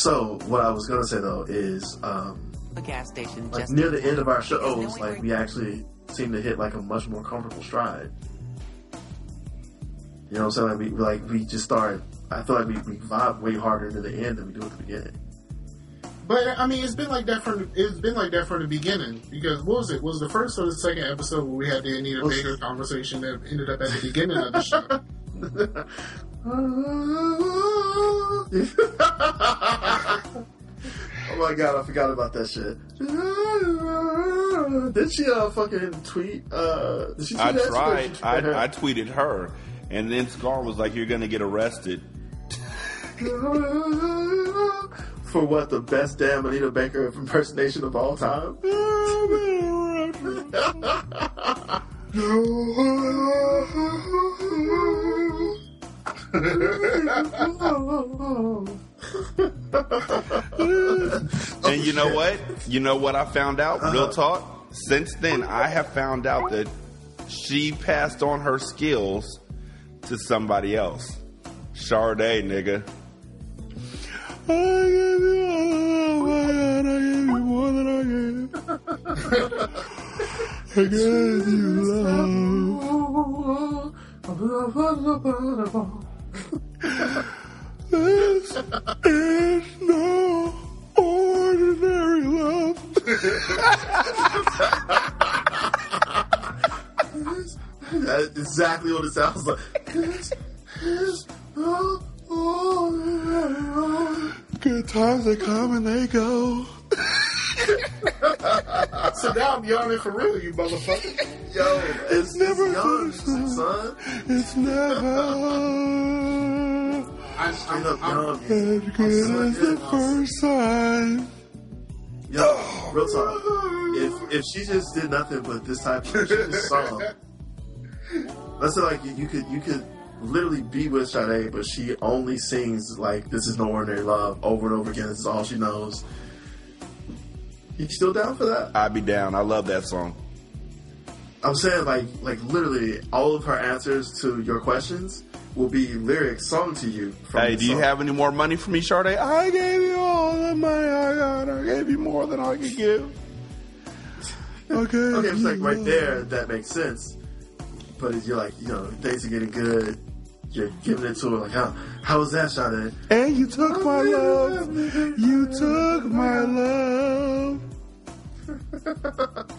So what I was gonna say though is, um, A gas station like just near the end of our shows, like we actually seem to hit like a much more comfortable stride. You know what I'm saying? Like we like we just start. I feel like we, we vibe way harder to the end than we do at the beginning. But I mean, it's been like that from it's been like that from the beginning because what was it? Was the first or the second episode where we had the Anita Was- Baker conversation that ended up at the beginning of the show? oh my god, I forgot about that shit. Did she uh fucking tweet? Uh, did she tweet I tried. She I, tweeted her. I tweeted her, and then Scar was like, "You're gonna get arrested." For what the best damn Anita Baker impersonation of all time? And you know what? You know what I found out? Uh-huh. Real talk. Since then, I have found out that she passed on her skills to somebody else. Sade, nigga. I gave you all I got. I gave you more than I gave. I gave you love. This is no ordinary love. That's exactly what it sounds like. This is no ordinary love. Good times they come and they go. So now I'm yawning for real, you motherfucker. Yo, it's Never young, son. It's never I, Straight I'm, up I'm, young. as good as the first time. Yo, real talk. If if she just did nothing but this type of just song, let's say like you, you could you could literally be with Sade, but she only sings like "This Is No Ordinary Love" over and over again. This is all she knows. You still down for that? I'd be down. I love that song. I'm saying like like literally all of her answers to your questions will be lyrics sung to you. From Hey, do you song. have any more money for me, Sade? I gave you all the money I got. I gave you more than I could give. Okay. Okay, it's like right there that makes sense. But you're like, you know, things are getting good, you're giving it to her like, how how was that, Sade? And you took oh, my love. You took my love.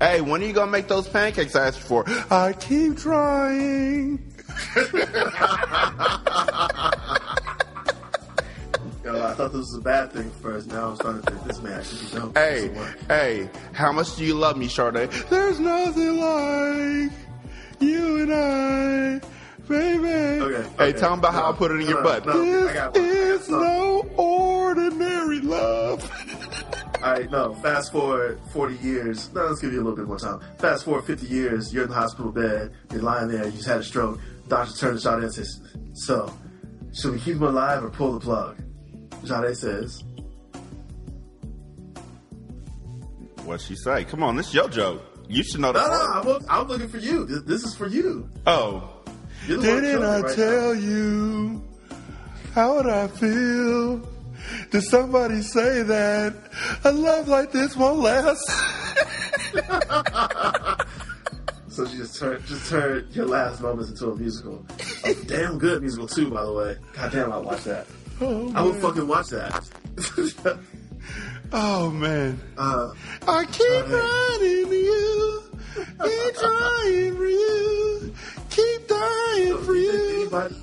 hey, when are you gonna make those pancakes I asked you for? I keep trying. Yo, I thought this was a bad thing first. Now I'm starting to think this may actually be dope. Hey, This will work. hey, how much do you love me, Sade? There's nothing like you and I, baby. Okay, Hey, okay. tell them about how I put it in no, your butt. no, this got one. I got is no ordinary love. All right, no. Fast forward 40 years. No, let's give you a little bit more time. Fast forward 50 years. You're in the hospital bed. You're lying there. You just had a stroke. Doctor turns to Sade and says, "So, should we keep him alive or pull the plug?" Sade says, What she say? Come on, this is your joke. You should know that. no, part. I'm, I'm looking for you. This, this is for you. Oh, You're the one didn't I right tell you how would I feel? Did somebody say that a love like this won't last? So she just turned just turned your last moments into a musical. A damn good musical too, by the way. God damn, I watch that. Oh, I would fucking watch that. Oh man. uh, I keep running you, keep trying for you, keep dying for you you. anybody,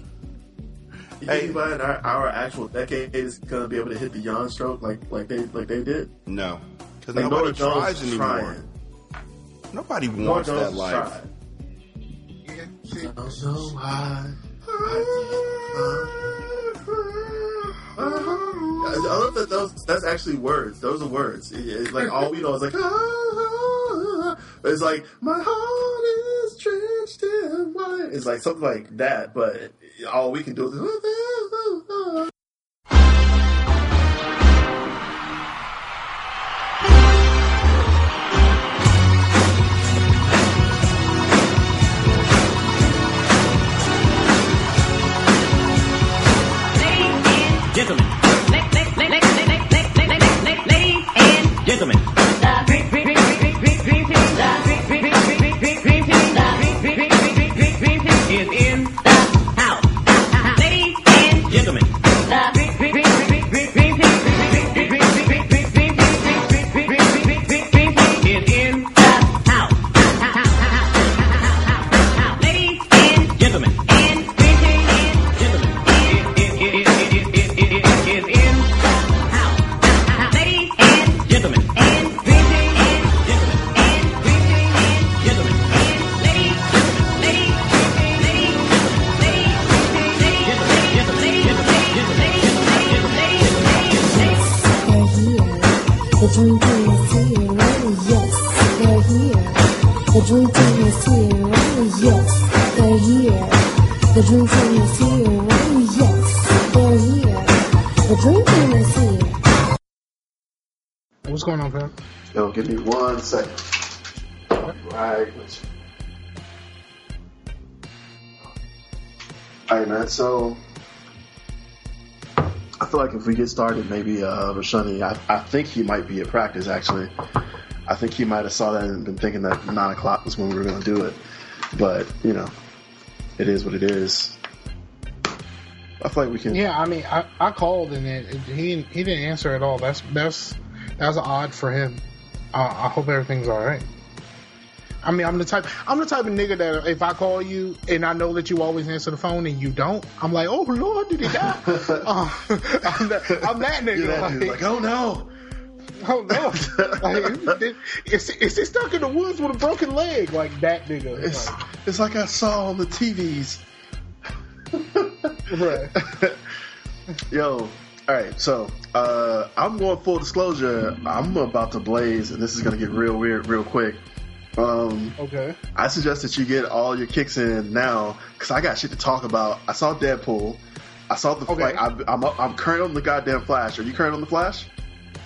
Hey. think anybody in our, our actual decade is gonna be able to hit the yawn stroke like like they like they did? No, because Like nobody Nora tries anymore. trying. Nobody wants Jones that is life. trying. So, so high. I love that those. That's actually words. Those are words. It- it- like all we know is like. It's like my heart is drenched. It's like something like that, but all we can do is. Gentlemen. Gentlemen. Team is here, oh yes, they're here. The team is here, oh yes, they're here. The dream team is here, oh yes, they're here. The dream team is here. What's going on, fam? Yo, give me one second. Right. with you. All right, man. So I feel like if we get started, maybe uh, Rashanii, I, I think he might be at practice. Actually, I think he might have saw that and been thinking that nine o'clock was when we were going to do it. But you know, it is what it is. I feel like we can. Yeah, I mean, I, I called and it, it- he he didn't answer at all. That's that's that's odd for him. I hope everything's all right. I mean, I'm the type I'm the type of nigga that if I call you and I know that you always answer the phone and you don't, I'm like, oh lord, did he die? uh, I'm, that, I'm that nigga. That dude, like, oh no. oh no, like, is, is he stuck in the woods with a broken leg? Like that nigga. It's Like, it's like I saw on the TVs. right. Yo, all right. So uh, I'm going full disclosure. I'm about to blaze, and this is gonna get real weird real quick. Um, Okay. I suggest that you get all your kicks in now because I got shit to talk about. I saw Deadpool. I saw the Okay. like. I'm, I'm I'm current on the goddamn Flash. Are you current on the Flash?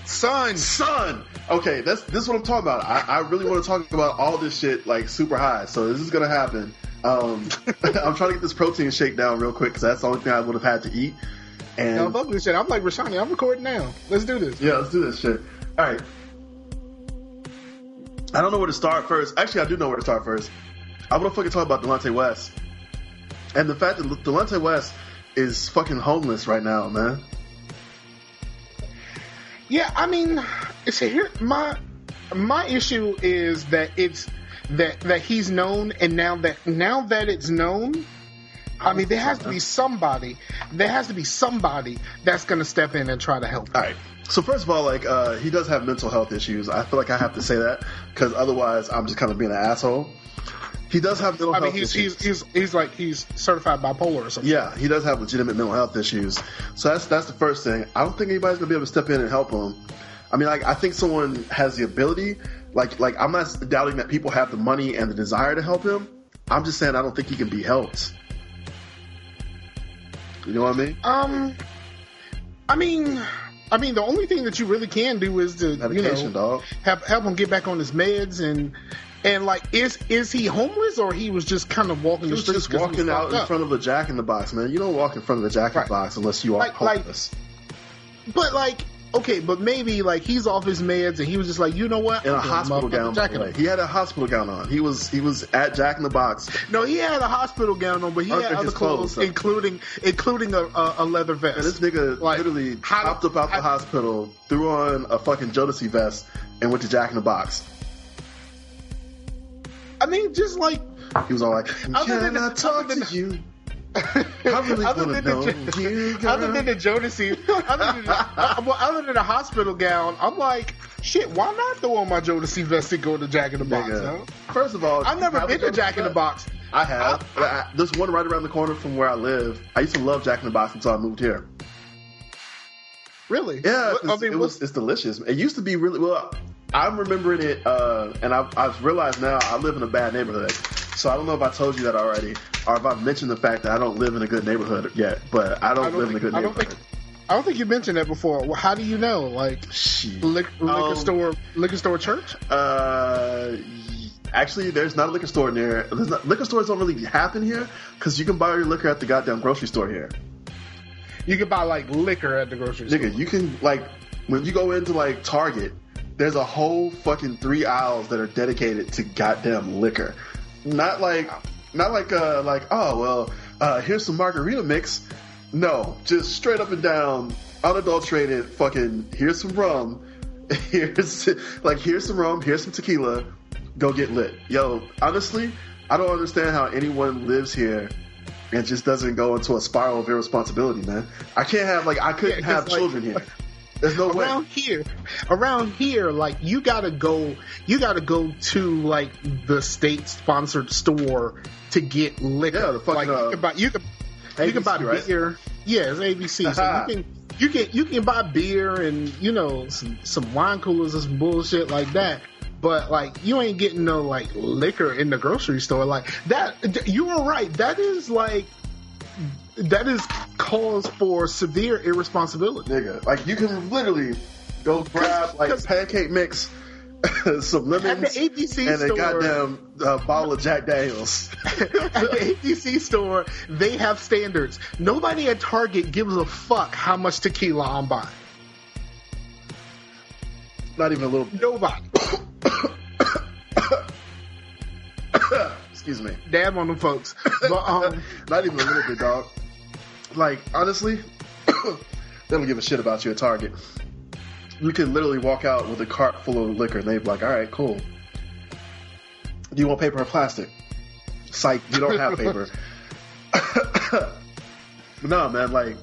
Son. Son. Okay, that's this is what I'm talking about. I, I really want to talk about all this shit like super high. So this is gonna happen. Um, I'm trying to get this protein shake down real quick because that's the only thing I would have had to eat. And Yo, fuck this shit. I'm like Rashanii. I'm recording now. Let's do this. yeah, let's do this shit. All right. I don't know where to start first. Actually, I do know where to start first. I want to fucking talk about Delonte West and the fact that Delonte West is fucking homeless right now, man. Yeah, I mean, see here my my issue is that it's that that he's known, and now that now that it's known, I mean, there has to be somebody. There has to be somebody that's going to step in and try to help. All right. So first of all, like uh, he does have mental health issues. I feel like I have to say that because otherwise, I'm just kind of being an asshole. He does have mental I mean, health he's issues. he's he's he's like he's certified bipolar or something. Yeah, he does have legitimate mental health issues. So that's that's the first thing. I don't think anybody's gonna be able to step in and help him. I mean, like I think someone has the ability. Like like I'm not doubting that people have the money and the desire to help him. I'm just saying I don't think he can be helped. You know what I mean? Um, I mean, I mean, the only thing that you really can do is to you know dog. help help him get back on his meds and and like is is he homeless or he was just kind of walking He the was streets just walking was out in up? front of a Jack in the Box, man. You don't walk in front of a Jack in Right. the Box unless you are Like- like- homeless. But like, okay, but maybe like he's off his meds and he was just like, you know what? in a hospital gown. by Jack the in way. the- He had a hospital gown on. He was he was at Jack in the Box. No, he had a hospital gown on, but he Under had other clothes, clothes, including including a, a, a leather vest. And this nigga Like, literally how- popped up out the hospital, threw on a fucking Jodeci vest, and went to Jack in the Box. I mean, just like He was all like, "Can I talk than- to you?" I really other than the, you, girl. other than the Jodeci, other than the, uh, well, other than a hospital gown, I'm like, shit. Why not throw on my Jodeci vest and go to Jack in the Box? Nigga. Huh? First of all, I've never been to Jack in the? Box. I have. I, there's one right around the corner from where I live. I used to love Jack in the Box until I moved here. Really? Yeah, I mean, it was, it's delicious. It used to be really well. I'm remembering it, uh, and I've, I've realized now I live in a bad neighborhood. So I don't know if I told you that already, or if I've mentioned the fact that I don't live in a good neighborhood yet. But I don't, I don't live in a think- good I don't neighborhood. think- I don't think you mentioned that before. Well, how do you know? Like liquor, liquor Um, store, liquor store church. Uh, actually, there's not a liquor store near. There's not, liquor stores don't really happen here because you can buy your liquor at the goddamn grocery store here. You can buy like liquor at the grocery store. Nigga, you can like when you go into like Target, there's a whole fucking three aisles that are dedicated to goddamn liquor. Not like not like uh like oh well uh here's some margarita mix. No, just straight up and down, unadulterated fucking here's some rum. Here's like here's some rum, here's some tequila. Go get lit. Yo, honestly, I don't understand how anyone lives here and just doesn't go into a spiral of irresponsibility, man. I can't have like I couldn't Yeah, have like- children here. There's no way. around here, around here, like you gotta go, you gotta go to like the state sponsored store to get liquor. Yeah, the fucking, like uh, you can buy, you can, you can buy ABC, right? beer. Yeah, it's ABC. so you can, you can, you can buy beer and you know some some wine coolers and some bullshit like that. But like you ain't getting no like liquor in the grocery store like that. You were right. That is like that is cause for severe irresponsibility. Nigga, like you can literally go grab like pancake mix, some lemons, At the ABC and a goddamn uh, bottle of Jack Daniels. at the ABC store, they have standards. Nobody at Target gives a fuck how much tequila I'm buying. Not even a little. Nobody. Excuse me. Damn on them folks. But um, Not even a little bit, dog. Like honestly, they don't give a shit about you at Target. You can literally walk out with a cart full of liquor, and they'd be like, "All right, cool. Do you want paper or plastic?" Psych, you don't have paper. No, man, like,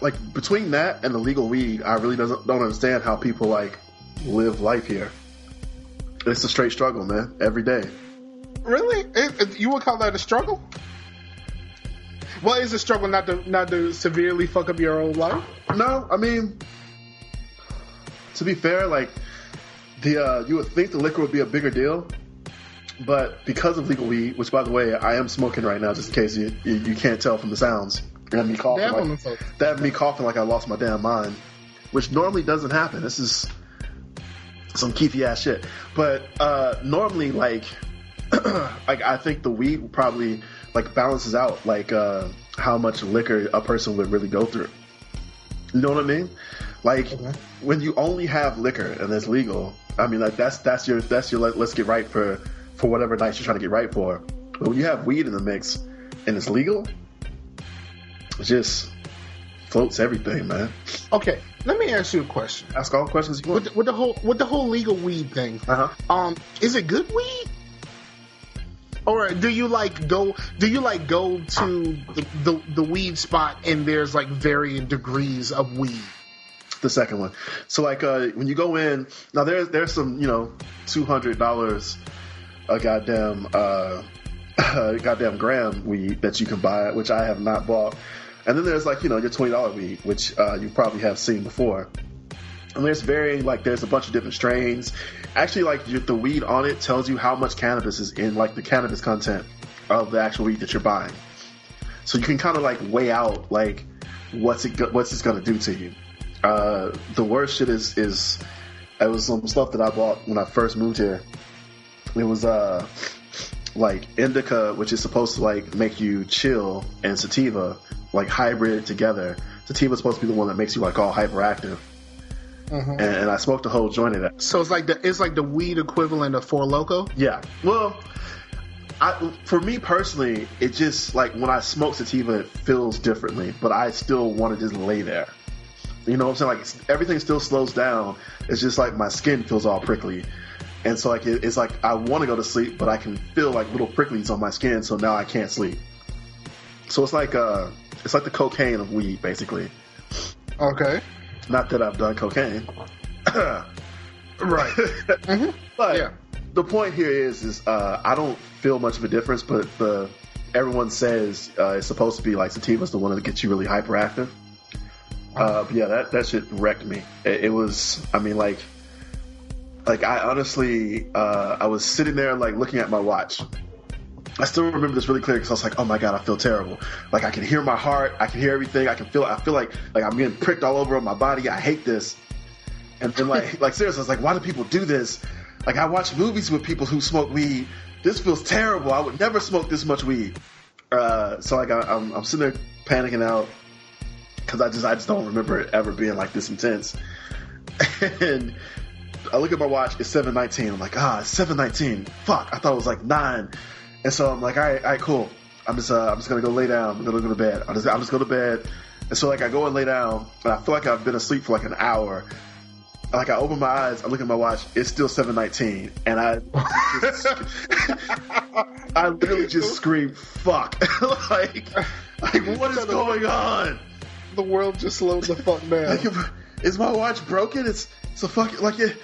like between that and the legal weed, I really doesn't don't understand how people like live life here. It's a straight struggle, man, every day. really, It- it- you would call that a struggle? Well, is a struggle not to not to severely fuck up your own life? No, I mean, to be fair, like the uh, you would think the liquor would be a bigger deal, but because of legal weed, which by the way I am smoking right now, just in case you you, you can't tell from the sounds, and me coughing Damn on them like, that me coughing like I lost my damn mind, which normally doesn't happen. This is some keefy ass shit, but uh, normally like like I think the weed probably like balances out like uh, how much liquor a person would really go through. You know what I mean? Like when you only have liquor and it's legal, I mean like that's that's your that's your let, let's get right for for whatever night you're trying to get right for. But when you have weed in the mix and it's legal, it just floats everything, man. Okay, let me ask you a question. Ask all questions you want. With the, with the whole with the whole legal weed thing, Uh huh. um, is it good weed? Or do you like go? Do you like go to the, the the weed spot and there's like varying degrees of weed? the second one. So like uh, when you go in now, there's there's some you know two hundred dollars a goddamn uh, goddamn gram weed that you can buy, which I have not bought. And then there's like you know your twenty dollar weed, which uh, you probably have seen before. And there's varying like there's a bunch of different strains. Actually, like the weed on it tells you how much cannabis is in like the cannabis content of the actual weed that you're buying. So you can kind of like weigh out like what's it go- what's this gonna do to you. Uh, the worst shit is is it was some stuff that I bought when I first moved here. It was uh like indica, which is supposed to like make you chill, and sativa, like hybrid together. Sativa's supposed to be the one that makes you like all hyperactive. And, and I smoked a whole joint of that. So it's like the it's like the weed equivalent of Four Loco. Yeah. Well, I, for me personally, it just like when I smoke sativa, it feels differently, but I still want to just lay there. You know what I'm saying? Like everything still slows down. It's just like my skin feels all prickly. And so like it, it's like I want to go to sleep, but I can feel like little pricklies on my skin, so now I can't sleep. So it's like uh, it's like the cocaine of weed, basically. Okay. Not that I've done cocaine. Right. But Yeah. the point here is, is uh, I don't feel much of a difference, but the everyone says uh, it's supposed to be like sativa's the one that gets you really hyperactive. Uh, but yeah, that that shit wrecked me. It, it was, I mean, like, like I honestly, uh, I was sitting there like looking at my watch. I still remember this really clear because I was like, "Oh my god, I feel terrible." Like I can hear my heart, I can hear everything, I can feel. I feel like like I'm getting pricked all over on my body. I hate this. And then like like seriously, I was like, "Why do people do this?" Like I watch movies with people who smoke weed. This feels terrible. I would never smoke this much weed. Uh, so like I, I'm, I'm sitting there panicking out because I just I just don't remember it ever being like this intense. And I look at my watch, it's seven nineteen. I'm like, ah, it's seven nineteen. Fuck, I thought it was like nine. And so I'm like, all right, all right, cool. I'm just uh, I'm just gonna go lay down. I'm gonna go to bed. I'm just I'm just go to bed. And so like I go and lay down, and I feel like I've been asleep for like an hour. Like I open my eyes, I look at my watch, it's still seven nineteen, and I just, I literally just scream, "Fuck!" like, like what is going on? The world just slowed the fuck down. Like, is my watch broken? It's it's a fucking like it,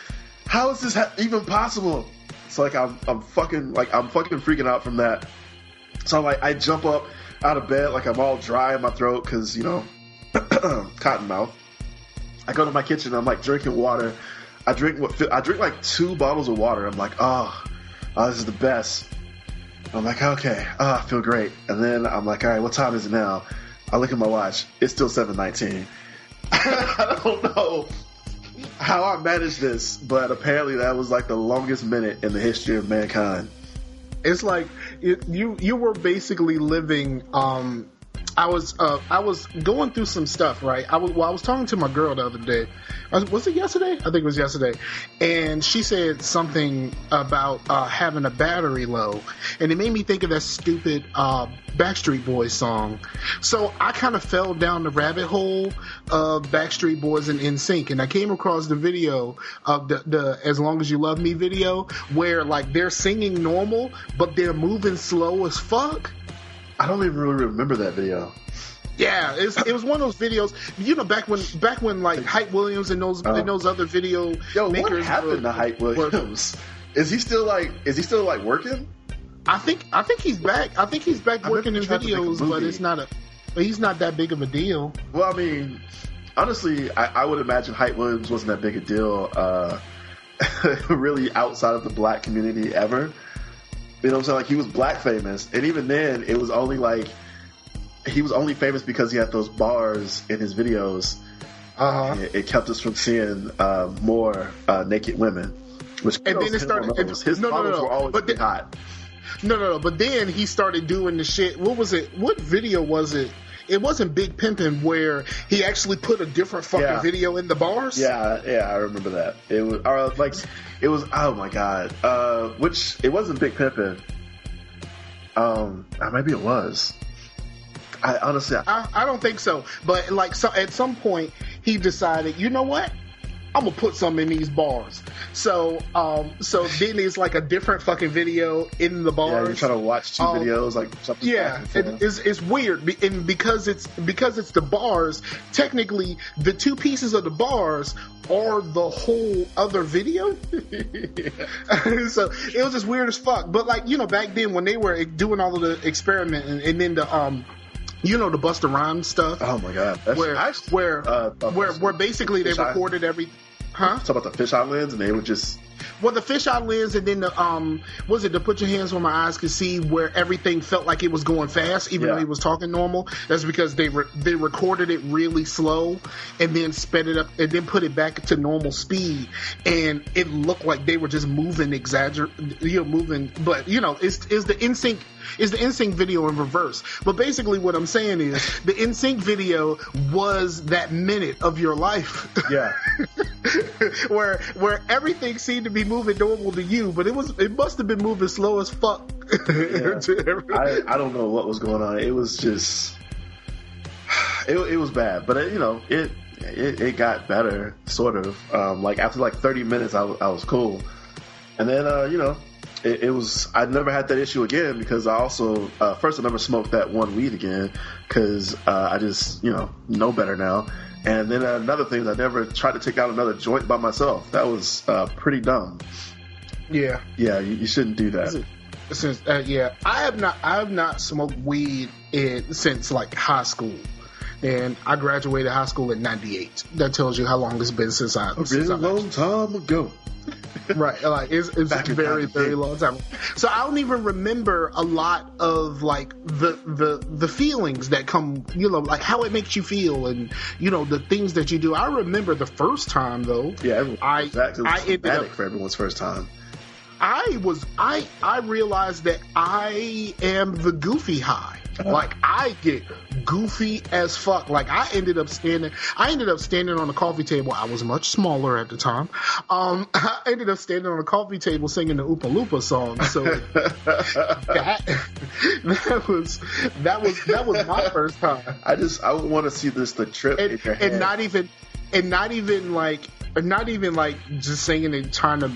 how is this ha- even possible? So like I'm I'm fucking like I'm fucking freaking out from that. So like I jump up out of bed like I'm all dry in my throat because you know cotton mouth. I go to my kitchen. I'm like drinking water. I drink what I drink like two bottles of water. I'm like oh, oh this is the best. I'm like okay, oh, I feel great. And then I'm like all right, what time is it now? I look at my watch. It's still 7:19. I don't know how I managed this, but apparently that was like the longest minute in the history of mankind. It's like it, you you were basically living. Um, I was uh, I was going through some stuff, right? I was well, I was talking to my girl the other day. Was, was it yesterday? I think it was yesterday, and she said something about uh, having a battery low, and it made me think of that stupid uh, Backstreet Boys song. So I kind of fell down the rabbit hole of Backstreet Boys and NSYNC, and I came across the video of the, the "As Long as You Love Me" video, where like they're singing normal, but they're moving slow as fuck. I don't even really remember that video. Yeah, it's, it was one of those videos. You know, back when back when like Hype Williams and those and those other video Yo, makers. what happened were- to Hype were- Williams? Is he still like? Is he still like working? I think I think he's back. I think he's back I working in remember he tried to make a videos, but it's not a. But he's not that big of a deal. Well, I mean, honestly, I, I would imagine Hype Williams wasn't that big a deal, uh, really outside of the black community ever. You know what I'm saying? Like he was black famous, and even then, it was only like he was only famous because he had those bars in his videos. Uh huh. It, it kept us from seeing uh, more uh, naked women. Which And then it started- and- His no, no, no, were always but but the- hot. No, no, no. But then he started doing the shit. What was it? What video was it? It wasn't Big Pimpin' where he actually put a different fucking Yeah. video in the bars. Yeah, yeah, I remember that. It was, or like, it was. Oh my god. Uh, which it wasn't Big Pimpin'. Um, uh, maybe it was. I honestly, I, I, I don't think so. But like, so at some point, he decided, you know what? I'm gonna put some in these bars. So, um, so then it's like a different fucking video in the bars. yeah, you're trying to watch two Um, videos, like something. Yeah, it, it's, it's weird, and because it's because it's the bars. Technically, the two pieces of the bars are the whole other video. so it was just weird as fuck. But like you know, back then when they were doing all of the experiment and, and then the um, you know, the Busta Rhymes stuff. Oh my god, That's, where I where uh, where where basically they Fish Eye- recorded every huh? Talk about the fisheye lens, and they would just well the fisheye lens and then the um was it to put your hands where my eyes could see where everything felt like it was going fast even Yeah. though he was talking normal that's because they re- they recorded it really slow and then sped it up and then put it back to normal speed and it looked like they were just moving exagger you know moving but you know it's is the NSYNC is the NSYNC video in reverse. But basically, what I'm saying is the NSYNC video was that minute of your life. yeah. where where everything seemed to be moving normal to you, but it was it must have been moving slow as fuck. Yeah. I, I don't know what was going on. It was just, it, it was bad, but it, you know, it, it, it got better, sort of. Um, like after like 30 minutes, I, was- I was cool. And then, uh, you know, it, it was, I never had that issue again because I also, uh, first I never smoked that one weed again because, uh, I just, you know, know better now. And then another thing is I never tried to take out another joint by myself. That was, uh, pretty dumb. yeah, Yeah, you, you shouldn't do that. since uh, yeah, I have not I have not smoked weed in since like high school. And I graduated high school in '98. That tells you how long it's been since I. A Since really I've long time ago. right like it's, it's Back very very long time so i don't even remember a lot of like the the the feelings that come you know like how it makes you feel and you know the things that you do i remember the first time though Yeah, I- exactly. I ended up- for everyone's first time. i was i i realized that i am the goofy high like i get goofy as fuck. Like i ended up standing i ended up standing on a coffee table. I was much smaller at the time. Um i ended up standing on a coffee table singing the Oompa Loompa song. So that, that was that was that was my first time. I just I would want to see this the trip and, and not even and not even like not even like just singing and trying to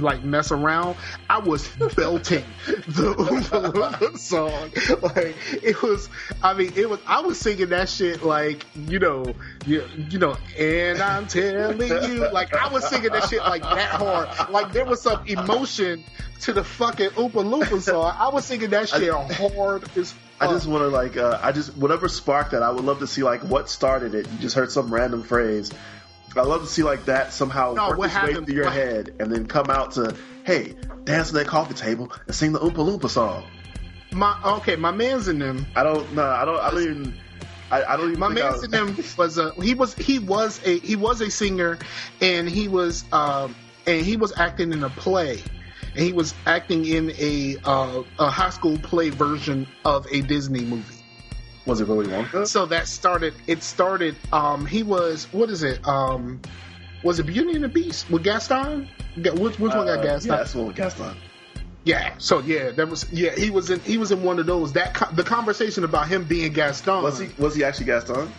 like mess around. I was belting the Oompa song. Like it was. I mean, it was. I was singing that shit like you know, you, you know. And I'm telling you, like I was singing that shit like that hard. Like there was some emotion to the fucking Oompa Loompa song. I was singing that shit hard as. I just want to like uh, I just whatever sparked that. I would love to see like what started it. You just heard some random phrase. I love to see like that somehow No, work its way through your what- head and then come out to hey dance on that coffee table and sing the Oompa Loompa song. my okay. My man's in them. I don't no I don't I don't even I, I don't even My man's in them was a he was he was a he was a singer, and he was um and he was acting in a play, and he was acting in a uh, a high school play version of a Disney movie. Was it Willy Wonka? So that started. It started. Um, he was what is it? Um, was it Beauty and the Beast with Gaston? Ga- Which, which one got Uh, Gaston? Yeah, that's one with Gaston. Yeah. So yeah, that was yeah. He was in he was in one of those. That the conversation about him being Gaston. Was he was he actually Gaston?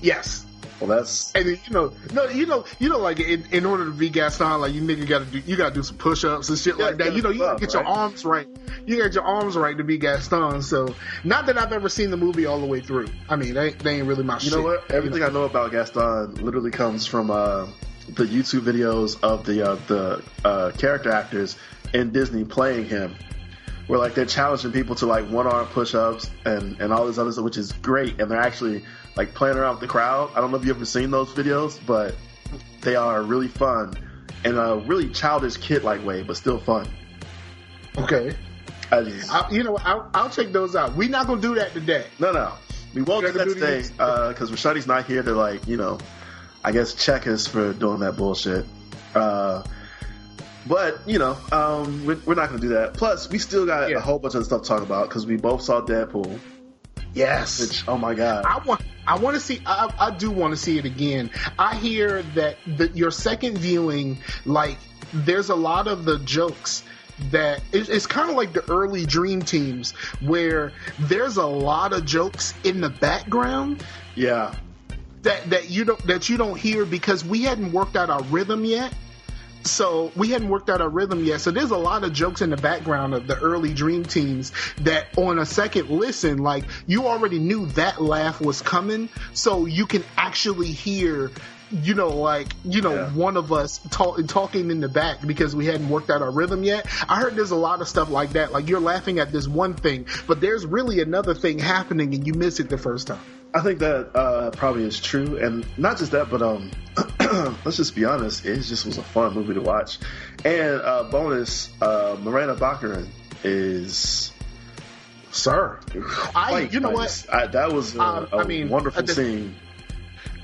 Yes. Well, that's And you know, no, you know, you know, like in, in order to be Gaston, like you nigga got to do, you got to do some push-ups and shit Yeah, like that. You know, you gotta get your arms right. You got your arms right to be Gaston. So, not that I've ever seen the movie all the way through. I mean, they, they ain't really my You shit. know what? Everything I know about Gaston literally comes from uh, the YouTube videos of the uh, the uh, character actors in Disney playing him, where like they're challenging people to like one arm push ups and and all this other stuff, which is great, and they're actually like playing around with the crowd. I don't know if you've ever seen those videos, but they are really fun in a really childish kid like way, but still fun. Okay. I just, I, you know, I'll, I'll check those out. We're not gonna do that today. No, no. We won't We're do that today because Rashanii's not here to like, you know, I guess check us for doing that bullshit. Uh, but you know, um, we're, we're not going to do that. Plus, we still got Yeah. a whole bunch of stuff to talk about because we both saw Deadpool. Yes. Which, oh my god, I want. I want to see. I, I do want to see it again. I hear that the, your second viewing, like, there's a lot of the jokes that it's, it's kind of like the early Dream Teams, where there's a lot of jokes in the background yeah, that that you don't that you don't hear because we hadn't worked out our rhythm yet. So we hadn't worked out our rhythm yet. So there's a lot of jokes in the background of the early Dream Teams that on a second listen, like you already knew that laugh was coming, so you can actually hear. You know, like you know, Yeah. one of us talk, talking in the back because we hadn't worked out our rhythm yet. I heard there's a lot of stuff like that. Like you're laughing at this one thing, but there's really another thing happening, and you miss it the first time. I think that uh, probably is true, and not just that, but um, let's just be honest, it just was a fun movie to watch. And uh, bonus, uh, Morena Baccarin is Sir, I, quite you know nice. what? I, that was a, Um, a I mean, wonderful the- scene.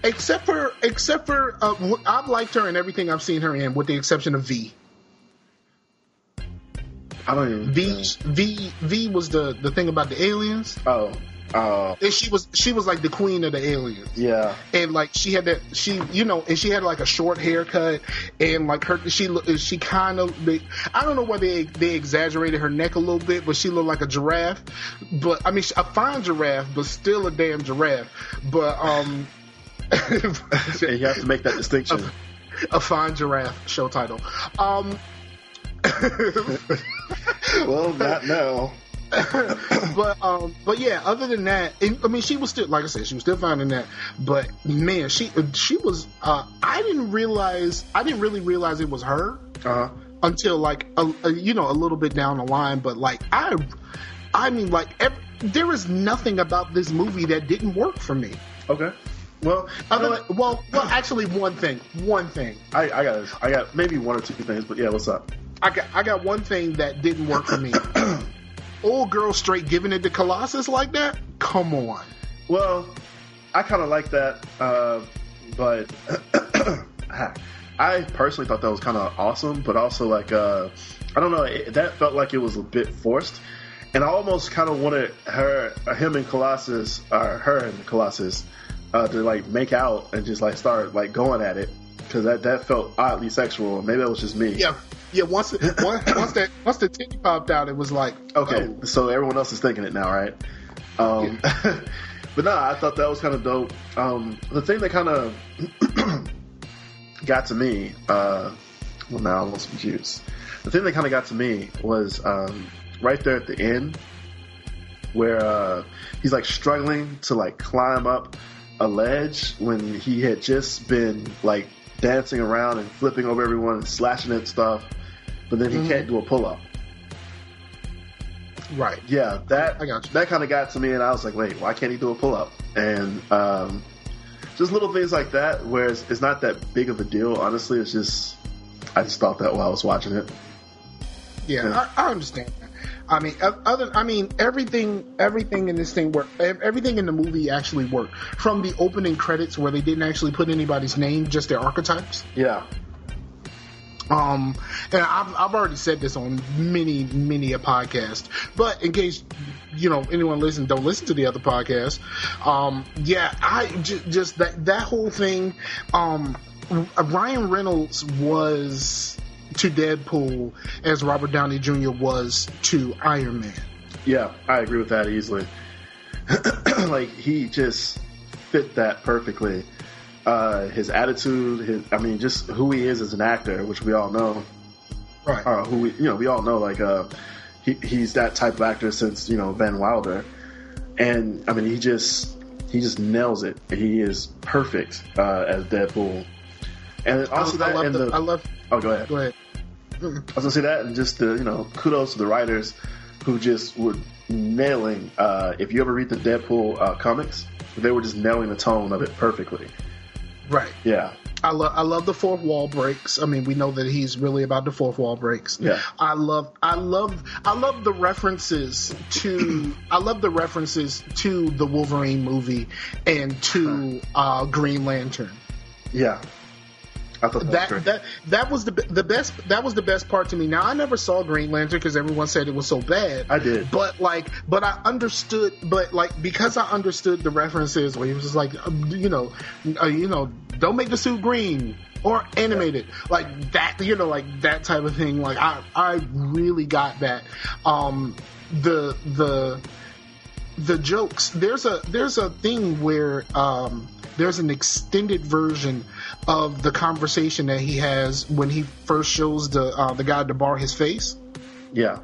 Except for, except for, uh, I've liked her in everything I've seen her in, with the exception of V. I don't even. V, V, V was the the thing about the aliens, Oh, uh, and she was she was like the queen of the aliens, yeah. and like she had that she you know, and she had like a short haircut, and like her she she kind of I don't know whether they they exaggerated her neck a little bit, but she looked like a giraffe, but I mean a fine giraffe, but still a damn giraffe, but um. You have to make that distinction. a fine giraffe show title. Um, well, not now. but um, but yeah. Other than that, and, I mean, she was still, like I said, she was still finding that. But man, she she was. Uh, I didn't realize. I didn't really realize it was her Uh-huh. until like a, a, you know a little bit down the line. But like I, I mean like ev there is nothing about this movie that didn't work for me. Okay. Well, Other know well, well, actually, one thing, one thing. I, I got I got maybe one or two things, but yeah, what's up? I got I got one thing that didn't work for me. Old girl straight giving it to Colossus like that? Come on. Well, I kind of like that, uh, but I personally thought that was kind of awesome. But also, like, uh, I don't know, it, that felt like it was a bit forced, and I almost kind of wanted her, him and Colossus, or her and Colossus, uh, to like make out and just like start like going at it because that that felt oddly sexual. Maybe that was just me. Yeah, yeah. Once once, once that once the titty popped out, it was like Okay, oh. so everyone else is thinking it now, right? Um, but no, I thought that was kind of dope. Um, the thing that kind of got to me, uh, well, now I'm almost confused. The thing that kind of got to me was um, right there at the end, where uh, he's like struggling to like climb up a ledge when he had just been like dancing around and flipping over everyone and slashing at stuff, but then he Mhm. can't do a pull up. right. Yeah, that I got you. that kind of got to me, and I was like, wait, why can't he do a pull up? And um, just little things like that, where it's, it's not that big of a deal. Honestly, it's just I just thought that while I was watching it. Yeah, Yeah. I, I understand. I mean, other, I mean, everything, everything in this thing worked. Everything in the movie actually worked. From the opening credits, where they didn't actually put anybody's name, just their archetypes. Yeah, Um, and I've, I've already said this on many, many a podcast, but in case, you know, anyone listen, don't listen to the other podcast. Um, yeah, I j- just that, that whole thing, um, Ryan Reynolds was to Deadpool as Robert Downey Jr. was to Iron Man. yeah, I agree with that easily. like he just fit that perfectly. Uh, his attitude, his I mean, just who he is as an actor, which we all know. Right. uh, who we, you know we all know like uh he, he's that type of actor since you know Van Wilder and I mean he just he just nails it he is perfect uh, as Deadpool and also I, that love and the, the, I love, oh go ahead go ahead. I was gonna say that and just the you know kudos to the writers who just were nailing uh, if you ever read the Deadpool uh, comics they were just nailing the tone of it perfectly Right. yeah I love I love the fourth wall breaks. I mean, we know that he's really about the fourth wall breaks. Yeah. I love I love I love the references to I love the references to the Wolverine movie and to uh, Green Lantern. yeah I thought that, was That that that was the the best that was the best part to me. Now I never saw Green Lantern because everyone said it was so bad. I did. but like, but I understood. But like, because I understood the references, where he was just like, um, you know, uh, you know, don't make the suit green or animated, like that. You know, like that type of thing. Like I I really got that. Um, the the the jokes there's a there's a thing where um there's an extended version of the conversation that he has when he first shows the uh, the guy to bar his face. Yeah.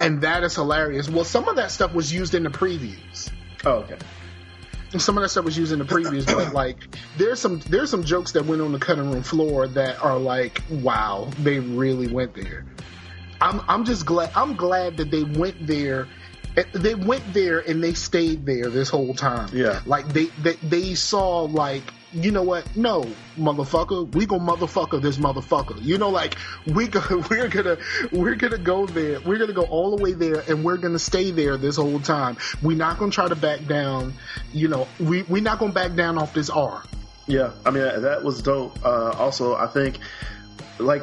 And that is hilarious. Well some of that stuff was used in the previews. Oh okay. And some of that stuff was used in the previews but like there's some there's some jokes that went on the cutting room floor that are like wow they really went there. I'm i'm just glad i'm glad that they went there they went there and they stayed there this whole time. Yeah. like they they, they saw like you know what? No motherfucker. We gonna motherfucker this motherfucker. You know like we go, we're gonna we're gonna go there. We're gonna go all the way there and we're gonna stay there this whole time. We're not gonna try to back down you know we we're not gonna back down off this r. Yeah, I mean that was dope. Uh, also, I think like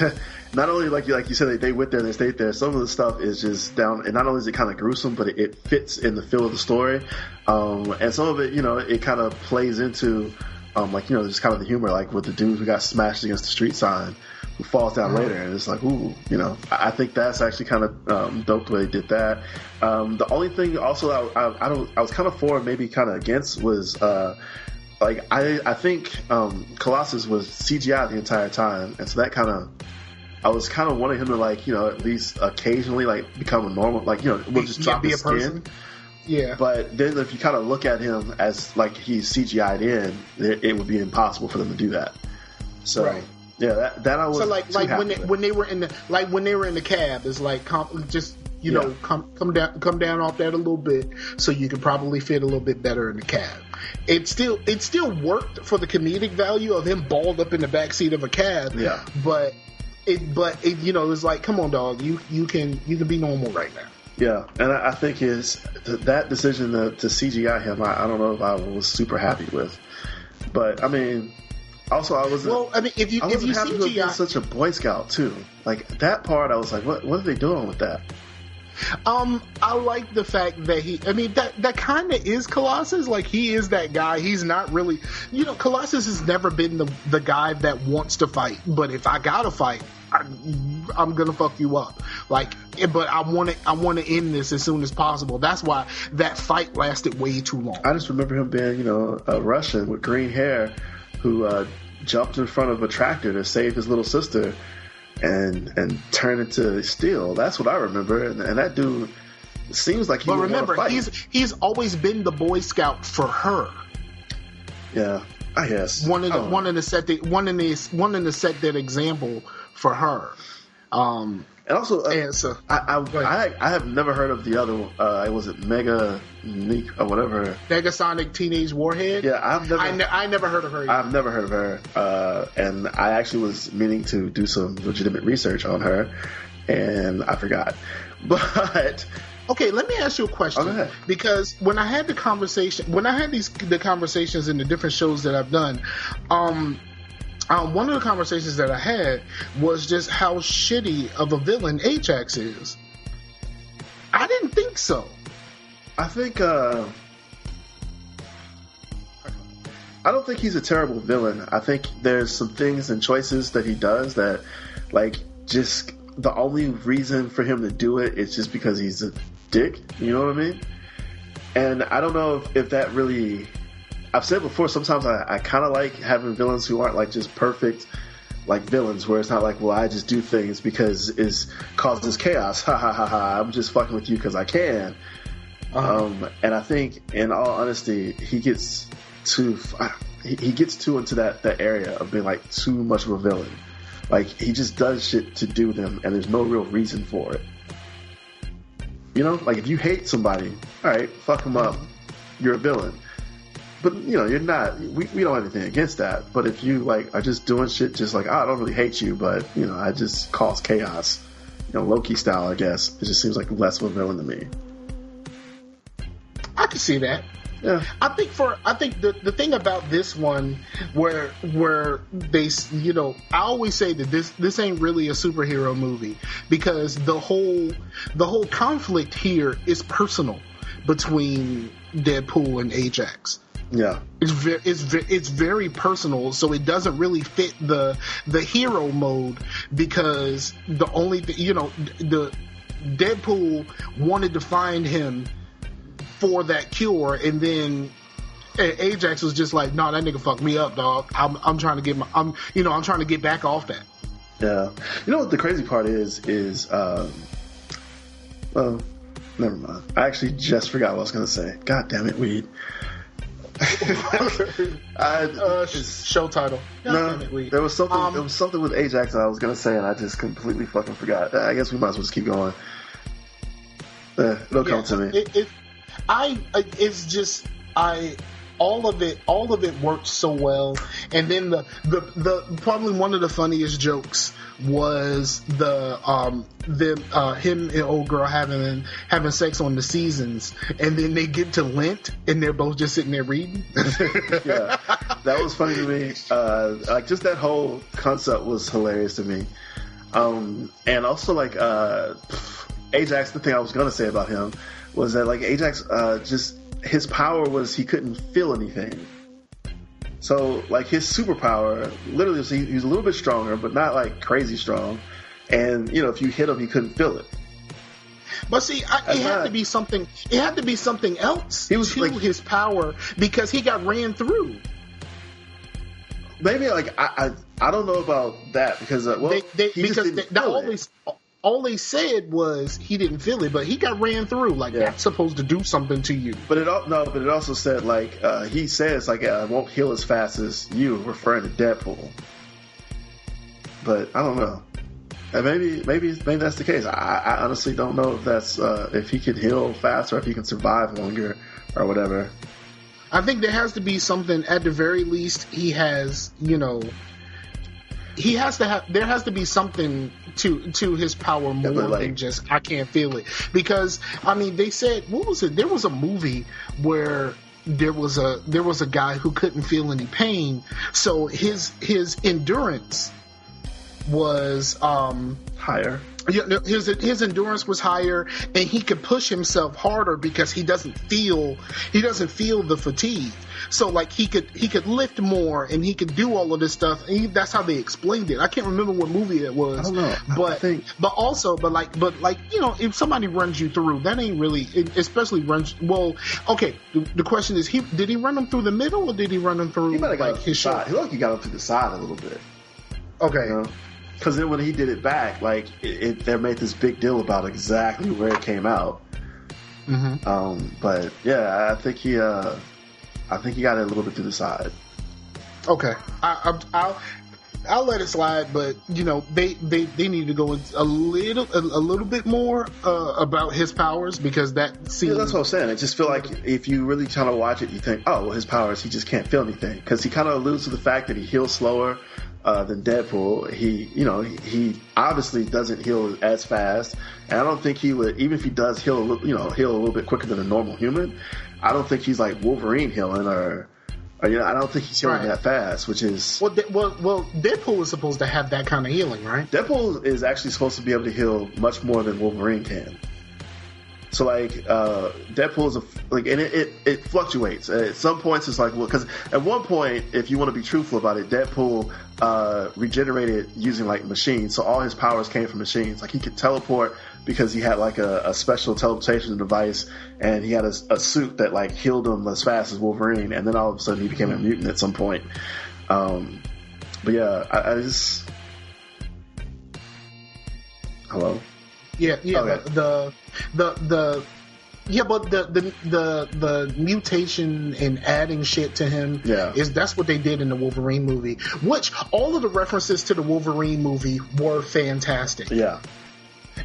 not only like you like you said they, they went there they stayed there. Some of the stuff is just down, and not only is it kind of gruesome, but it, it fits in the feel of the story. Um, and some of it, you know, it kind of plays into um, like you know just kind of the humor, like with the dude who got smashed against the street sign. Who falls down later, and it's like, ooh, you know. I I think that's actually kind of um, dope the way they did that. Um, the only thing, also, I, I, I don't, I was kind of for, maybe kind of against, was uh, like I I think um, Colossus was CGI the entire time, and so that kind of I was kind of wanting him to like you know at least occasionally like become a normal like you know we'll just Yeah, drop be his a person. skin. yeah But then if you kind of look at him as like he's CGI'd in, it, it would be impossible for them to do that. So Right. Yeah, that, that I was So like like when they, with. when they were in the like when they were in the cab, it's like com- just you know Yeah. come come down come down off that a little bit so you could probably fit a little bit better in the cab. It still it still worked for the comedic value of him balled up in the back seat of a cab. Yeah. but it but it you know it's like come on dog you you can you can be normal right now. Yeah, and I, I think his th- that decision to, to CGI him, I, I don't know if I was super happy with. But I mean, also I was Well, I mean if you I if you happy with being CGI such a Boy Scout too. Like that part, I was like, what what are they doing with that? Um, I like the fact that he. I mean, that that kind of is Colossus. Like he is that guy. He's not really. You know, Colossus has never been the the guy that wants to fight. But if I gotta fight, I, I'm gonna fuck you up. Like, eh, but I want to. I want to end this as soon as possible. That's why that fight lasted way too long. I just remember him being, you know, a Russian with green hair who uh, jumped in front of a tractor to save his little sister and and turned into steel. That's what I remember. And, and that dude seems like he But remember, he's he's always been the Boy Scout for her. yeah, I guess One in the don't one in the set that one in the one in the set that example for her. Um, And also, uh, and so I, I. I I have never heard of the other. one. Uh, was it Mega Neek or whatever? Negasonic Teenage Warhead. Yeah, I've never. I, ne- I never heard of her. either. I've never heard of her, uh, and I actually was meaning to do some legitimate research on her, and I forgot. But Okay, let me ask you a question. Oh, go ahead. Because when I had the conversation, when I had these the conversations in the different shows that I've done, um, um, one of the conversations that I had was just how shitty of a villain Ajax is. I didn't think so. I think uh, I don't think he's a terrible villain. I think there's some things and choices that he does that, like, just the only reason for him to do it is just because he's a dick. You know what I mean? And I don't know if, if that really. I've said before. Sometimes I, I kind of like having villains who aren't like just perfect, like villains, where it's not like, well, I just do things because it causes chaos. Ha ha ha ha! I'm just fucking with you because I can. Um, and I think, in all honesty, he gets too he, he gets too into that that area of being like too much of a villain. Like he just does shit to do them, and there's no real reason for it. You know, like if you hate somebody, all right, fuck them up. You're a villain. But you know, you're not. We, we don't have anything against that. But if you like are just doing shit, just like oh, I don't really hate you, but you know, I just cause chaos. You know, Loki style, I guess. It just seems like less of a villain to me. I can see that. Yeah. I think for I think the the thing about this one where where they you know I always say that this this ain't really a superhero movie because the whole the whole conflict here is personal between Deadpool and Ajax. Yeah. It's very, it's ve- it's very personal, so it doesn't really fit the the hero mode because the only th- you know the Deadpool wanted to find him for that cure, and then A- Ajax was just like, "No, that nigga fucked me up, dog. I'm I'm trying to get my I'm you know I'm trying to get back off that." Yeah. You know what the crazy part is? Is, um, well, never mind. I actually just forgot what I was going to say. God damn it, weed. Uh, show title. God no, damn it, Weed. there was something. Um, there was something with Ajax that I was gonna say, and I just completely fucking forgot. I guess we might as well just keep going. Uh, it'll come to me. It, it, I, I- it's just I, all of it, all of it worked so well. And then the, the, the probably one of the funniest jokes was the um them uh him and old girl having having sex on the seasons, and then they get to Lent, and they're both just sitting there reading. yeah, that was funny to me. Uh, like just that whole concept was hilarious to me. Um, and also like uh, Ajax. The thing I was gonna say about him was that like Ajax, uh, just his power was he couldn't feel anything. So like his superpower, literally, was he, he was a little bit stronger, but not like crazy strong. And you know, if you hit him, he couldn't feel it. But see, I, it had not- to be something. It had to be something else He was to like- his power because he got ran through. Maybe like I I, I don't know about that because uh, well they, they, he just because they, feel all, it. they, all they said was he didn't feel it, but he got ran through. Like Yeah. that's supposed to do something to you. But it no, but it also said like uh, he says like I won't heal as fast as you, referring to Deadpool. but I don't know. And maybe maybe maybe that's the case. I, I honestly don't know if that's uh, if he can heal faster, if he can survive longer, or whatever. I think there has to be something. At the very least, he has you know. He has to have. There has to be something to to his power more like- than just I can't feel it. Because I mean, they said what was it? There was a movie where there was a there was a guy who couldn't feel any pain, so his his endurance was um Higher. yeah, his his endurance was higher and he could push himself harder because he doesn't feel he doesn't feel the fatigue so like he could he could lift more and he could do all of this stuff and he, that's how they explained it i can't remember what movie it was I don't know. But think- but also but like but like you know if somebody runs you through that ain't really it- especially runs well okay the, the question is he did he run him through the middle or did he run him through He might have got like the his side. shoulder He looked like he got up to the side a little bit. okay You know? Because then when he did it back, like it, it, they made this big deal about exactly where it came out. Mhm. Um, but yeah, I think he, uh, I think he got it a little bit to the side. Okay, I, I, I'll I'll let it slide, but you know they they, they need to go a little a, a little bit more uh, about his powers because that seems Yeah, that's what I'm saying. I just feel like if you really kind of watch it, you think, oh, well, his powers, he just can't feel anything. Because he kind of alludes to the fact that he heals slower uh, than Deadpool. He, you know, he, he obviously doesn't heal as fast. And I don't think he would, even if he does heal, a little, you know, heal a little bit quicker than a normal human, I don't think he's like Wolverine healing or, or you know, I don't think he's healing Right. that fast, which is. well, De- well well Deadpool is supposed to have that kind of healing, right? Deadpool is actually supposed to be able to heal much more than Wolverine can. So like uh, Deadpool is a like, and it, it, it fluctuates. At some points, it's like well, because at one point, if you want to be truthful about it, Deadpool uh, regenerated using like machines. So all his powers came from machines. Like he could teleport because he had like a, a special teleportation device, and he had a, a suit that like healed him as fast as Wolverine. And then all of a sudden, he became a mutant at some point. Um, but yeah, I, I just hello. Yeah, yeah. Okay. The, the the the yeah, but the the the the mutation and adding shit to him Yeah. is that's what they did in the Wolverine movie. Which all of the references to the Wolverine movie were fantastic. Yeah.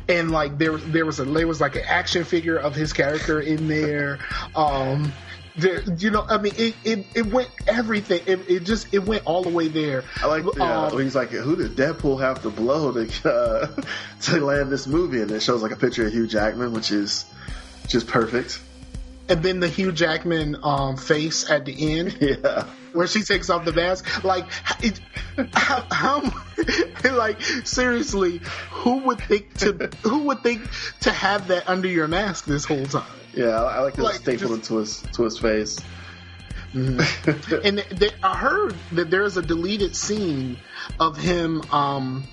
And like there there was a there was like an action figure of his character in there. Um there, you know i mean it, it it went everything. It, it just it went all the way there. I like the, uh, Um, when he's like, "Who did Deadpool have to blow to uh, to land this movie?" And it shows like a picture of Hugh Jackman, which is just perfect. and then the hugh jackman um face at the end. Yeah, where she takes off the mask like it, how, how like seriously who would think to who would think to have that under your mask this whole time yeah. I, like the Like, staple just- into his to his face. and they, I heard that there's a deleted scene of him. Um,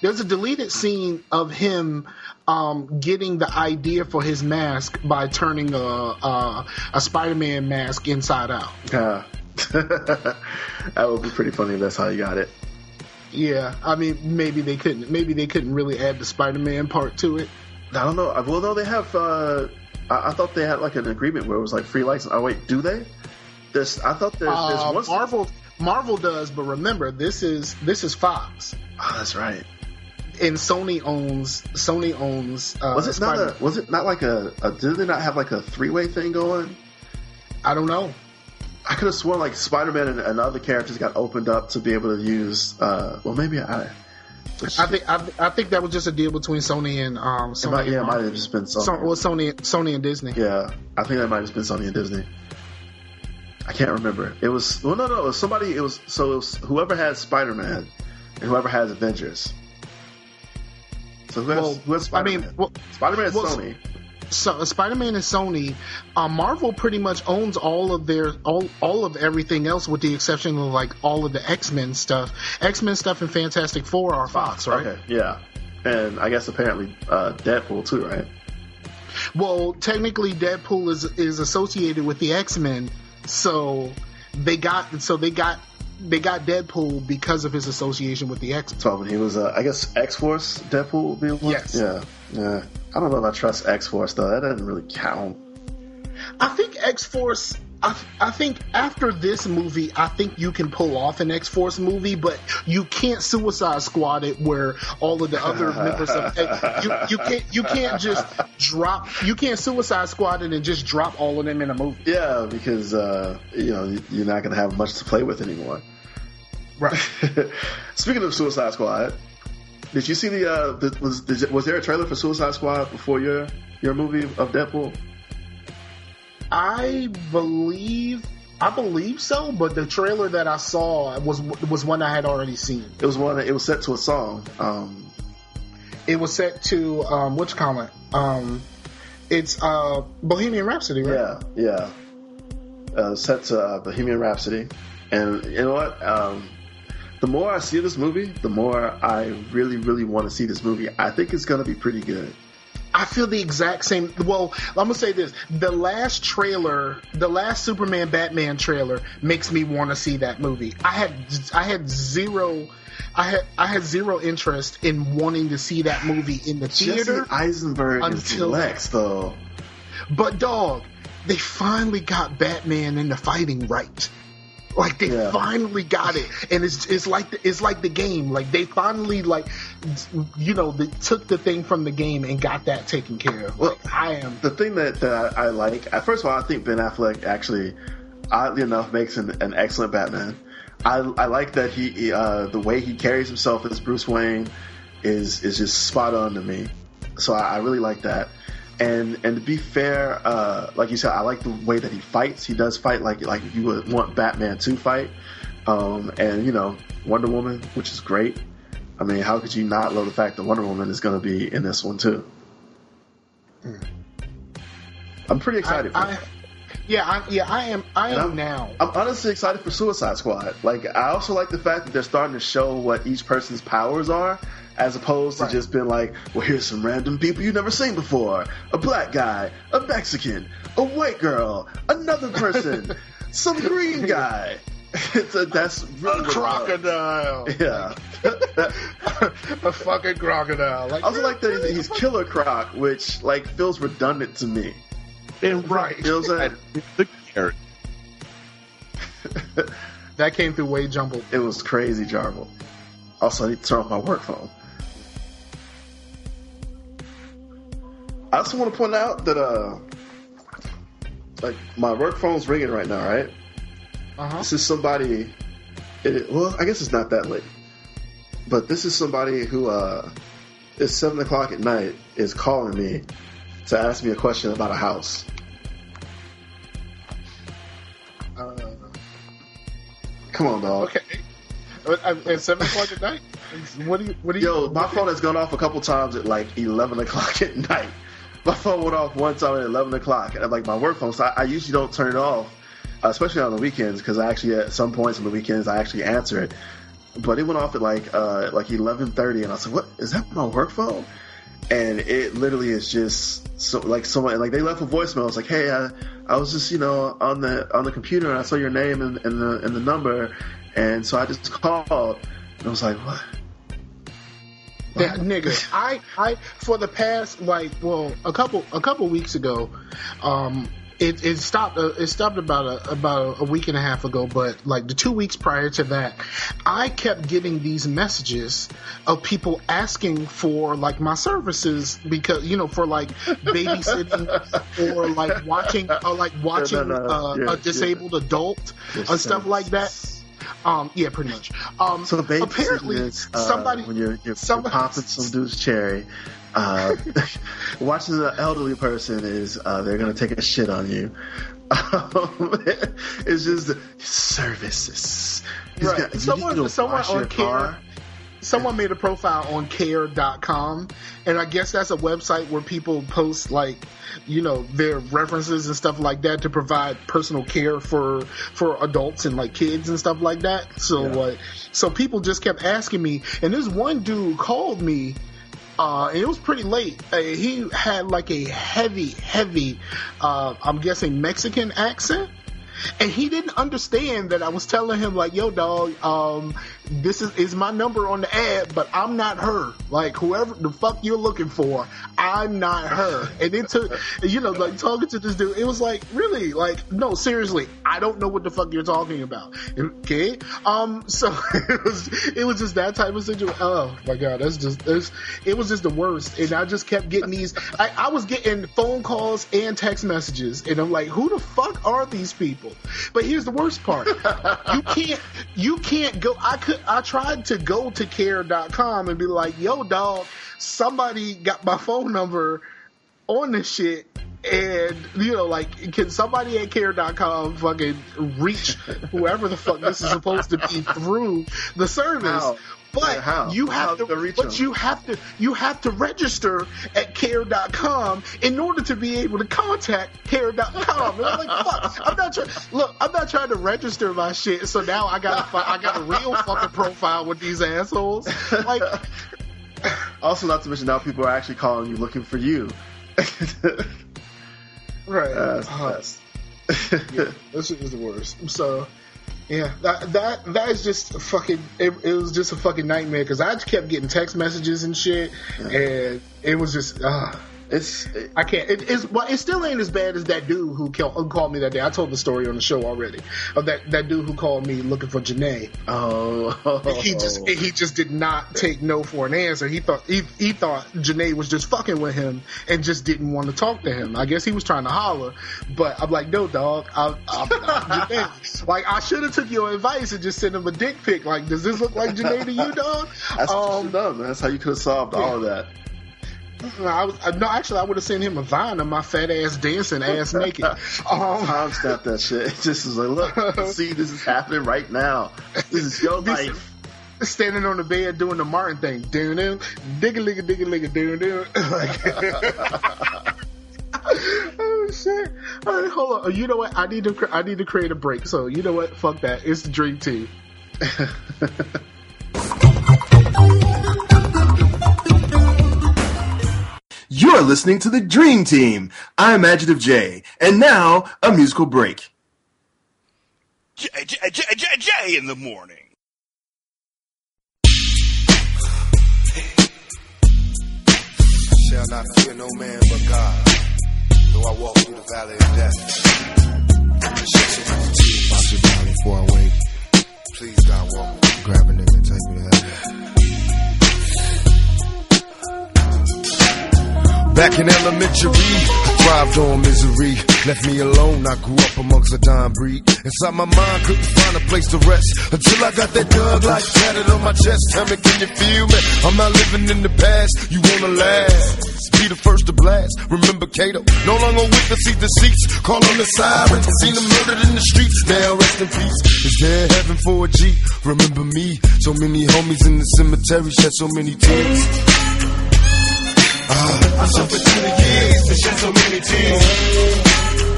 there's a deleted scene of him um, getting the idea for his mask by turning a a, a Spider-Man mask inside out. Yeah, that would be pretty funny if that's how you got it. Yeah, I mean maybe they couldn't maybe they couldn't really add the Spider-Man part to it. I don't know. Well, no, they have. Uh, I, I thought they had like an agreement where it was like free license. Oh wait, do they? This I thought there's, there's Uh, one. Marvel Marvel does, but remember this is this is Fox. Oh, that's right. And Sony owns Sony owns. Uh, Was it not Spider- a? Was it not like a, a? Did they not have like a three way thing going? I don't know. I could have sworn like Spider Man and, and other characters got opened up to be able to use. Uh, well, maybe I. I think I, I think that was just a deal between Sony and um Sony. might, yeah, it might um, have just been Sony. So, well, Sony Sony and Disney. yeah, I think that might have been Sony and Disney. I can't remember. It was well, no, no, it was somebody. It was so it was whoever has Spider Man and whoever has Avengers. So who has, Well, who has I Spider Man? mean, well, Spider Man is well, Sony. So Spider-Man and Sony, uh, Marvel pretty much owns all of their all all of everything else, with the exception of like all of the X-Men stuff. X-Men stuff and Fantastic Four are Fox, right? Okay, yeah, and I guess apparently uh, Deadpool too, right? Well, technically, Deadpool is is associated with the X-Men, so they got so they got they got Deadpool because of his association with the X. So when he was, uh, I guess X Force Deadpool would be one. Yes. Yeah, yeah. I don't know if I trust X Force though. That doesn't really count. I think X Force. I, I think after this movie, I think you can pull off an X Force movie, but you can't Suicide Squad it where all of the other members of you, you can't you can't just drop you can't Suicide Squad it and just drop all of them in a movie. Yeah, because uh, you know you're not going to have much to play with anymore. Right. Speaking of Suicide Squad, did you see the, uh, the was did, was there a trailer for Suicide Squad before your your movie of Deadpool? I believe I believe so, but the trailer that I saw was was one I had already seen. It was one. It was set to a song. Um, It was set to um, which comment? Um, it's uh, Bohemian Rhapsody, right? yeah, yeah. Uh, set to uh, Bohemian Rhapsody, and you know what? Um, the more I see this movie, the more I really, really want to see this movie. I think it's going to be pretty good. I feel the exact same. Well, I'm gonna say this: the last trailer, the last Superman Batman trailer, makes me want to see that movie. I had, I had zero, I had, I had zero interest in wanting to see that movie in the theater. Jesse Eisenberg is until- Lex, though. But dog, they finally got Batman in the fighting right. Like they Yeah. finally got it, and it's it's like the, it's like the game. Like they finally like, you know, they took the thing from the game and got that taken care of. Well, Like, I am the thing that, that I, I like, first of all, I think Ben Affleck actually, oddly enough, makes an, an excellent Batman. I, I like that he, he, uh, the way he carries himself as Bruce Wayne is is just spot on to me. So I, I really like that. And and to be fair, uh, like you said, I like the way that he fights. He does fight like like you would want Batman to fight. Um, and you know Wonder Woman, which is great. I mean, how could you not love the fact that Wonder Woman is going to be in this one too? I'm pretty excited. I, for I, yeah, I, yeah, I am. I And am I'm now. I'm honestly excited for Suicide Squad. Like, I also like the fact that they're starting to show what each person's powers are, as opposed to Right. just being like, well, here's some random people you've never seen before: a black guy, a Mexican, a white girl, another person, some green guy. it's a, that's really a crocodile. was. Yeah. a fucking crocodile. Like, I also like that he's, he's Killer Croc, which like feels redundant to me. and right. You know what I'm saying? The carrot. That came through way jumbled. It was crazy, Jarble. Also, I need to turn off my work phone. I also want to point out that uh, like my work phone's ringing right now, right? Uh huh. This is somebody. It, well, I guess it's not that late, but this is somebody who uh, it's seven o'clock at night is calling me to ask me a question about a house. Uh, Come on, dog. okay. Uh, At seven o'clock at night. What do you? What do you? Yo, my phone has gone off a couple times at like eleven o'clock at night. My phone went off one time at eleven o'clock, and like my work phone. So I, I usually don't turn it off, uh, especially on the weekends, because I actually at some points on the weekends I actually answer it. But it went off at like uh, like eleven thirty, and I said, "What is that? My work phone?" And it literally is just so like someone like they left a voicemail. It's like, "Hey, I, I was just you know on the on the computer, and I saw your name and, and the and the number, and so I just called." And I was like, "What?" Yeah, nigga, I, I for the past like well a couple a couple weeks ago, um, it, it stopped uh, it stopped about a about a week and a half ago, but like the two weeks prior to that, I kept getting these messages of people asking for like my services because you know for like babysitting or like watching or like watching no, uh, yeah, a disabled adult Your and stuff like that. Um, yeah, pretty much. Um, So basically, apparently uh, somebody when you're, you're, somebody- you're popping some dude's cherry, uh, watching an elderly person is uh, they're gonna take a shit on you. Um, it's just services. He's Right. got- Someone- someone on car. Someone made a profile on care.com and i guess that's a website where people post like you know their references and stuff like that to provide personal care for for adults and like kids and stuff like that so Yeah. like so people just kept asking me and this one dude called me uh, and it was pretty late. Uh, he had like a heavy, heavy, uh, I'm guessing Mexican accent. and he didn't understand that I was telling him like, "Yo, dog, um, this is is my number on the ad, but I'm not her. Like whoever the fuck you're looking for, I'm not her." And it took, you know, like talking to this dude, it was like, really, like, no, seriously, I don't know what the fuck you're talking about. Okay, um, so it was it was just that type of situation. Oh my god, that's just that's, it was just the worst, and I just kept getting these. I, I was getting phone calls and text messages, and I'm like, who the fuck are these people? But here's the worst part: you can't you can't go. I could I tried to go to care.com and be like, yo, dog, somebody got my phone number on this shit. And you know, like, can somebody at care.com fucking reach whoever the fuck this is supposed to be through the service? How? But how? you have to, but them? you have to, you have to register at care.com in order to be able to contact care.com. And I'm like, fuck, I'm not trying, look, I'm not trying to register my shit. So now I got a, I got a real fucking profile with these assholes. Like, Also, not to mention now people are actually calling you looking for you. right. That's- Uh, yeah, this shit is the worst. So, yeah, that that that is just fucking. It, it was just a fucking nightmare because I just kept getting text messages and shit, and it was just. Uh, it's it, I can't. It is. Well, it still ain't as bad as that dude who, kill, who called me that day. I told the story on the show already of that that dude who called me looking for Janae. oh He just he just did not take no for an answer. He thought he, he thought Janae was just fucking with him and just didn't want to talk to him. I guess he was trying to holler, but I'm like, no, dog. I, I, I, Janae. Like I should have took your advice and just sent him a dick pic. Like, does this look like Janae to you, dog? that's Um, done. man. That's how you could have solved all of that. No, I was, no, actually, I would have sent him a vine of my fat ass dancing, ass naked. Um, Time stamp that shit. It just was like, look, see, this is happening right now. This is your This- life. standing on the bed doing the Martin thing. Doon doon, digga ligga digga ligga doon doon. Like- oh shit! All right, hold on. You know what? I need to. cre- I need to create a break. So you know what? Fuck that. It's the Dream Team. You're listening to the Dream Team. I'm Adjective J, and now a musical break. J, J, J, J, J in the morning. Shall not fear no man but God. Though I walk through the valley of death. Shut some of the tears. Watch it down before I wake. Please God walk me. Grab a nigga, take me to heaven. Back in elementary, thrived on misery. Left me alone, I grew up amongst a dying breed. Inside my mind, couldn't find a place to rest. Until I got that dog like tatted on my chest. Tell me, can you feel me? I'm not living in the past, you wanna last. Be the first to blast. Remember Kato, no longer with witness see deceits. Call on the sirens, seen them murdered in the streets. Now rest in peace. Is there heaven for a G? Remember me, so many homies in the cemetery shed so many tears. Uh, I suffered through the years and shed so many tears.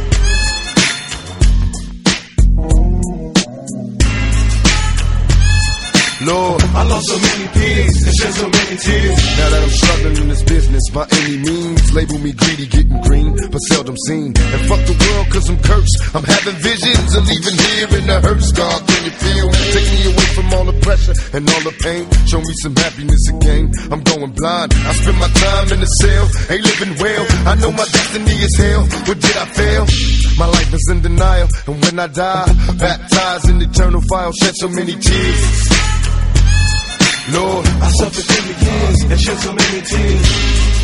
Lord, I lost so many peers and shed so many tears. Now that I'm struggling in this business by any means, label me greedy, getting green, but seldom seen. And fuck the world cause I'm cursed. I'm having visions of leaving here in the hearse. God, can you feel? Take me away from all the pressure and all the pain. Show me some happiness again. I'm going blind. I spend my time in the cell, ain't living well. I know my destiny is hell, but did I fail? My life is in denial, and when I die, baptized in eternal fire, shed so many tears. Lord, I suffered through the years and shed so many tears.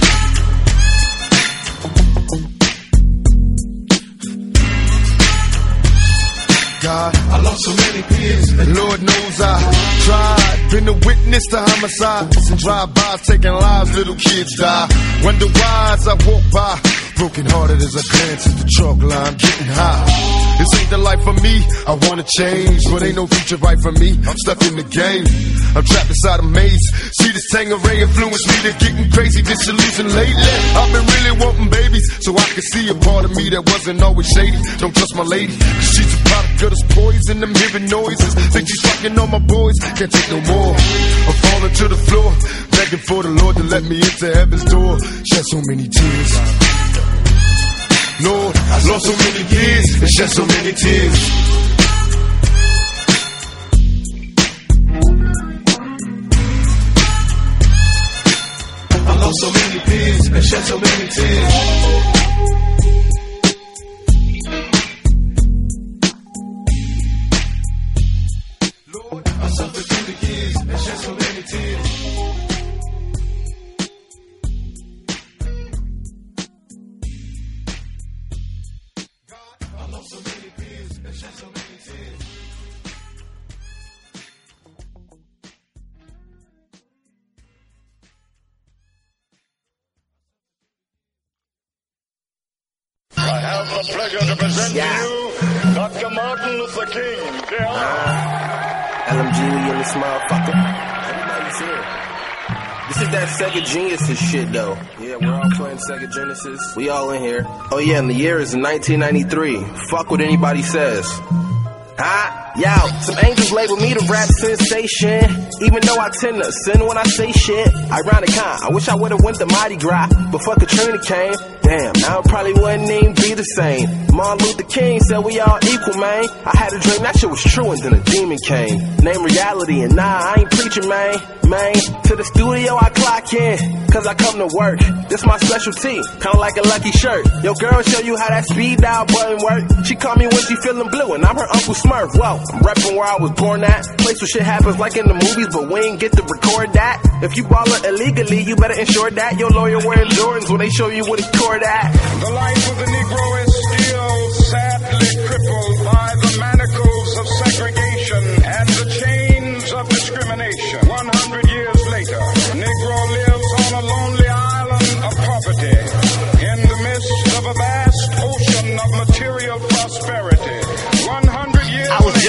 God, I lost so many peers, and Lord knows I tried. Been a witness to homicides and drive-bys taking lives, little kids die. Wonder why I walk by, broken hearted as I glance at the truck line, getting high. This ain't the life for me. I wanna change, but ain't no future right for me. I'm stuck in the game. I'm trapped inside a maze. See this Tanqueray influence me to getting crazy, disillusioned lately. I've been really wanting babies, so I can see a part of me that wasn't always shady. Don't trust my lady, cause she's a product of this poison. I'm hearing noises. Think she's fucking on my boys. Can't take no more. I'm falling to the floor, begging for the Lord to let me into heaven's door. Shed so many tears. Lord, I lost so many years and shed so many tears. So many peers and shed so many tears. King, Jr. LMG, we in this motherfucker. Everybody's here. This is that Sega Genesis shit, though. Yeah, we're all playing Sega Genesis. We all in here. Oh yeah, and the year is 1993. Fuck what anybody says. Huh? Yo, some angels label me the rap sensation. Even though I tend to sin when I say shit. Ironic, huh? I wish I would've went the Mardi Gras before Katrina came. Damn, now it probably wouldn't even be the same. Martin Luther King said we all equal, man. I had a dream that shit was true and then a demon came. Name reality and nah, I ain't preaching, man. Man, to the studio I clock in, cause I come to work. This my specialty, kinda like a lucky shirt. Yo, girl show you how that speed dial button work. She call me when she feeling blue, and I'm her Uncle Smurf. Whoa, I'm reppin' where I was born at. Place where shit happens like in the movies, but we ain't get to record that. If you ballin' illegally, you better ensure that your lawyer wearing Jordans when they show you what he court at. The life of the Negro is still sadly crippled by the manacles of segregation and the chains of discrimination. 100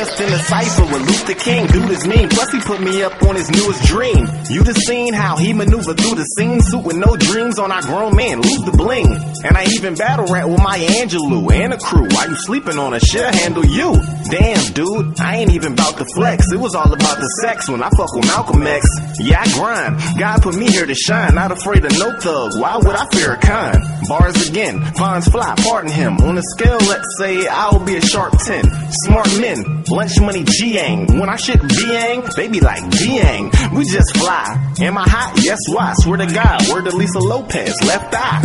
just in a cipher with Luther King, dude is mean. Plus he put me up on his newest dream. You just seen how he maneuvered through the scene, suit with no dreams on our grown man, lose the bling. And I even battle rap with my Angelou and a crew. Why you sleeping on a shit handle you? Damn, dude, I ain't even about to flex. It was all about the sex when I fuck with Malcolm X. Yeah, I grind. God put me here to shine, not afraid of no thug. Why would I fear a con? Bars again, Fonz fly, pardon him. On a scale, let's say I'll be a sharp 10. Smart men, lunch money G-Ang. When I shit B-Ang, they be like D-Ang. We just fly. Am I hot? Yes, why? Swear to God, word to Lisa Lopes, left eye.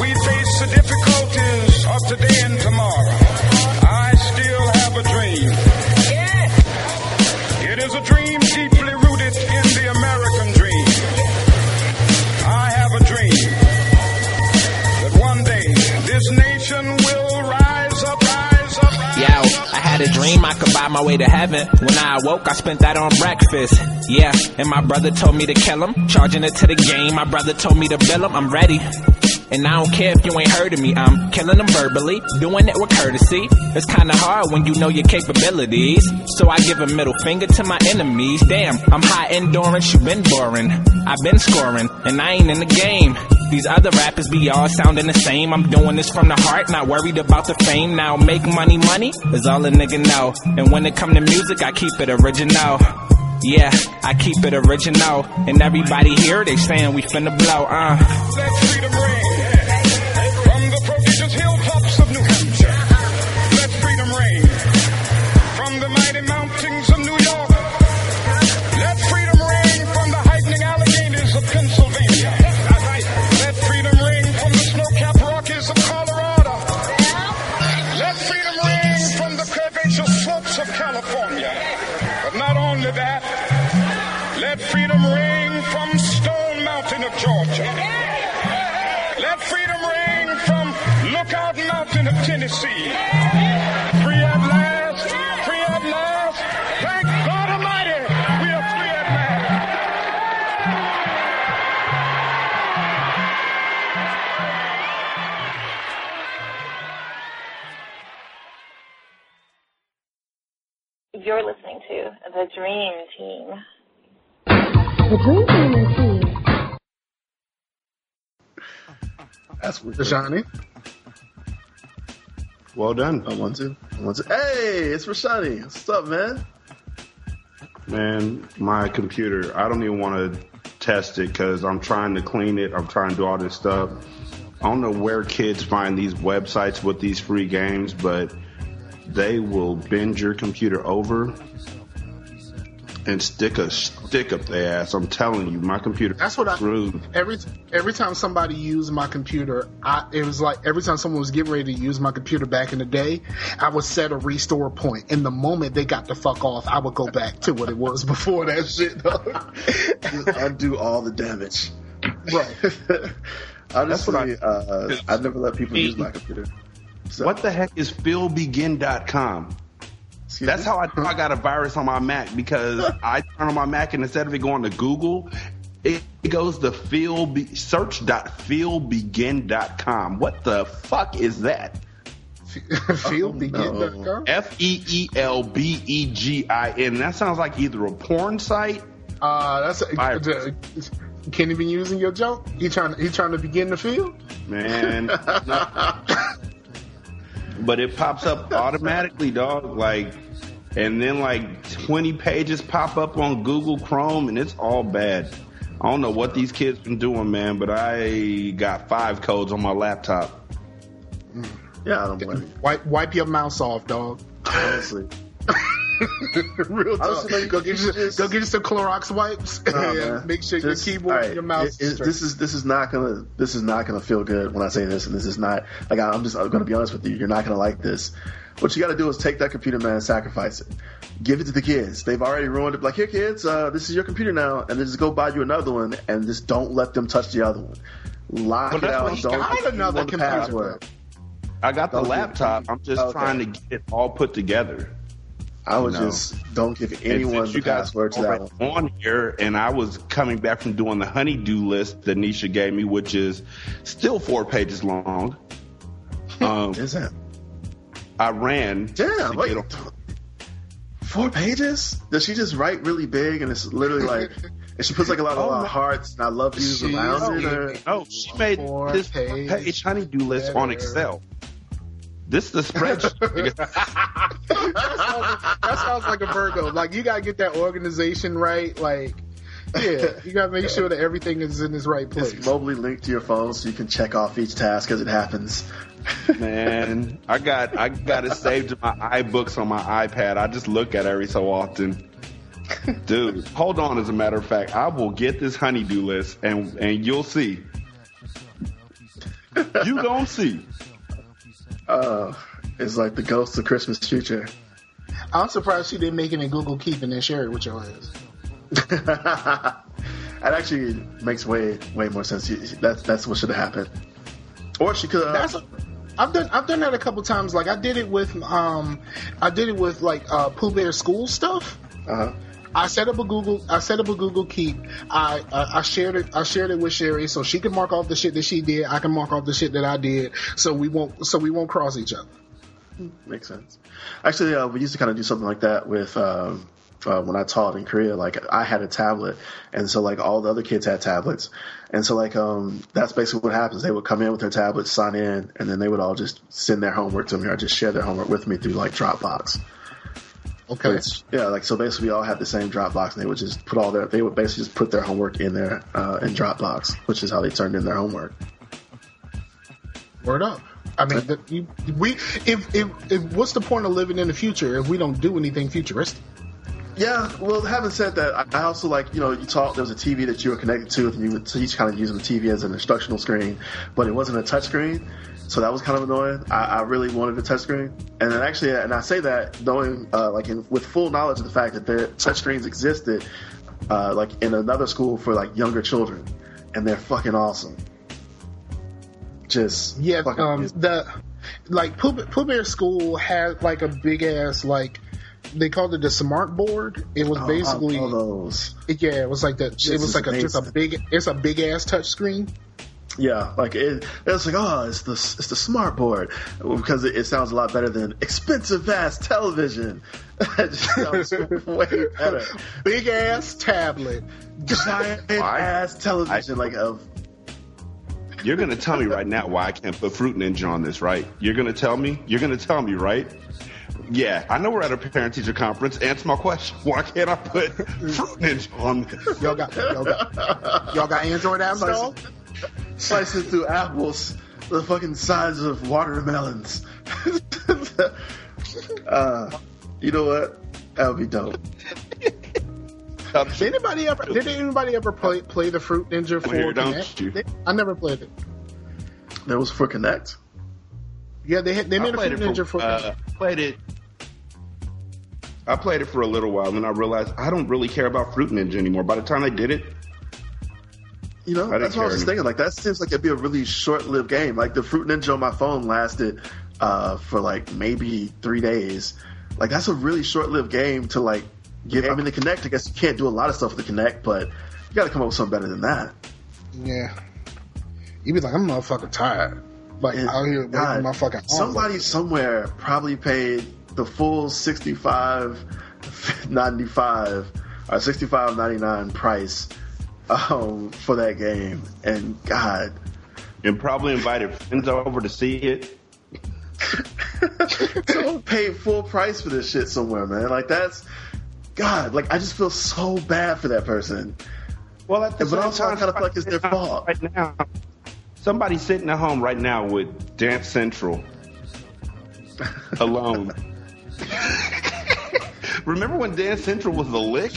We face the difficulties of today and had a dream I could buy my way to heaven. When I awoke, I spent that on breakfast. Yeah, and my brother told me to kill him. Charging it to the game, my brother told me to bill him. I'm ready. And I don't care if you ain't heard of me, I'm killing them verbally, doing it with courtesy. It's kinda hard when you know your capabilities. So I give a middle finger to my enemies. Damn, I'm high endurance, you been boring. I've been scoring, and I ain't in the game. These other rappers be all sounding the same. I'm doing this from the heart, not worried about the fame. Now make money, money is all a nigga know. And when it come to music, I keep it original. Yeah, I keep it original. And everybody here, they saying we finna blow, uh. Lookout Mountain of Tennessee. Free at last, free at last. Thank God Almighty, we are free at last. You're listening to The Dream Team. The Dream Team is here. That's Rashanii. Well done. I want to. I want to. Hey, it's Rashanii. What's up, man? Man, my computer, I don't even want to test it because I'm trying to clean it. I'm trying to do all this stuff. I don't know where kids find these websites with these free games, but they will bend your computer over and stick a stick up their ass. I'm telling you, my computer That's what I screwed. every every time somebody used my computer, I it was like every time someone was getting ready to use my computer back in the day, I would set a restore point. And the moment they got the fuck off, I would go back to what it was before that shit. Dog. Undo all the damage. Right. Honestly, uh, I never let people use my computer. What the heck is feelbegin.com? That's how I I got a virus on my Mac because I turn on my Mac and instead of it going to Google, it, it goes to feel be, search.feelbegin.com. What the fuck is that? Feelbegin.com? F E E L B E G I N. That sounds like either a porn site. Uh, that's a, Kenny be using your joke? He trying he trying to begin the field? Man. no. but it pops up automatically, dog. Like, and then like 20 pages pop up on Google Chrome, and it's all bad. I don't know what these kids been doing, man, but I got five codes on my laptop. Mm. Yeah, I don't blame you. Wipe wipe your mouse off, dog. Honestly. Real talk. Honestly, go get you, go get you some Clorox wipes Nah, and man. make sure Just- your keyboard all and right, your mouse. it- it- is this is this is not gonna this is not gonna feel good when I say this, and this is not like I- I'm just I'm gonna be honest with you. You're not gonna like this. What you got to do is take that computer, man, and sacrifice it. Give it to the kids. They've already ruined it. Like here, kids, uh, this is your computer now, and then just go buy you another one, and just don't let them touch the other one. Lock But it out. Don't got another the computer. password. I got the Don't give- laptop. I'm just Okay. trying to get it all put together. I was You know. just don't give anyone the you password to that one. on here, and I was coming back from doing the honeydew list that Nisha gave me, which is still four pages long. Um, is that? I ran. Damn, to wait. get on- Four pages? Does she just write really big and it's literally like, and she puts like a lot of, Oh, uh, lot of hearts and I love yous She's- around it? No, she made this four page honeydew list on Excel. This is the spreadsheet. that, sounds, that sounds like a Virgo. Like you gotta get that organization right. Like, yeah, you gotta make sure that everything is in its right place. It's mobily linked to your phone so you can check off each task as it happens. Man, I got I got it saved in my iBooks on my iPad. I just look at it every so often. Dude, hold on. As a matter of fact, I will get this honeydew list, and and you'll see. You gonna see. Uh, it's like the ghost of Christmas future. I'm surprised she didn't make it in Google Keep and then share it with your ass. That actually makes way way more sense. That's that's what should have happened. Or she could. Uh, That's a, I've done I've done that a couple times. Like I did it with um I did it with like uh Pooh Bear school stuff. uh I set up a Google. I set up a Google Keep. I, I I shared it. I shared it with Sherry, so she can mark off the shit that she did. I can mark off the shit that I did. So we won't. So we won't cross each other. Makes sense. Actually, uh, we used to kind of do something like that with um, uh, when I taught in Korea. Like I had a tablet, and so like all the other kids had tablets, and so like um, that's basically what happens. They would come in with their tablets, sign in, and then they would all just send their homework to me or just share their homework with me through like Dropbox. Okay. Yeah, like so basically we all had the same Dropbox, and they would just put all their they would basically just put their homework in there uh, in Dropbox, which is how they turned in their homework. Word up. I mean, that you, we if, if if what's the point of living in the future if we don't do anything futuristic? Yeah, well, having said that, I also like you know you taught there was a TV that you were connected to, and you would teach kind of using the TV as an instructional screen, but it wasn't a touch screen, so that was kind of annoying. I, I really wanted a touch screen, and then actually, and I say that knowing uh, like in, with full knowledge of the fact that there touch screens existed, uh, like in another school for like younger children. and they're fucking awesome. Just Yeah, fucking um, amazing. the like Pooh, Pooh Bear School had like a big ass like they called it the smart board. It was Oh, basically all those. yeah, it was like that. This It was is like a, just a big. It's a big ass touch screen. Yeah, like it, it's like oh, it's the it's the smart board because it, it sounds a lot better than expensive ass television. it just sounds way better. Big ass tablet. Giant ass television, like of You're gonna tell me right now why I can't put Fruit Ninja on this, right? You're gonna tell me. You're gonna tell me, right? Yeah, I know we're at a parent teacher conference. Answer my question. Why can't I put Fruit Ninja on this? Y'all got y'all got, y'all got Android apps Slice installed? slicing through apples the fucking size of watermelons. uh, you know what? That would be dope. Did anybody ever? Did anybody ever play play the Fruit Ninja for Here, Kinect? I never played it. That was for Kinect. Yeah, they had, they I made a Fruit it Ninja for. uh, played it. I played it for a little while, and I realized I don't really care about Fruit Ninja anymore. By the time I did it, You know, I didn't that's what I was care just thinking. Like that seems like it'd be a really short-lived game. Like the Fruit Ninja on my phone lasted uh, for like maybe three days. Like that's a really short-lived game to like give. I mean, the Kinect. I guess you can't do a lot of stuff with the Kinect, but you got to come up with something better than that. Yeah, you'd be like, I'm motherfucking tired. Like out here waiting God, on my fucking. somebody somewhere probably paid the full sixty-five ninety-five or sixty-five ninety-nine price um, for that game, and God, and probably invited friends over to see it. someone paid full price for this shit somewhere, man. Like that's God. Like I just feel so bad for that person. Well, at the but also I time, kind of feel like it's their fault. Right now, somebody sitting at home right now with Dance Central alone. Remember when Dance Central was the lick?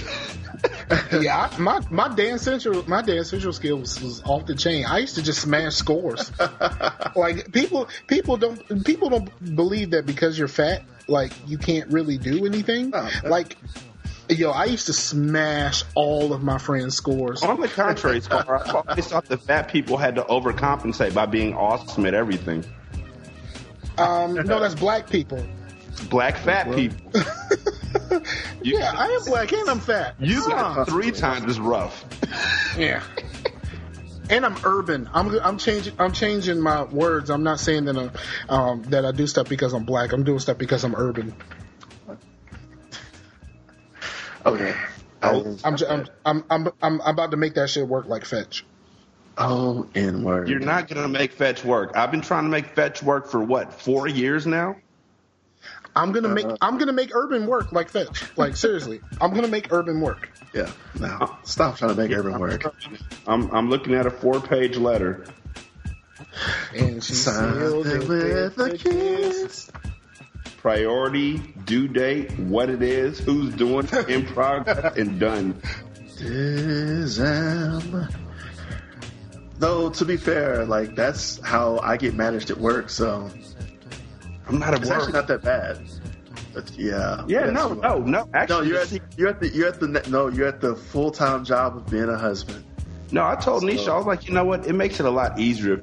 yeah, I, my my dance central my dance central skills was off the chain. I used to just smash scores. like people people don't people don't believe that because you're fat, like you can't really do anything. like yo, I used to smash all of my friends' scores. On the contrary, Scar, I always thought the fat people had to overcompensate by being awesome at everything. Um, no, that's black people. Black fat people. yeah, I am black and I'm fat. You Huh. got three times as rough. Yeah. And I'm urban. I'm I'm changing I'm changing my words. I'm not saying that I, um, that I do stuff because I'm black. I'm doing stuff because I'm urban. Okay. I'm, j- I'm, I'm I'm I'm about to make that shit work like fetch. Oh, N word. You're not gonna make fetch work. I've been trying to make fetch work for what four years now. I'm gonna make uh-huh. I'm gonna make urban work like fetch. Like seriously, I'm gonna make urban work. Yeah. Now stop trying to make urban work. I'm I'm looking at a four page letter. And she sealed it with a kiss. Priority, due date, what it is, who's doing, it, in progress, and done. Dism. Though to be fair, like that's how I get managed at work, so I'm not at it's work. actually not that bad. But yeah, Yeah, no, no, no. Actually, no, you're at you're at the you're at the no, you're at the full time job of being a husband. No, I told Nisha, I was like, you know what? It makes it a lot easier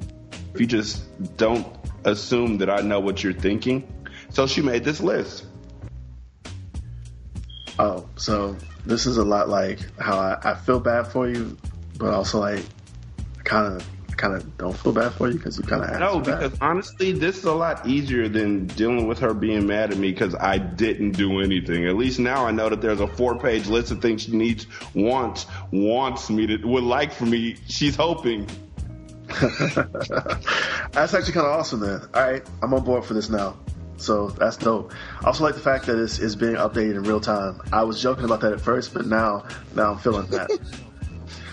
if you just don't assume that I know what you're thinking. So she made this list. Oh, so this is a lot like how I, I feel bad for you, but also like kind of kind of don't feel bad for you because you kind of No, because honestly, this is a lot easier than dealing with her being mad at me because I didn't do anything. At least now I know that there's a four page list of things she needs, wants, wants me to, would like for me. She's hoping. That's actually kind of awesome. Then, all right, I'm on board for this now. So that's dope. I also like the fact that it's, it's being updated in real time. I was joking about that at first, but now now I'm feeling that.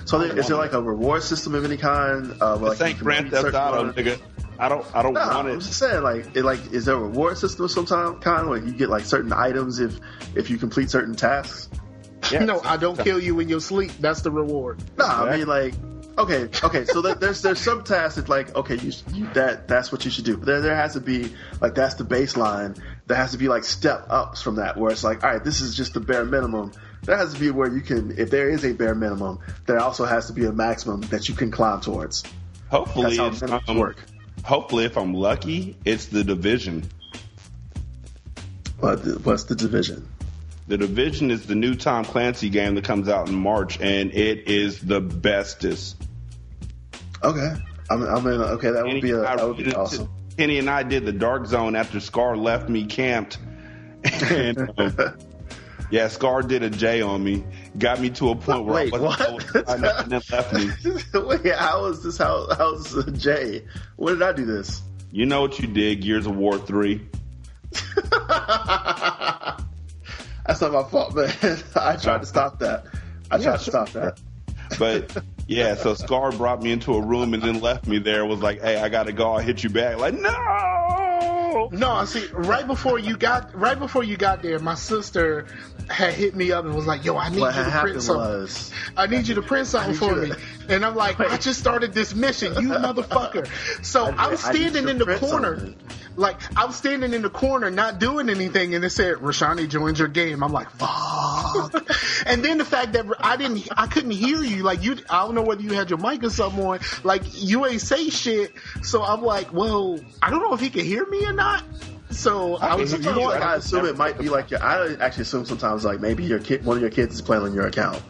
So there, is there like a reward system of any kind? Uh, where, like, ain't you can Grand Theft Auto, order? nigga. I don't, I don't Nah, want I'm it. just saying, like, it, like, is there a reward system of some time, kind where you get like certain items if if you complete certain tasks? no, I don't kill you in your sleep. That's the reward. No, I mean like, okay, okay. So that there's there's some tasks that like, okay, you, you that that's what you should do. But there there has to be like that's the baseline. There has to be like step ups from that where it's like, all right, this is just the bare minimum. There has to be where you can. If there is a bare minimum, there also has to be a maximum that you can climb towards. Hopefully, That's how um, work. Hopefully, if I'm lucky, it's the division. But what's the division? The division is the new Tom Clancy game that comes out in March, and it is the bestest. Okay, I'm, I mean, okay, that would be a, that would be awesome. Kenny and I did the Dark Zone after Scar left me camped, and um, yeah, Scar did a J on me, got me to a point where Wait, I what? and then left me. Wait, how is this? How how's uh, Jay? When did I do this? You know what you did, Gears of War three. That's not my fault, man. I tried to stop that. I tried Yeah, to stop that. But yeah, so Scar brought me into a room and then left me there. Was like, hey, I gotta go. I'll hit you back. Like, no. No, I see, right before you got right before you got there, my sister had hit me up and was like, "Yo, I need What you to print something. was- I need you to print something for me." to- And I'm like, "I just started this mission, you motherfucker!" So I, need standing in the corner, something. Like I was standing in the corner, not doing anything, and it said, "Rashanii joins your game." I'm like, "Fuck!" and then the fact that I didn't, I couldn't hear you. Like you, I don't know whether you had your mic or something on. Like you ain't say shit. So I'm like, "Well, I don't know if he can hear me or not." So I, was you just know, like, like, I assume it might be like your. I actually assume sometimes like maybe your kid, one of your kids is playing on your account.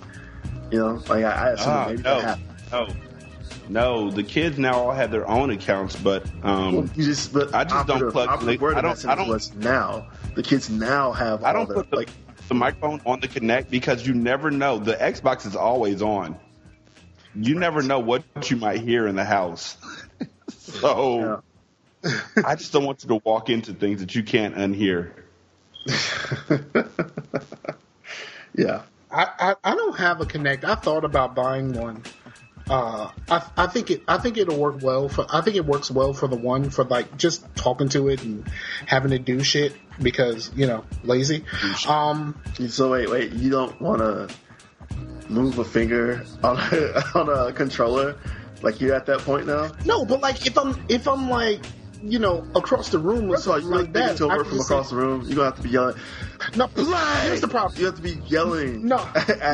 You know, like I, I assume Ah, maybe no, that happened. no, no. The kids now all have their own accounts, but um, You just, but I just don't plug. operative the- word I of that don't. I don't. now. The kids now have. I don't their, put the, like. the microphone on the Kinect because you never know. The Xbox is always on. You never know what you might hear in the house. so I just don't want you to walk into things that you can't unhear. Yeah. I, I, I don't have a Kinect. I thought about buying one. Uh, I, I think it I think it'll work well for I think it works well for the one for like just talking to it and having to do shit because you know lazy. Um, So wait, wait. You don't want to move a finger on a, on a controller? Like you're at that point now? no, but like if I'm if I'm like you know across the room or something you like that, I work from across say- the room. You're gonna have to be yelling. No, here's the problem. You have to be yelling. No,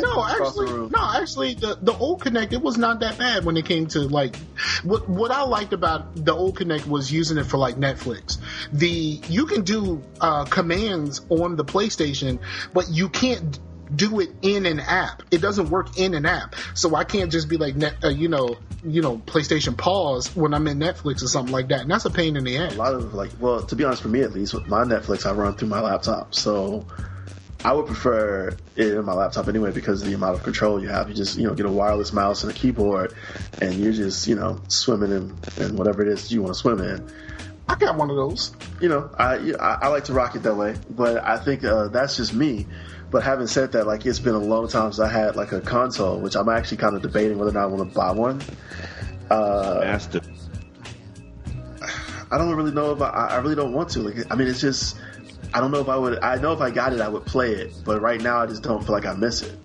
no, actually, no, actually, the the old Kinect it was not that bad when it came to like what what I liked about the old Kinect was using it for like Netflix. The you can do uh, commands on the PlayStation, but you can't do it in an app. It doesn't work in an app, so I can't just be like, uh, you know, you know, PlayStation pause when I'm in Netflix or something like that, and that's a pain in the ass. A lot of like, well, to be honest, for me at least, with my Netflix, I run through my laptop, so I would prefer it in my laptop anyway because of the amount of control you have. You just, you know, get a wireless mouse and a keyboard, and you're just, you know, swimming in, in whatever it is you want to swim in. I got one of those. You know, I I, I like to rock it that way, but I think uh, that's just me. But having said that, like it's been a long time since I had like a console, which I'm actually kind of debating whether or not I want to buy one. Uh, Master. I don't really know if I, I really don't want to. Like, I mean, it's just I don't know if I would. I know if I got it, I would play it, but right now I just don't feel like I miss it.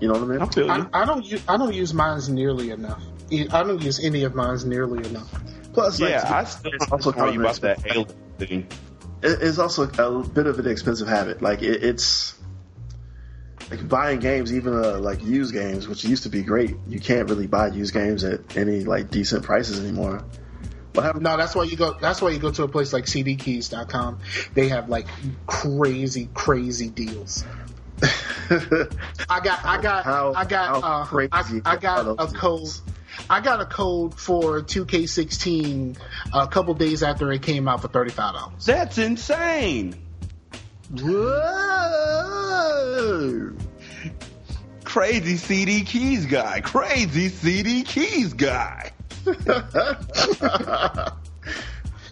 You know what I mean? I feel you. I, I don't use I don't use mine's nearly enough. I don't use any of mine's nearly enough. Plus, like, yeah, to be- I still also know kind you of about that expensive. alien thing. It- It's also a bit of an expensive habit. Like it, it's like buying games, even uh, like used games, which used to be great. You can't really buy used games at any like decent prices anymore. No, that's why you go. That's why you go to a place like CDKeys.com. They have like crazy, crazy deals. I got, I got, How- I got, uh, crazy I, I got a code. deals? I got a code for 2K16 a couple days after it came out for thirty five dollars. That's insane. Whoa! Crazy CD keys guy. Crazy CD keys guy.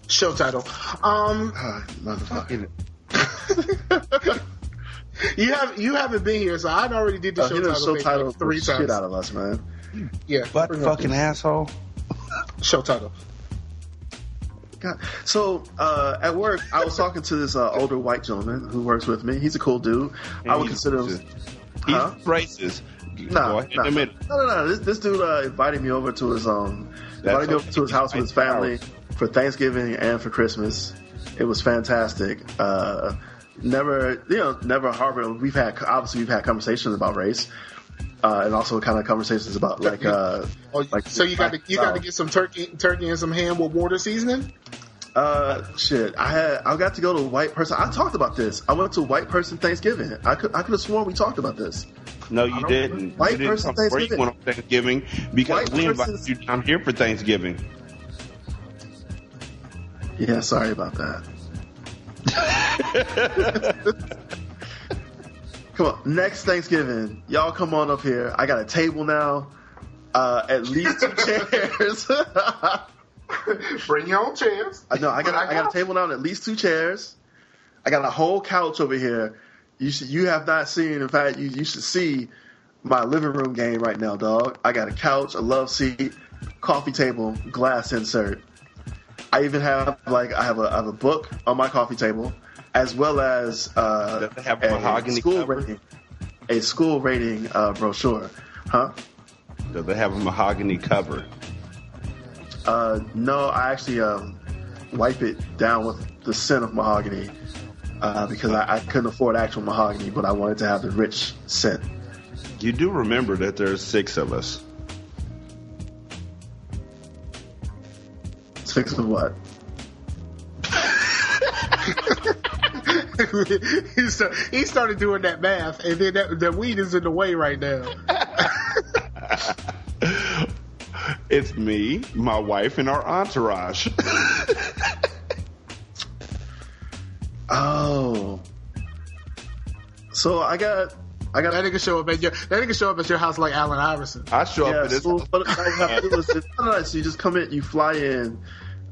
Show title. Um, Ah, motherfucker. you have you haven't been here, so I already did the Uh, show title, show title like three times. shit out of us, man. Yeah, Butt bring up. fucking asshole. show title. God. So uh, at work, I was talking to this uh, older white gentleman who works with me. He's a cool dude. I would He's consider him. racist. Huh? He's racist. Nah, Go nah. in a minute. No, no, no. This, this dude uh, invited me over to his um, invited me over to his house with his family for Thanksgiving and for Christmas. It was fantastic. Uh, never, you know, never harbor. We've had obviously we've had conversations about race, uh, and also kind of conversations about like, uh, Oh, like so you got to you got to get some turkey turkey and some ham with water seasoning. Uh, shit. I had I got to go to white person. I talked about this. I went to white person Thanksgiving. I could I could have sworn we talked about this. No, you didn't. White you didn't person come you Thanksgiving. went on Thanksgiving because White we invited person's- you down here for Thanksgiving. Yeah, sorry about that. come on, next Thanksgiving, y'all come on up here. I got a table now. Uh, at least two chairs. Bring your own chairs. I know. I got. I got a table now and at least two chairs. I got a whole couch over here. You should. You have not seen. In fact, you you should see my living room game right now, dog. I got a couch, a love seat, coffee table, glass insert. I even have like I have a I have a book on my coffee table, as well as uh, have a mahogany school rating, a school rating uh, brochure, huh? Does they have a mahogany cover? Uh, no, I actually um, wipe it down with the scent of mahogany uh, because I, I couldn't afford actual mahogany, but I wanted to have the rich scent. You do remember that there's six of us. Six of what? He, start, he started doing that math, and then that, the weed is in the way right now. It's me, my wife, and our entourage. Oh, so I got I got that nigga show up at your that nigga show up at your house like Allen Iverson. I show yeah. So what I have to do is just, you just come in, you fly in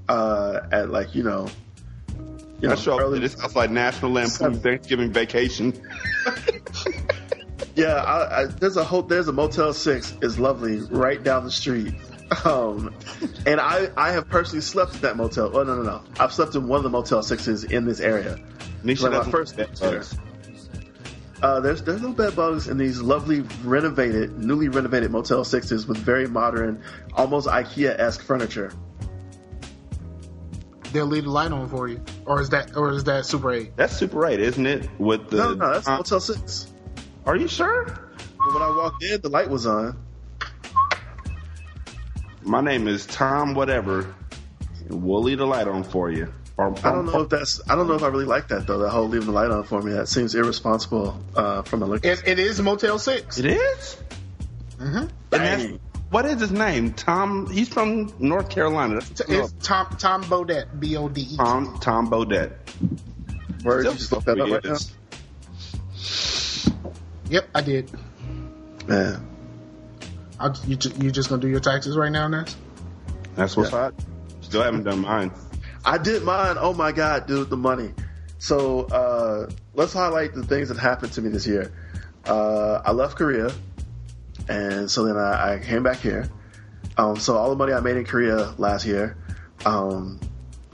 uh, at like you know, I show up to this house like National Lampoon Thanksgiving Vacation. Yeah, I, I, there's a whole, there's a Motel Six is lovely right down the street, um, and I I have personally slept in that motel. Oh no no no, I've slept in one of the Motel Sixes in this area. Nisha Like my first bed bugs. Uh, there's there's no bed bugs in these lovely renovated, newly renovated Motel Sixes with very modern, almost IKEA esque furniture. They'll leave the light on for you, or is that or is that Super Eight? That's Super 8, isn't it? With the No no, that's Motel Six. Are you sure? But when I walked in, the light was on. My name is Tom Whatever. We'll leave the light on for you. Or, I don't know if that's I don't know if I really like that though. That whole leaving the light on for me that seems irresponsible uh, from a look. It, it is Motel Six. It is? Mm-hmm. And that's- what is his name? Tom. He's from North Carolina. That's It's Tom Tom Bodett, B O D E. Tom Tom Bodett. Word, you just looked that up right now. Yep, I did. Man, I, you ju- you just gonna do your taxes right now, Ness? That's what's hot. Still haven't done mine. I did mine. Oh my god, dude, the money. So uh, let's highlight the things that happened to me this year. Uh, I left Korea, and so then I, I came back here. Um, so all the money I made in Korea last year, um,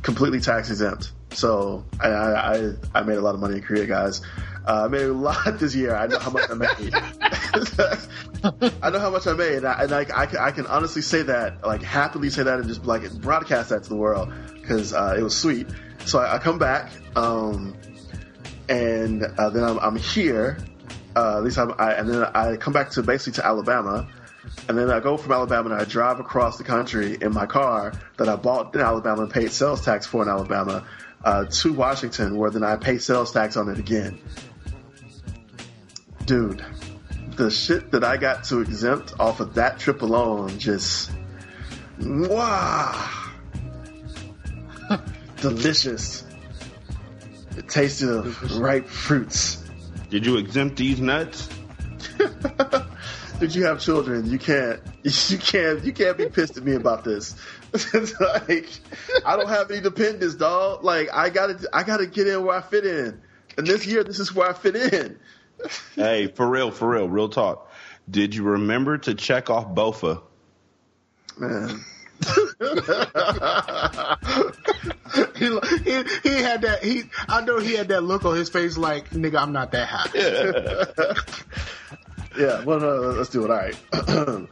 completely tax exempt. So I, I, I- made a lot of money in Korea, guys. Uh, I made a lot this year. I know how much I made. I know how much I made, and I, and I, I, can, I can honestly say that, like happily say that, and just like broadcast that to the world because uh, it was sweet. So I, I come back, um, and uh, then I'm, I'm here. Uh, at least I'm, I, and then I come back to basically to Alabama, and then I go from Alabama and I drive across the country in my car that I bought in Alabama and paid sales tax for in Alabama uh, to Washington, where then I pay sales tax on it again. Dude, the shit that I got to exempt off of that trip alone just wow delicious. It tasted of ripe fruits Did you exempt these nuts? did you have children you can't you can't you can't be pissed at me about this like i don't have any dependents dog like i gotta i gotta get in where i fit in and this year this is where i fit in hey, for real, for real, real talk. Did you remember to check off BOFA? man he, he he had that he I know he had that look on his face like nigga I'm not that high. yeah well no, let's do it all right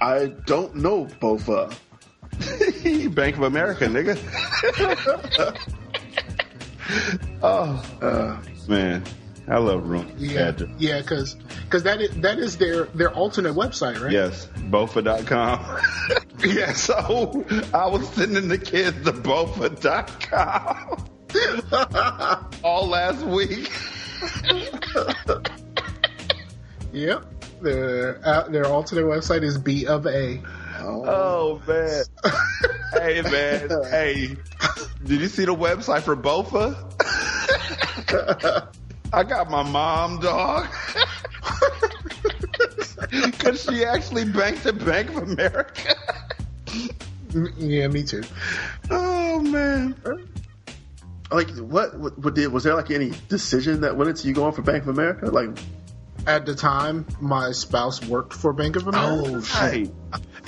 i don't know bofa Bank of America, nigga. Oh, Uh, man. I love Room. Yeah, yeah, because because that is, that is their their alternate website, right? Yes, bofa.com. yeah, so I was sending the kids to bofa.com all last week. Yep. Their uh, their alternate website is B of A. Oh, man. hey, man. Hey, did you see the website for bofa? I got my mom, dog. Because she actually banked at Bank of America. Yeah, me too. Oh, man. like what, what? What did? Was there like any decision that went into you going for Bank of America? Like, At the time, my spouse worked for Bank of America. oh Hey,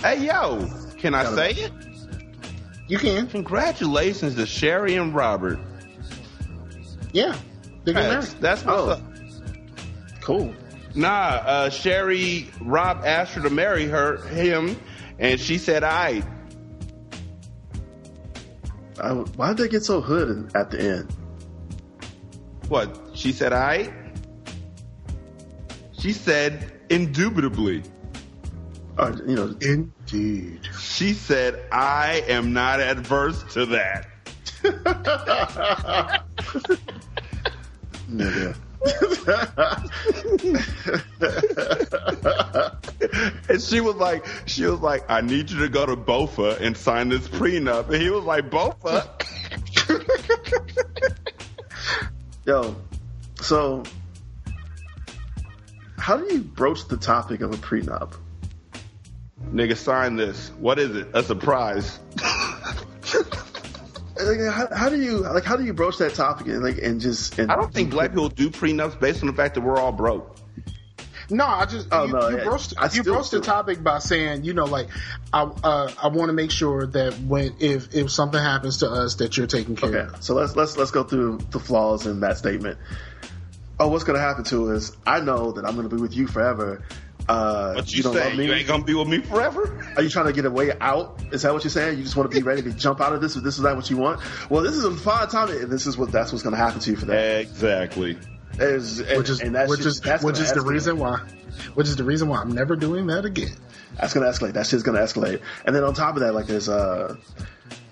hey, yo, can I say it? You can. Congratulations to Sherry and Robert. Yeah. They get That's, married. that's what's Oh. up. cool. Nah, uh, Sherry, Rob asked her to marry her, him, and she said, "I." I, why did they get so hood at the end? What? She said, "I." She said, "Indubitably." Or, you know, Indeed. She said, "I am not adverse to that." nigga. and she was like, she was like, I need you to go to Bofa and sign this prenup. And he was like, Bofa? Yo, so how do you broach the topic of a prenup? Nigga, sign this. What is it? A surprise. Like, how, how do you like? How do you broach that topic and like and just? And I don't think black people do prenups based on the fact that we're all broke. No, I just Oh, you, no, you yeah. broached, I you broached the topic by saying, you know, like I uh, I want to make sure that when if if something happens to us, that you're taking care Okay, of. so let's let's let's go through the flaws in that statement. Oh, what's gonna happen to us? I know that I'm gonna be with you forever. Uh, What you, don't say? love me? You ain't gonna be with me forever? Are you trying to get a way out? Is that what you're saying? You just want to be ready to jump out of this, or this is that what you want? Well, this is a fine time, and this is what that's what's going to happen to you for that. Exactly. Is, and, Which is and that's which just, is that's which is the reason why, which is the reason why I'm never doing that again. that's going to escalate. That shit's going to escalate. And then on top of that, like there's uh,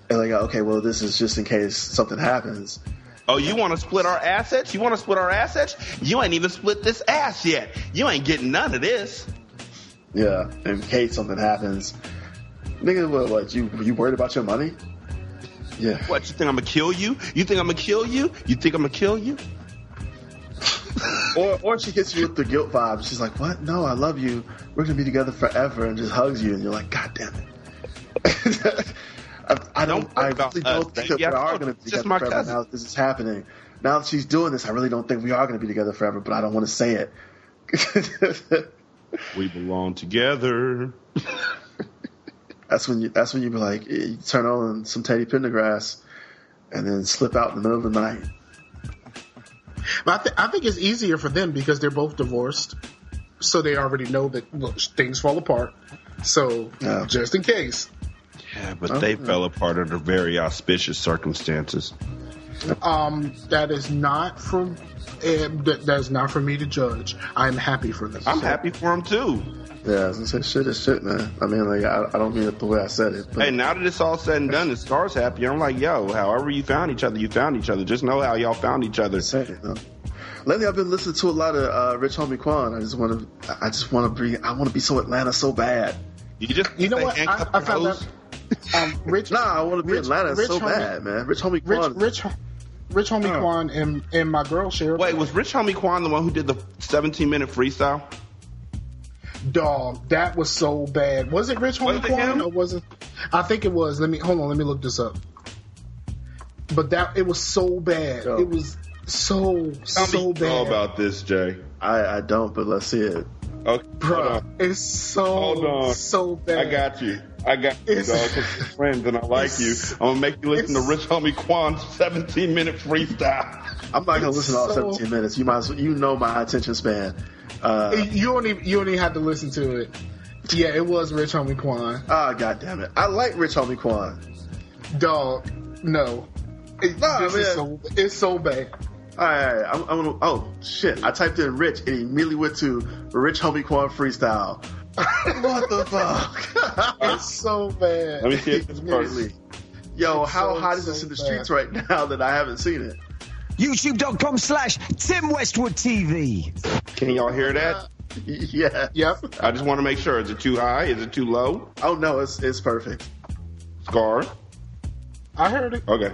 and like okay, well, this is just in case something happens. Oh, you want to split our assets? You want to split our assets? You ain't even split this ass yet. You ain't getting none of this. Yeah, in case something happens. Nigga, what, what you you worried about your money? Yeah. What, you think I'm gonna kill you? You think I'm gonna kill you? You think I'm gonna kill you? Or or she hits you with the guilt vibe. She's like, "What? No, I love you. We're gonna be together forever," and just hugs you, and you're like, "God damn it." I, I don't. Don't I really us, don't think baby. that we are going to be it's together forever cousin. now that this is happening. Now that she's doing this, I really don't think we are going to be together forever. But I don't want to say it. We belong together. that's when you. That's when you be like, eh, you turn on some Teddy Pendergrass, and then slip out in the middle of the night. But I, th- I think it's easier for them because they're both divorced, so they already know that look, things fall apart. So Yeah. just in case, Yeah, but Oh, they yeah. fell apart under very auspicious circumstances. um, that is not for um, that, that is not for me to judge. I'm happy for them. I'm happy for them too. Yeah, I was gonna say shit is shit, man. I mean, like, I, I don't mean it the way I said it, but Hey, now that it's all said and done, and Scar's happy. I'm like, yo, however you found each other, you found each other. Just know how y'all found each other. say it, though. Lately, I've been listening to a lot of uh, Rich Homie Quan. I just want to, I just want to be, I want to be so Atlanta so bad. You just You know what? I, I found hoes? Out. Um, Rich, Nah, I want to be Rich- Atlanta Rich so Homie- bad, man. Rich Homie Rich, Quan. Rich, Rich Homie Oh. Quan and and my girl share. Wait, was Rich Homie Quan the one who did the 17 minute freestyle? Dog, that was so bad. Was it Rich Was Homie it Quan him? or was it? I think it was. Let me hold on. Let me look this up. But that it was so bad. Yo. It was so so me all bad, about this, Jay. I, I don't, but let's see it. Okay, bro. It's so so bad. I got you. I got you, It's- dog. 'cause we're friends and I like you. I'm gonna make you listen to Rich Homie Quan's 17 minute freestyle. I'm not gonna listen to all so- 17 minutes. You might, as well, you know my attention span. Uh, You don't even you don't even have to listen to it. Yeah, it was Rich Homie Quan. ah, god damn it. I like Rich Homie Quan. Dog, no. It- Nah, this is man. so, it's so bad. All right, all right. I'm, I'm gonna. Oh shit! I typed in Rich and it immediately went to Rich Homie Quan freestyle. what the fuck? It's so bad. Let me see if this works. Immediately. Yo, It's how so, hot is so this in the bad. streets right now that I haven't seen it? YouTube.com slash Tim Westwood TV. Can y'all hear that? Yeah. Yep. I just want to make sure. Is it too high? Is it too low? Oh no, it's it's perfect. Scar? I heard it. Okay.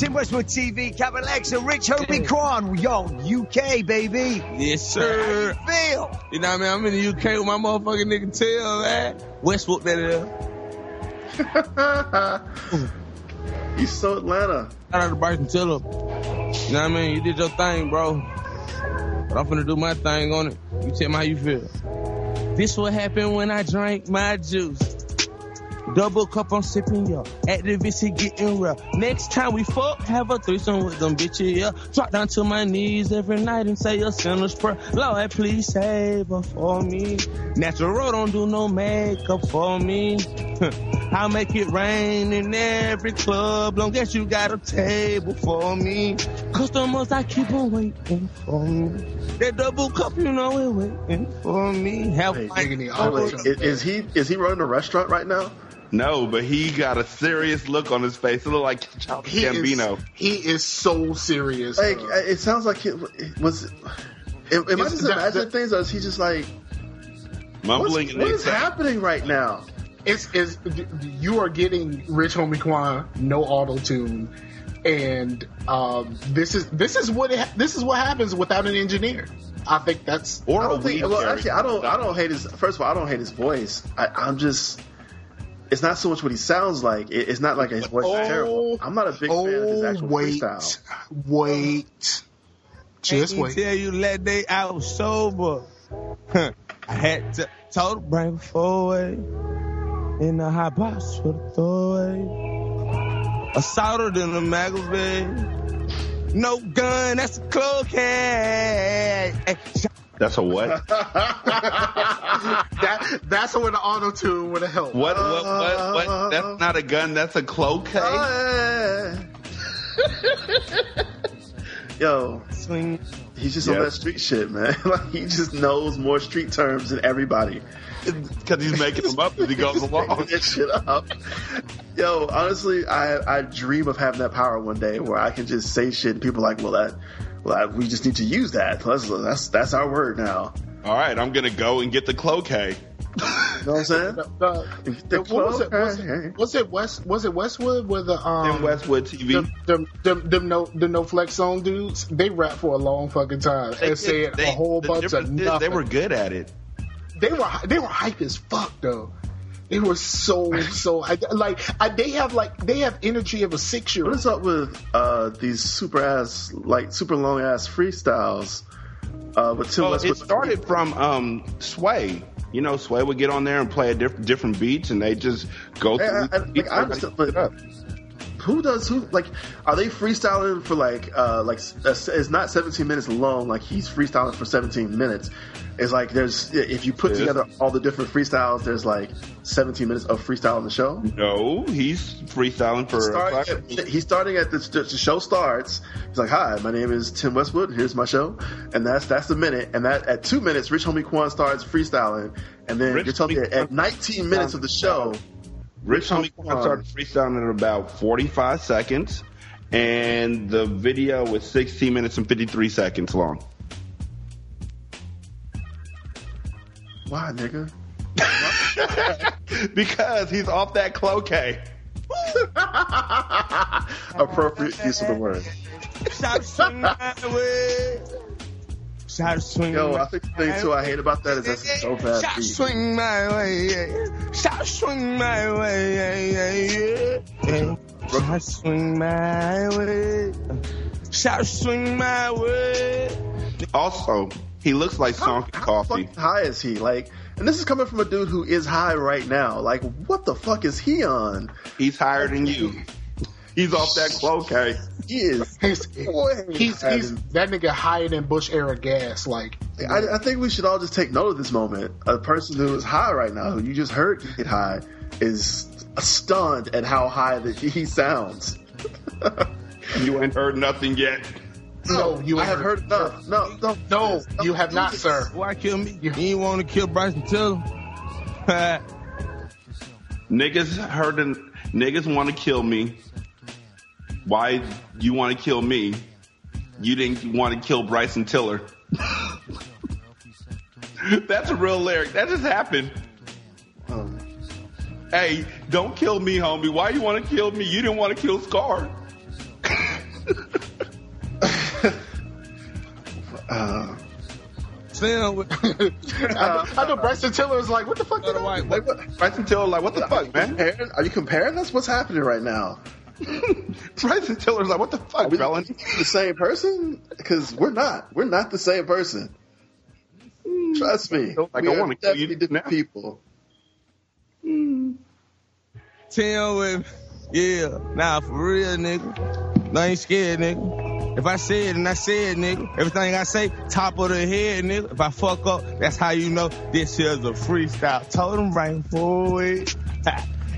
Tim Westwood TV, Capital X, and Rich Homie Quan. Yo, UK, baby. Yes, sir. How you feel? You know what I mean? I'm in the UK with my motherfucking nigga Tail, man. Westwood, that is. He's so Atlanta. Shout out to Bryson Tiller. You know what I mean? You did your thing, bro. But I'm finna do my thing on it. You tell me how you feel. This what happened when I drank my juice. Double cup, I'm sipping, yo. Activist getting real. Next time we fuck, have a threesome with them bitches, yeah. Drop down to my knees every night and say a sinner's prayer. Lord, please save her for me. Natural don't do no makeup for me. I'll make it rain in every club. Long as you got a table for me. Customers, I keep on waiting for me. That double cup, you know, it waiting for me. Have fun. oh, is, is he is he running a restaurant right now? No, but he got a serious look on his face. It looked like Childish He Gambino. is, he is so serious. Like bro. it sounds like it was. Am, am I It's- just that- imagining that- things, or is he just like Mumbling what's, and what is happening right now? it's, it's you are getting Rich Homie Quan no auto tune, and um, this is this is what it, this is what happens without an engineer. I think that's Or I a don't think, weed well, actually, I don't. I don't hate his. First of all, I don't hate his voice. I, I'm just. It's not so much what he sounds like. It, it's not like his voice is terrible. Oh, I'm not a big fan of his oh actual wait, freestyle. wait, just wait. Tell you let they out sober. I had to told her bring her forward in a hot box for the throwaway. Assaulted in a magazine. No gun, that's a cloak head. Hey, That's a what? that that's what the auto tune would have helped. What, what, what, what? That's not a gun, that's a cloak case? Uh, Yo, swing. he's just on that street shit, man. like he just knows more street terms than everybody. Because he's making them up as he goes along. Making that shit up. Yo, honestly, I I dream of having that power one day where I can just say shit and people are like, well, that, well, I, we just need to use that. That's that's that's our word now. All right, I'm going to go and get the cloak hay. You know what I'm saying? The, the, what was it? Was it, was it West? Was it Westwood? Where the um Tim Westwood TV. Them, them, them, them no, the no flex zone dudes, they rap for a long fucking time They and said did- a whole the bunch difference of is nothing. They were good at it. they were they were hype as fuck though. They were so so I, like I, they have like they have energy of a six year What old. is up with uh, these super ass, like super long ass freestyles? Uh, with Tim Well, Westwood. it started from um, Sway. You know, Sway would get on there and play a diff- different beats, and they just go Hey, through. I, I, like, I understand, but who does who like? Are they freestyling for like uh like s- it's not 17 minutes long? Like he's freestyling for 17 minutes. It's like there's if you put together all the different freestyles, there's like 17 minutes of freestyle on the show. no, he's freestyling for. He's starting at the, the show starts. He's like, "Hi, my name is Tim Westwood. Here's my show," and that's that's the minute. And that at two minutes, Rich Homie Quan starts freestyling, and then Rich you're telling me at 19 minutes of the show, Rich Homie Quan started freestyling at about 45 seconds, and the video was 16 minutes and 53 seconds long. why, nigga? because he's off that cloquet. Appropriate use of the word. Shot swing my way. Shot swing Yo, I think the thing too I hate about that is that's so bad Shot beat. swing my way, yeah. Shot swing my way, yeah, yeah, yeah. Shot swing my way. Shot swing my way. Also, he looks like Sonky Coffee. fucking high is he? Like, and this is coming from a dude who is high right now. Like, what the fuck is he on? He's higher than you. He's off that cloquet. He is. He's, Boy, he's, he's that nigga higher than Bush era gas. Like I, I think we should all just take note of this moment. A person who is high right now, who you just heard get high, is stunned at how high that he sounds. you ain't heard nothing yet. No, you I have heard enough. No, no, No, you have not, sir. Why kill me? You ain't want to kill Bryson Tiller? Niggas heard an, niggas want to kill me. Why you want to kill me? You didn't want to kill Bryson Tiller. That's a real lyric. That just happened. Hey, don't kill me, homie. Why you want to kill me? You didn't want to kill Scar. Uh, Sam, with- I, I know Bryson Tiller is like, what the fuck? Did I like what? Bryson Tiller, like, what the fuck, man? Comparing? Are you comparing? That's what's happening right now. Bryson Tiller's like, what the fuck, Are we felon? the same person? Because we're not. We're not the same person. Hmm. Trust me. Like, we I wanna kill you different now. people. Hmm. Tim with yeah, nah, for real, nigga. No, I ain't scared, nigga. If I say it and I say it, nigga, everything I say, top of the head, nigga. If I fuck up, that's how you know this here's a freestyle. Told him right forward.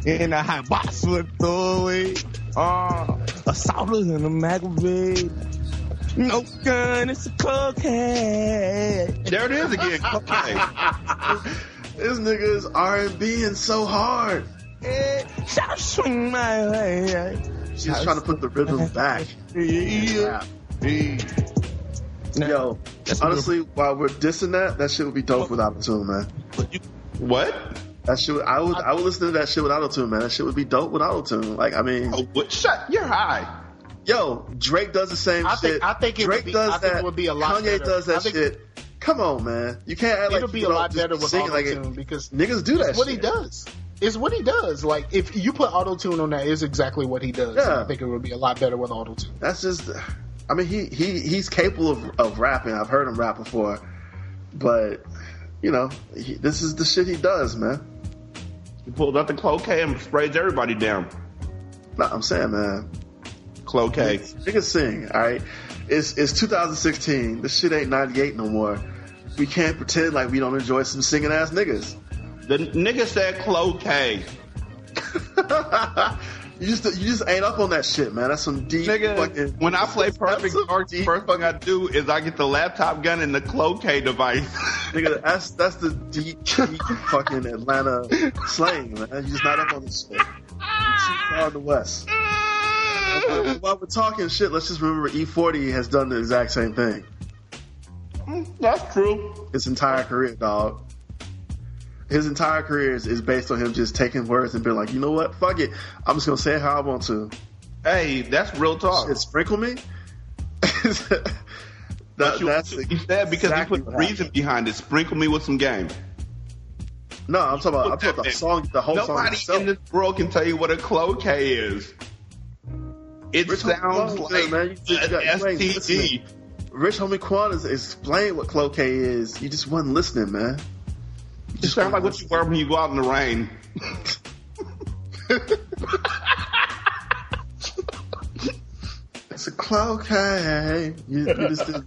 In a hot box with throwaway. Uh, a solder and a magazine. No gun, it's a cocaine. There it is again. Okay. This nigga is R and B and so hard. Shot swing my way. She's trying to put the rhythm back. Yeah. Yo, honestly, while we're dissing that, that shit would be dope with autotune, man. What? That shit, would- I would, I would listen to that shit with autotune, man. That shit would be dope with autotune. Like, I mean, Oh, what? Shut. You're high. yo, Drake does the same I shit. think- I think it would Drake be- does I think that. it would be a lot Kanye better. does I that think- shit. Come on, man. You can't act like It'll be a lot better with sing like it- because niggas do that. It's what he does. is what he does. Like if you put autotune on that, is exactly what he does. Yeah. I think it would be a lot better with autotune. That's just. I mean, he he he's capable of, of rapping. I've heard him rap before, but you know, he, this is the shit he does, man. He pulled out the cloquet and sprays everybody down. Nah, I'm saying, man, Cloquet. niggas sing. All right, it's it's 2016. This shit ain't 98 no more. We can't pretend like we don't enjoy some singing ass niggas. The nigga said cloquet. You just you just ain't up on that shit, man. That's some deep Nigga, fucking. when I play Perfect Dark, deep first thing I do is I get the laptop gun and the cloquet device. Nigga, that's that's the deep, deep fucking Atlanta slang, man. You just not up on this shit. You too far in the west. While we're talking shit, let's just remember E40 has done the exact same thing. Mm, that's true. His entire career, dog. His entire career is, is based on him just taking words and being like, you know what, fuck it, I'm just gonna say it how I want to. Hey, that's real talk. Shit, sprinkle me. that, that's you said because exactly he put reason behind it. Sprinkle me with some game. No, I'm talking about I'm talking about the song, the whole song Nobody in this world can tell you what a cloquet is. It Rich sounds like man, you just you STD. Rich Homie Quan has explained what cloquet is. You just wasn't listening, man. It sounds like what you wear when you go out in the rain. It's a cloquet. You, you just didn't,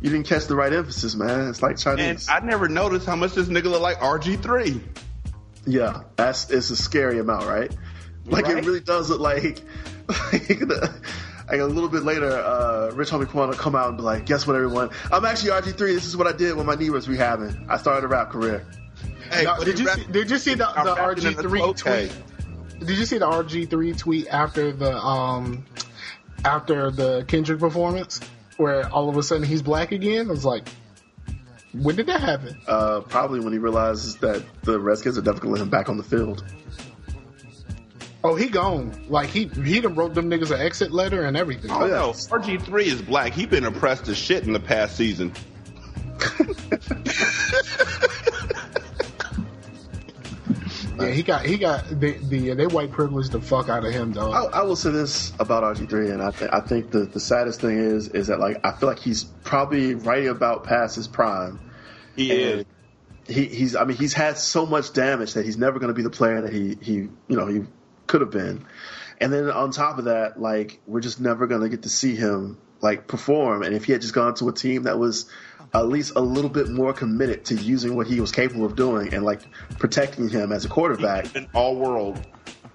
you didn't catch the right emphasis, man. It's like And Chinese. I never noticed how much this nigga look like RG3. yeah, that's it's a scary amount, right? Like Right? it really does look like. like, the- like a little bit later, uh, Rich Homie Quan will come out and be like, "Guess what, everyone? I'm actually RG3. This is what I did when my knee was rehabbing. I started a rap career." Hey, Now, but did you rap- see, did you see the, the rapping in a RG three cloquet. tweet? Did you see the RG three tweet after the um after the Kendrick performance where all of a sudden he's black again? I was like, when did that happen? Uh, probably when he realizes that the Redskins are definitely gonna let him back on the field. Oh, he gone. Like he he done wrote them niggas an exit letter and everything. Oh no, RG3 is black. He been oppressed as shit in the past season. Yeah, he got he got the the they white privilege the fuck out of him though. I, I will say this about RG3, and I, th- I think the, the saddest thing is is that like I feel like he's probably right about past his prime. He is. He, he's I mean he's had so much damage that he's never going to be the player that he he you know he could have been. And then on top of that, like we're just never going to get to see him like perform, and if he had just gone to a team that was at least a little bit more committed to using what he was capable of doing and like protecting him as a quarterback, An all world.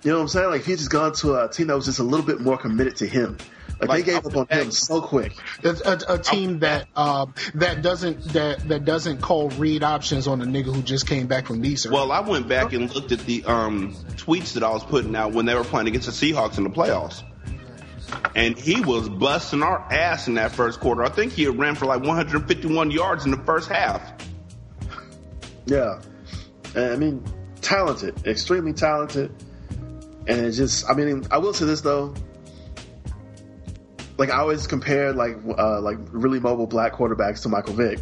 you know what I'm saying? Like if he just gone to a team that was just a little bit more committed to him. Like, Like, they gave up on him so quick. It's a, a team that uh, that doesn't that that doesn't call read options on a nigga who just came back from knee surgery. Well, I went back and looked at the um, tweets that I was putting out when they were playing against the Seahawks in the playoffs. And he was busting our ass in that first quarter. I think he had ran for like 151 yards in the first half. Yeah. I mean, talented, extremely talented. And it just, I mean, I will say this though. Like I always compare like uh, like really mobile black quarterbacks to Michael Vick,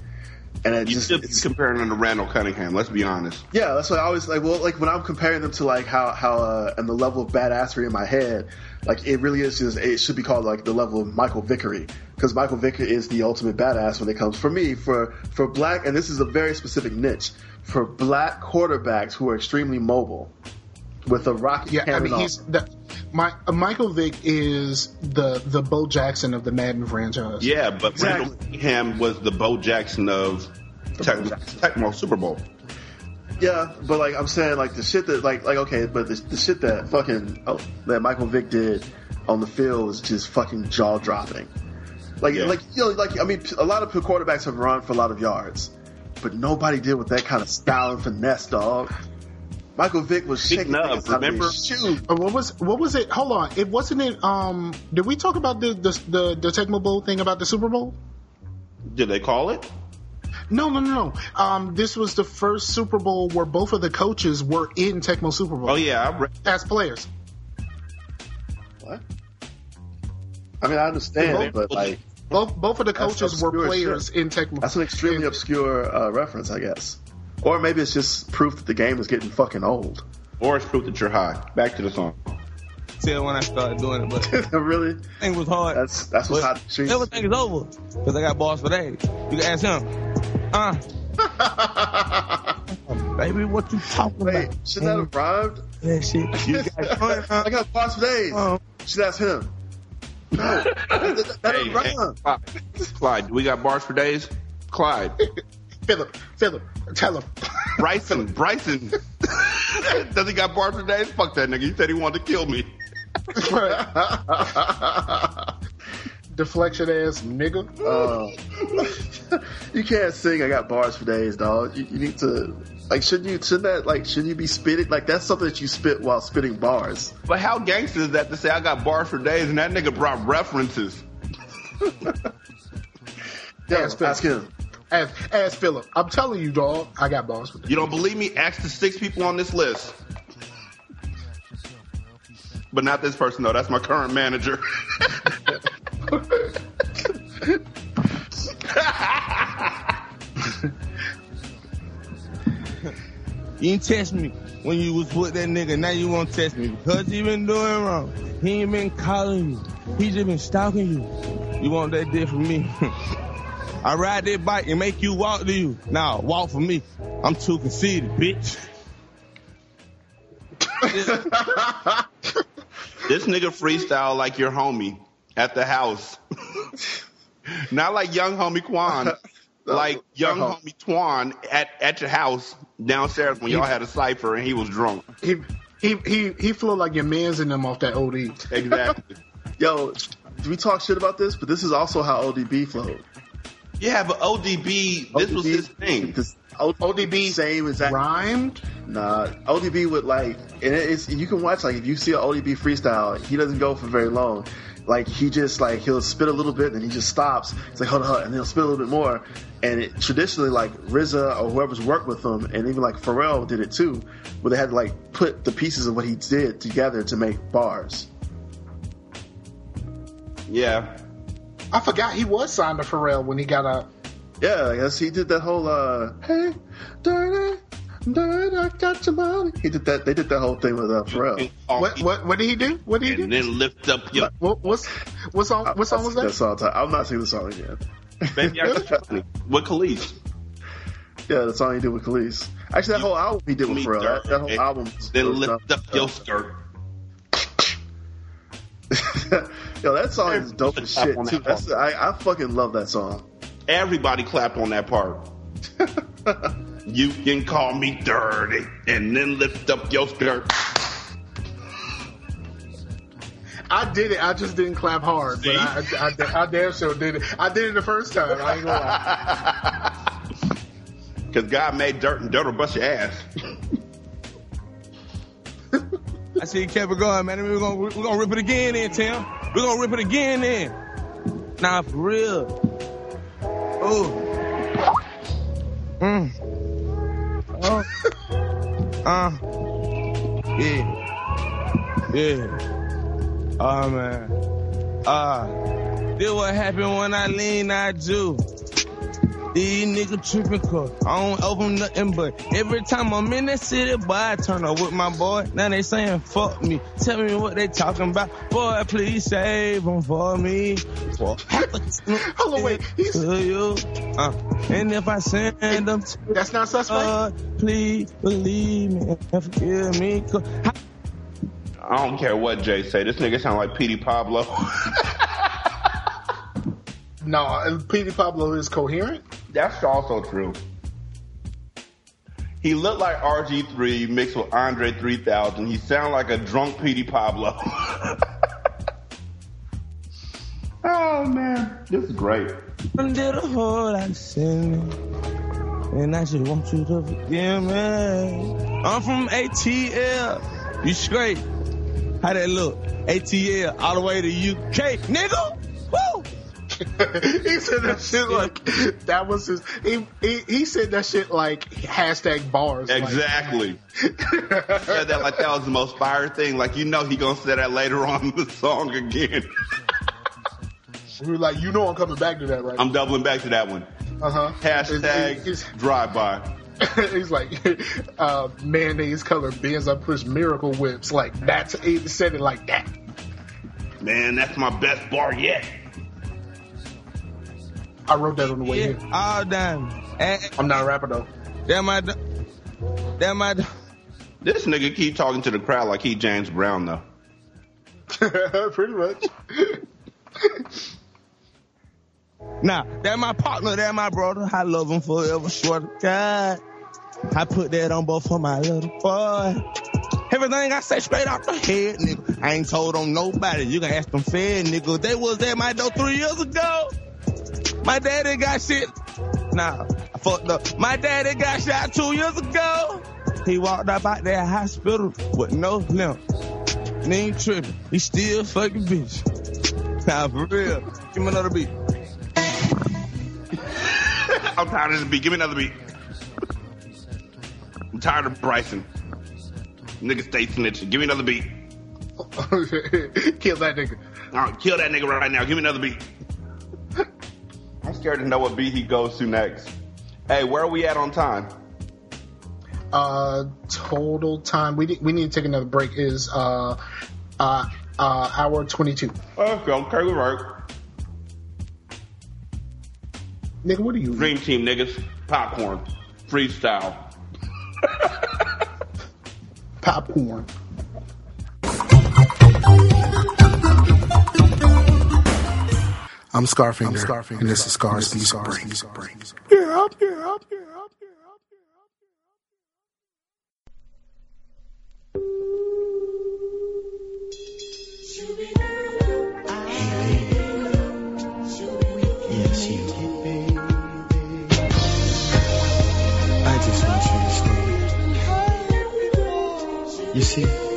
and it You just be comparing him to Randall Cunningham. Let's be honest. yeah, that's why I always like. Well, like when I'm comparing them to like how how uh, and the level of badassery in my head, like it really is just it should be called like the level of Michael Vickery because Michael Vicker is the ultimate badass when it comes for me for for black and this is a very specific niche for black quarterbacks who are extremely mobile with a rocket yeah, I mean off. he's the, my uh, Michael Vick is the the Bo Jackson of the Madden franchise. Yeah, but Randall Cunningham was the Bo Jackson of Tech- Tecmo Super Bowl. Yeah, but like I'm saying, like the shit that like like okay, but the, the shit that fucking oh, that Michael Vick did on the field is just fucking jaw dropping. Like Yeah. like you know like I mean a lot of quarterbacks have run for a lot of yards, but nobody did with that kind of style and finesse, dog. Michael Vick was shaking of, niggas out of their remember? shoes. Uh, what was what was it? Hold on, it wasn't it. Um, did we talk about the the the, the Tecmo Bowl thing about the Super Bowl? Did they call it? No, no, no, no. Um, this was the first Super Bowl where both of the coaches were in Tecmo Super Bowl Oh yeah, I read. as players. What? I mean I understand, but like Both both of the coaches were players shit. in Tecmo. that's an extremely obscure uh, reference, I guess. Or maybe it's just proof that the game is getting fucking old. Or it's proof that you're high. Back to the song. Tell when I started doing it, but really? thing was hard. That's that's what's But hot. streets. Everything is over because I got balls for days. You can ask him. Uh, baby, what you talking about? Wait, about? should that have rhymed? Yeah, shit. You got I got boss for days. Um, Should ask him. No, that, that, that Hey, hey. Clyde, Clyde, we got bars for days. Clyde, Philip, Philip, tell him. Bryson, Bryson. Does he got bars for days? Fuck that nigga. He said he wanted to kill me. Deflection ass nigga. Uh, you can't sing. I got bars for days, dog. You, you need to like. Shouldn't you? Shouldn't that like? Shouldn't you be spitting? Like that's something that you spit while spitting bars. But how gangster is that to say I got bars for days and that nigga brought references? Yeah, ask him. Ask, ask Philip. I'm telling you, dog. I got balls for You don't believe me? Ask the six people on this list. But not this person though. That's my current manager. You ain't test me when you was with that nigga. Now you won't test me because he been doing wrong. He ain't been calling you. He just been stalking you. You want that dick from me? I ride that bike and make you walk to you. Now walk for me. I'm too conceited, bitch. this nigga freestyle like your homie at the house. Not like young homie Quan. Like young Uh-huh. homie Twan at, at your house downstairs when y'all had a cipher and he was drunk. He he he he flew like your man's in them off that OD. Exactly. Yo, we talk shit about this, but this is also how ODB flowed. Yeah, but ODB, this was his thing. This, ODB same exact rhymed. Nah, ODB would like, and it's you can watch like if you see an ODB freestyle, he doesn't go for very long. Like he just like he'll spit a little bit, and then he just stops. It's like hold on, hold on, and then he'll spit a little bit more. And it, traditionally, like RZA or whoever's worked with him, and even like Pharrell did it too, where they had to like put the pieces of what he did together to make bars. Yeah. I forgot he was signed to Pharrell when he got out. Yeah, I guess he did that whole uh, hey, dirty, dirty, I got your money. He did that. They did that whole thing with uh, Pharrell. What what what did he do? What did he do? And do? then lift up your What what's what song what song was That that? song. I'm not singing the song again. baby. I got your money. With Kelis. Yeah, the song he did with Kelis. Actually, that whole album he did with Me Pharrell. That, that whole album. was- Then was lift not- up your skirt. Yo, that song is dope as shit on that too. That's I, I fucking love that song. Everybody clapped on that part. you can call me dirty and then lift up your skirt. I did it. I just didn't clap hard, but I, I, I, I damn sure did it. I did it the first time. I ain't gonna lie. Because God made dirt and dirt will bust your ass. I see you kept it going, man. We're gonna we're gonna rip it again, then Tim. We're gonna rip it again, then. Nah, for real. Oh. Mm. Oh. Uh. Yeah. Yeah. Oh man. Uh. This what happened when I lean, I do. These niggas tripping cause I don't open nothing but every time I'm in that city, boy, I turn up with my boy. Now they saying fuck me. Tell me what they talking about. Boy, please save them for me. For Hold on, wait. He's, to you. Uh, and if I send them to That's not suspect? God, please believe me and forgive me. 'cause I- I don't care what Jay say. This nigga sound like Petey Pablo. no, and Petey Pablo is coherent. That's also true. He looked like RG3 mixed with Andre 3000. He sound like a drunk Petey Pablo. oh man, this is great. Under the whole lot of sin. And I just want you to forgive me. I'm from ATL. You straight. How that look? ATL all the way to UK. Nigga! Woo! he said that shit like that was his. He, he he said that shit like hashtag bars. like- Exactly. said that like that was the most fire thing. Like you know he gonna say that later on in the song again. we were like, you know, I'm coming back to that, right? I'm doubling back to that one. Uh huh. Hashtag drive by. He's like, uh, mayonnaise colored Benz. I push miracle whips. Like that's he said it like that. Man, that's my best bar yet. I wrote that on the way here. All done. I'm not a rapper though. That my, that my. This nigga keep talking to the crowd like he James Brown though. Pretty much. Nah, that my partner, that my brother. I love him forever, swear to God. I put that on both for my little boy. Everything I say straight off the head, nigga. I ain't told on nobody. You can ask them fed, nigga. They was at my door three years ago. My daddy got shit. Nah, I fucked up. My daddy got shot two years ago. He walked up out that hospital with no limp. And he ain't tripping. He still fucking bitch. Nah, for real. Give me another beat. I'm tired of this beat. Give me another beat. I'm tired of Bryson. Nigga stay snitching. Give me another beat. Kill that nigga. All right, kill that nigga right now. Give me another beat. I'm scared to know what beat he goes to next. Hey, where are we at on time? Uh, total time. We need, we need to take another break. Is uh, uh, uh, hour twenty two. Okay, okay, we right. Nigga, what are you? Dream Team niggas, popcorn, freestyle. Popcorn. I'm Scarfinger, and this is Scars These Breaks. Yeah, up, yeah, up, yeah, up. Yes, you. I just want you to stay. You see,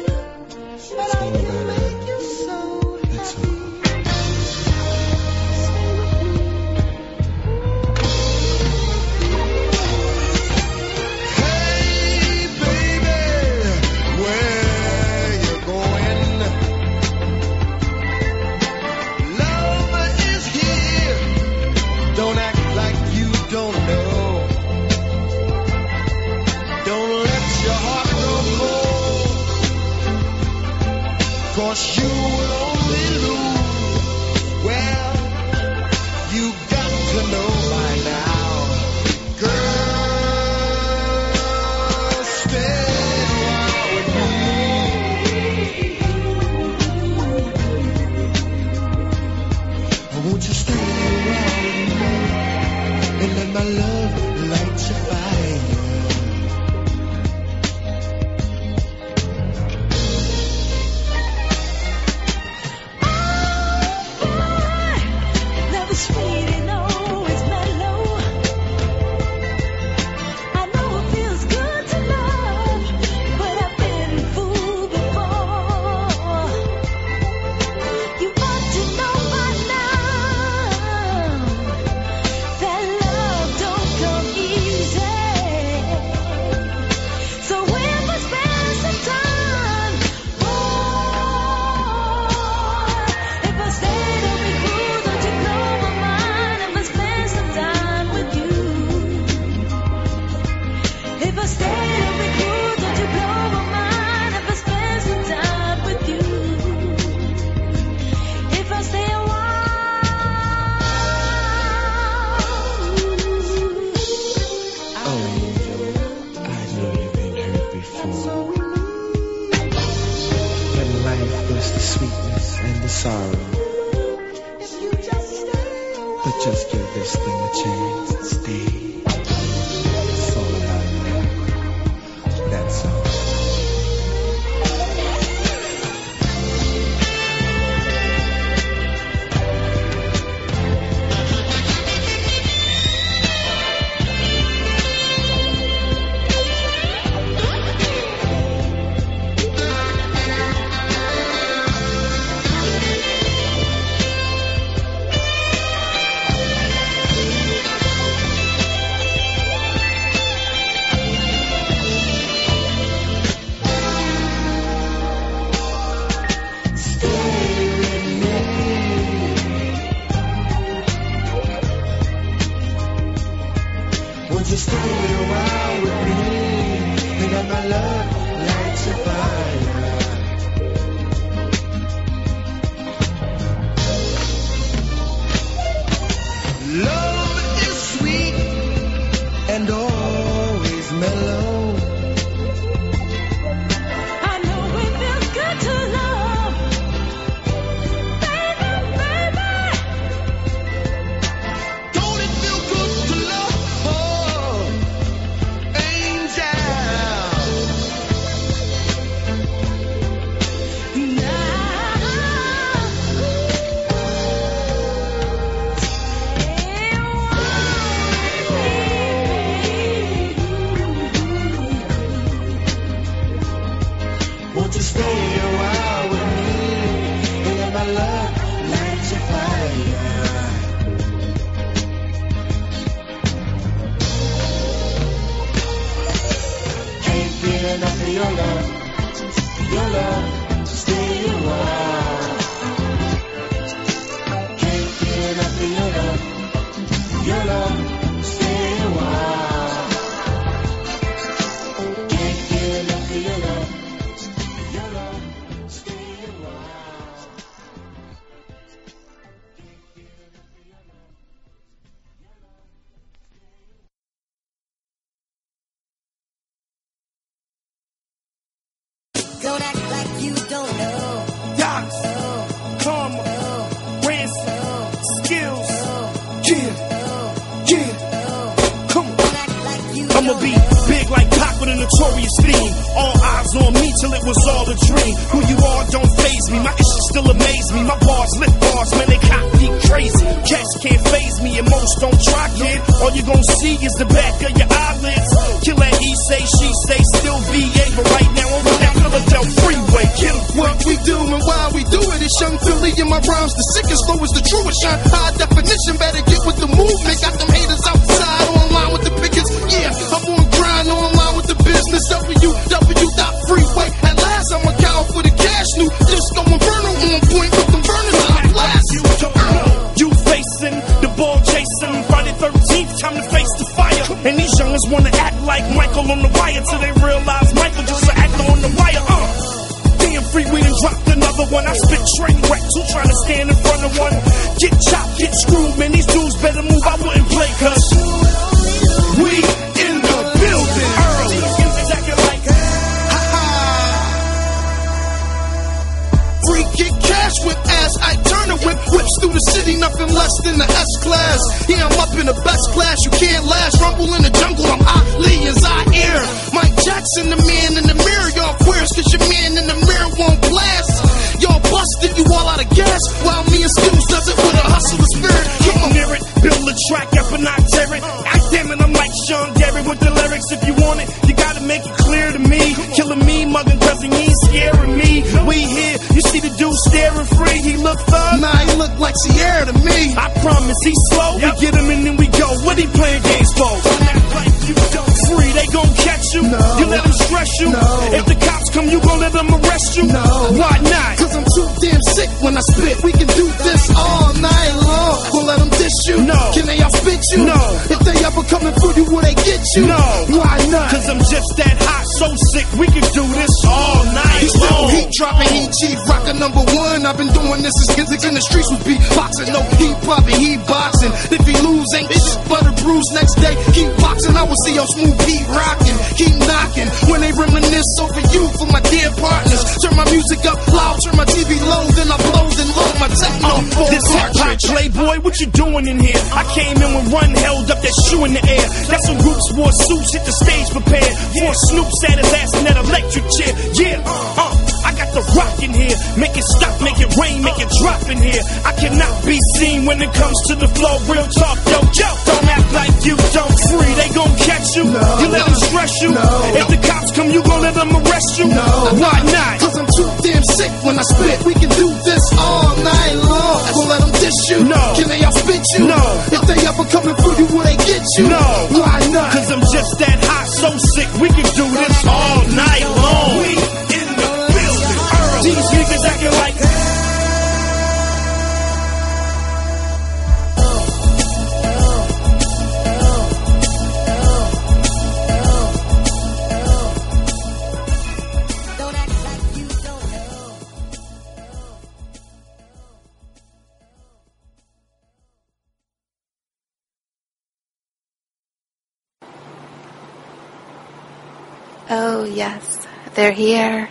Oh, yes, they're here.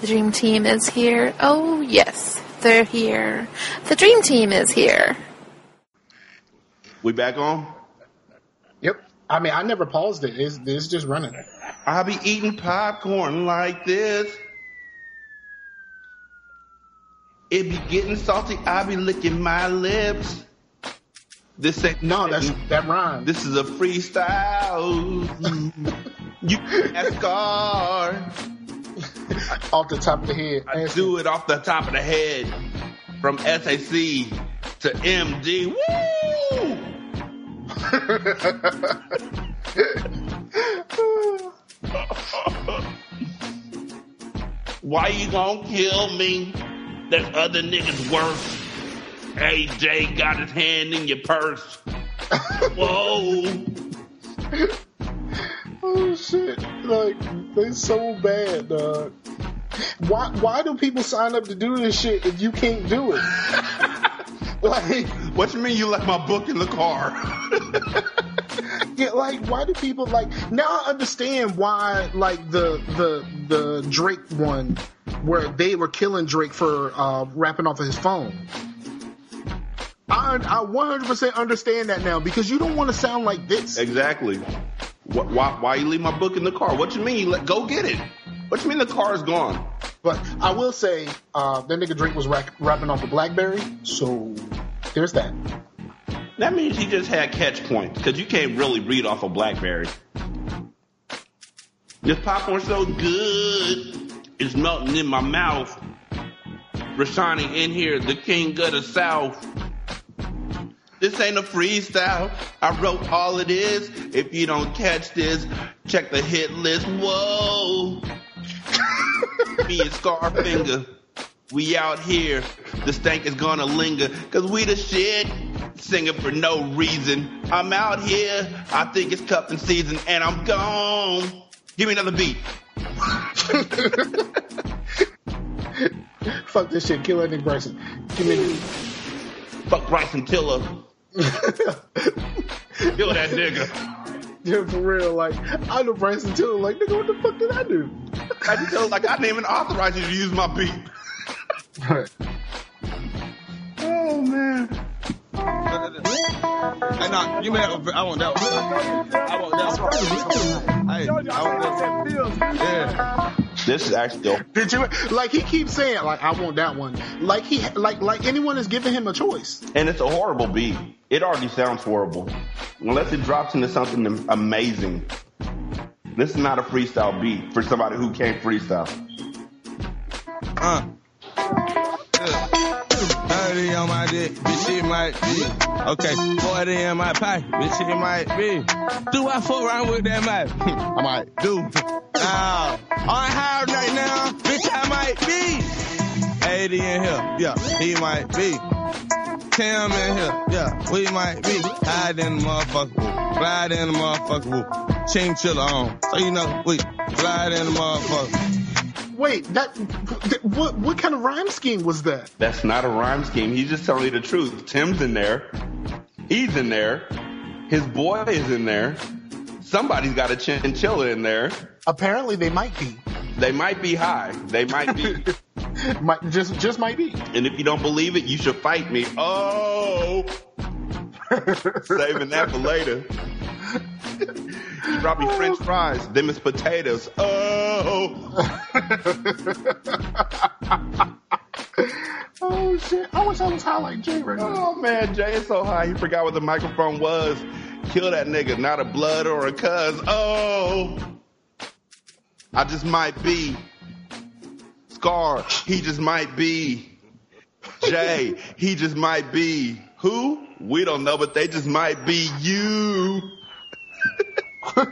The dream team is here. Oh, yes, they're here. The dream team is here. We back on? Yep. I mean, I never paused it. It's, it's just running. I'll be eating popcorn like this. It be getting salty. I be licking my lips. This ain't no. That's that rhyme. This is a freestyle. you NASCAR. off the top of the head. I do it off the top of the head. From SAC to MD. Woo! Why you gonna kill me? That other niggas worse. AJ got his hand in your purse. Whoa. Oh shit! Like they're so bad, dog. Why why do people sign up to do this shit if you can't do it? like what you mean you left my book in the car? yeah, like why do people like now I understand why like the the the Drake one where they were killing Drake for uh rapping off of his phone. I I 100% understand that now because you don't want to sound like this. Exactly. Why, why, why you leave my book in the car? What you mean? You let go get it. What you mean the car is gone? But I will say, uh, that nigga Drake was rack- rapping off a BlackBerry, so there's that. That means he just had catch points because you can't really read off a BlackBerry. This popcorn's so good, it's melting in my mouth. Rashanii in here, the king of the south. This ain't a freestyle. I wrote all it is. If you don't catch this, check the hit list. Whoa. Me and Scarfinger. We out here. The stank is gonna linger. Cause we the shit. Singing for no reason. I'm out here. I think it's cuffing season and I'm gone. Give me another beat. Fuck this shit. Kill nigga Bryson. Give me. Fuck Bryson Tiller. Kill that nigga. Yeah, for real. Like, I know Bryson Tiller. Like, nigga, what the fuck did I do? I just tell like I didn't even authorize you to use my beat. Right. Oh man. Hey, nah, you may have, I want that one. I want that one. Hey, I want that one. Yeah. This is actually Did you like he keeps saying like I want that one like he like like anyone is giving him a choice and it's a horrible beat. It already sounds horrible. Unless it drops into something amazing. This is not a freestyle beat for somebody who can't freestyle. Uh. Thirty on my dick, bitch, it might be. Okay, forty in my pocket, bitch, it might be. Do I fuck around with that mic? I might do. Now, on high right now, bitch, I might be. 80 in here, yeah, he might be. Tim in here. Yeah, we might be hide in the motherfucker whoop. Glide in the motherfucker whoop. Chinchilla on. So you know, we glide in the motherfucker. Wait, that what what kind of rhyme scheme was that? That's not a rhyme scheme. He's just telling you the truth. Tim's in there. He's in there. His boy is in there. Somebody's got a chinchilla in there. Apparently, they might be. They might be high. They might be. might, just just might be. And if you don't believe it, you should fight me. Oh, saving that for later. You probably French fries. Them is potatoes. Oh. oh shit! I wish I was high like Jay right now. Oh man, Jay is so high he forgot what the microphone was. Kill that nigga, not a blood or a cuz. Oh, I just might be. Scar, he just might be. Jay, he just might be. Who? We don't know, but they just might be you.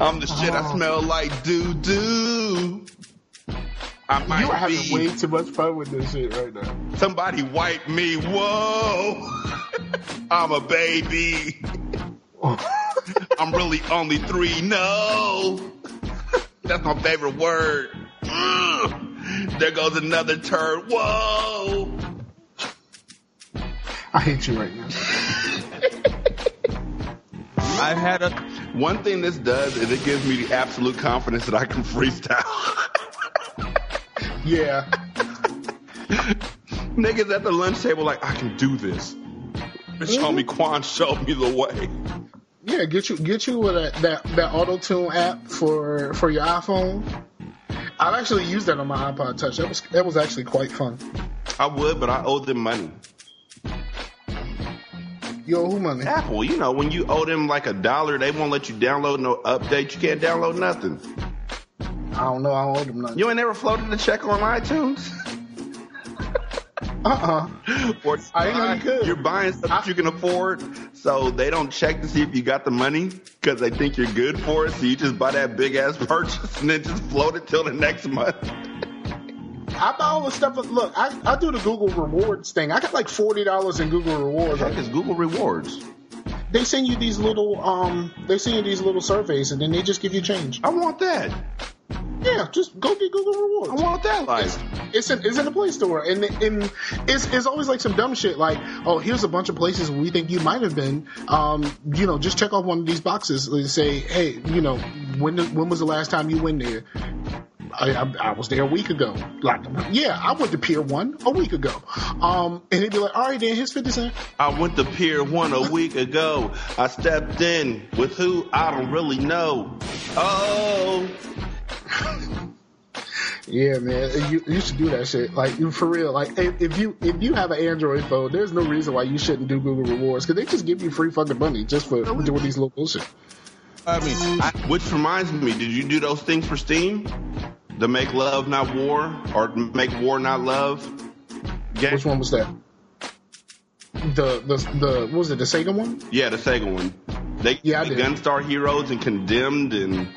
I'm the shit. I smell like doo doo. I might You are having be. way too much fun with this shit right now. Somebody wipe me. Whoa. I'm a baby. I'm really only three. No. That's my favorite word. There goes another turd. Whoa. I hate you right now. I had a one thing this does is it gives me the absolute confidence that I can freestyle. Yeah. Niggas at the lunch table like I can do this. Show mm-hmm. me Quan showed me the way. Yeah, get you get you with that that, that auto tune app for for your iPhone. I've actually used that on my iPod Touch. That was that was actually quite fun. I would, but I owe them money. Yo, who money? Apple, you know, when you owe them like a dollar, they won't let you download no update. You can't download nothing. I don't know. I don't owe them nothing. You ain't never floated a check on iTunes? Uh uh Or I didn't know you could. You're buying stuff that you can afford, so they don't check to see if you got the money because they think you're good for it. So you just buy that big ass purchase and then just float it till the next month. I buy all the stuff. Look, I, I do the Google Rewards thing. I got like forty dollars in Google Rewards. Heck is Google Rewards? They send you these little um. They send you these little surveys, and then they just give you change. I want that. Yeah, just go get Google Rewards. I want that life. It's in, it's in the Play Store, and and it's it's always like some dumb shit like, oh, here's a bunch of places we think you might have been. Um, you know, just check off one of these boxes and say, hey, you know, when the, when was the last time you went there? I, I, I was there a week ago. Like, yeah, I went to Pier One a week ago. Um, and he'd be like, all right, then here's fifty cent. I went to Pier 1 a week ago. I stepped in with who? I don't really know. Oh. Yeah, man, you, you should do that shit. Like for real. Like if, if you if you have an Android phone, there's no reason why you shouldn't do Google Rewards because they just give you free fucking money just for doing these little bullshit. I mean, I, which reminds me, did you do those things for Steam? The make love not war or make war not love? Game? Which one was that? The the the what was it? The Sega one? Yeah, the Sega one. They Yeah, the. Gunstar Heroes and Condemned and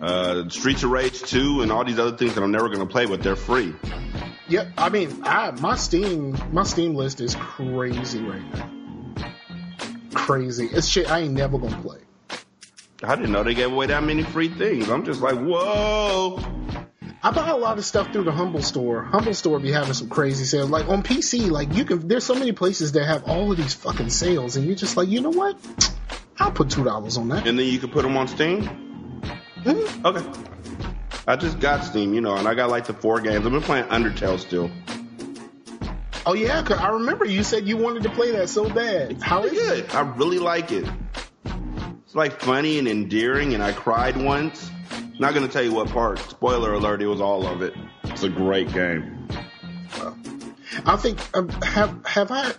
uh, Streets of Rage 2 and all these other things that I'm never going to play, but they're free. Yep. I mean, I my Steam my Steam list is crazy right now. Crazy. It's shit I ain't never gonna play. I didn't know they gave away that many free things. I'm just like, whoa. I buy a lot of stuff through the Humble Store. Humble Store be having some crazy sales. Like on PC, like you can. There's so many places that have all of these fucking sales, and you're just like, you know what? I'll put two dollars on that. And then you can put them on Steam? Mm-hmm. Okay. I just got Steam, you know, and I got like the four games. I've been playing Undertale still. Oh yeah, 'cause I remember you said you wanted to play that so bad. How is good. I really like it. It's like funny and endearing, and I cried once. Not gonna tell you what part. Spoiler alert, it was all of it. It's a great game. I think um, have have I?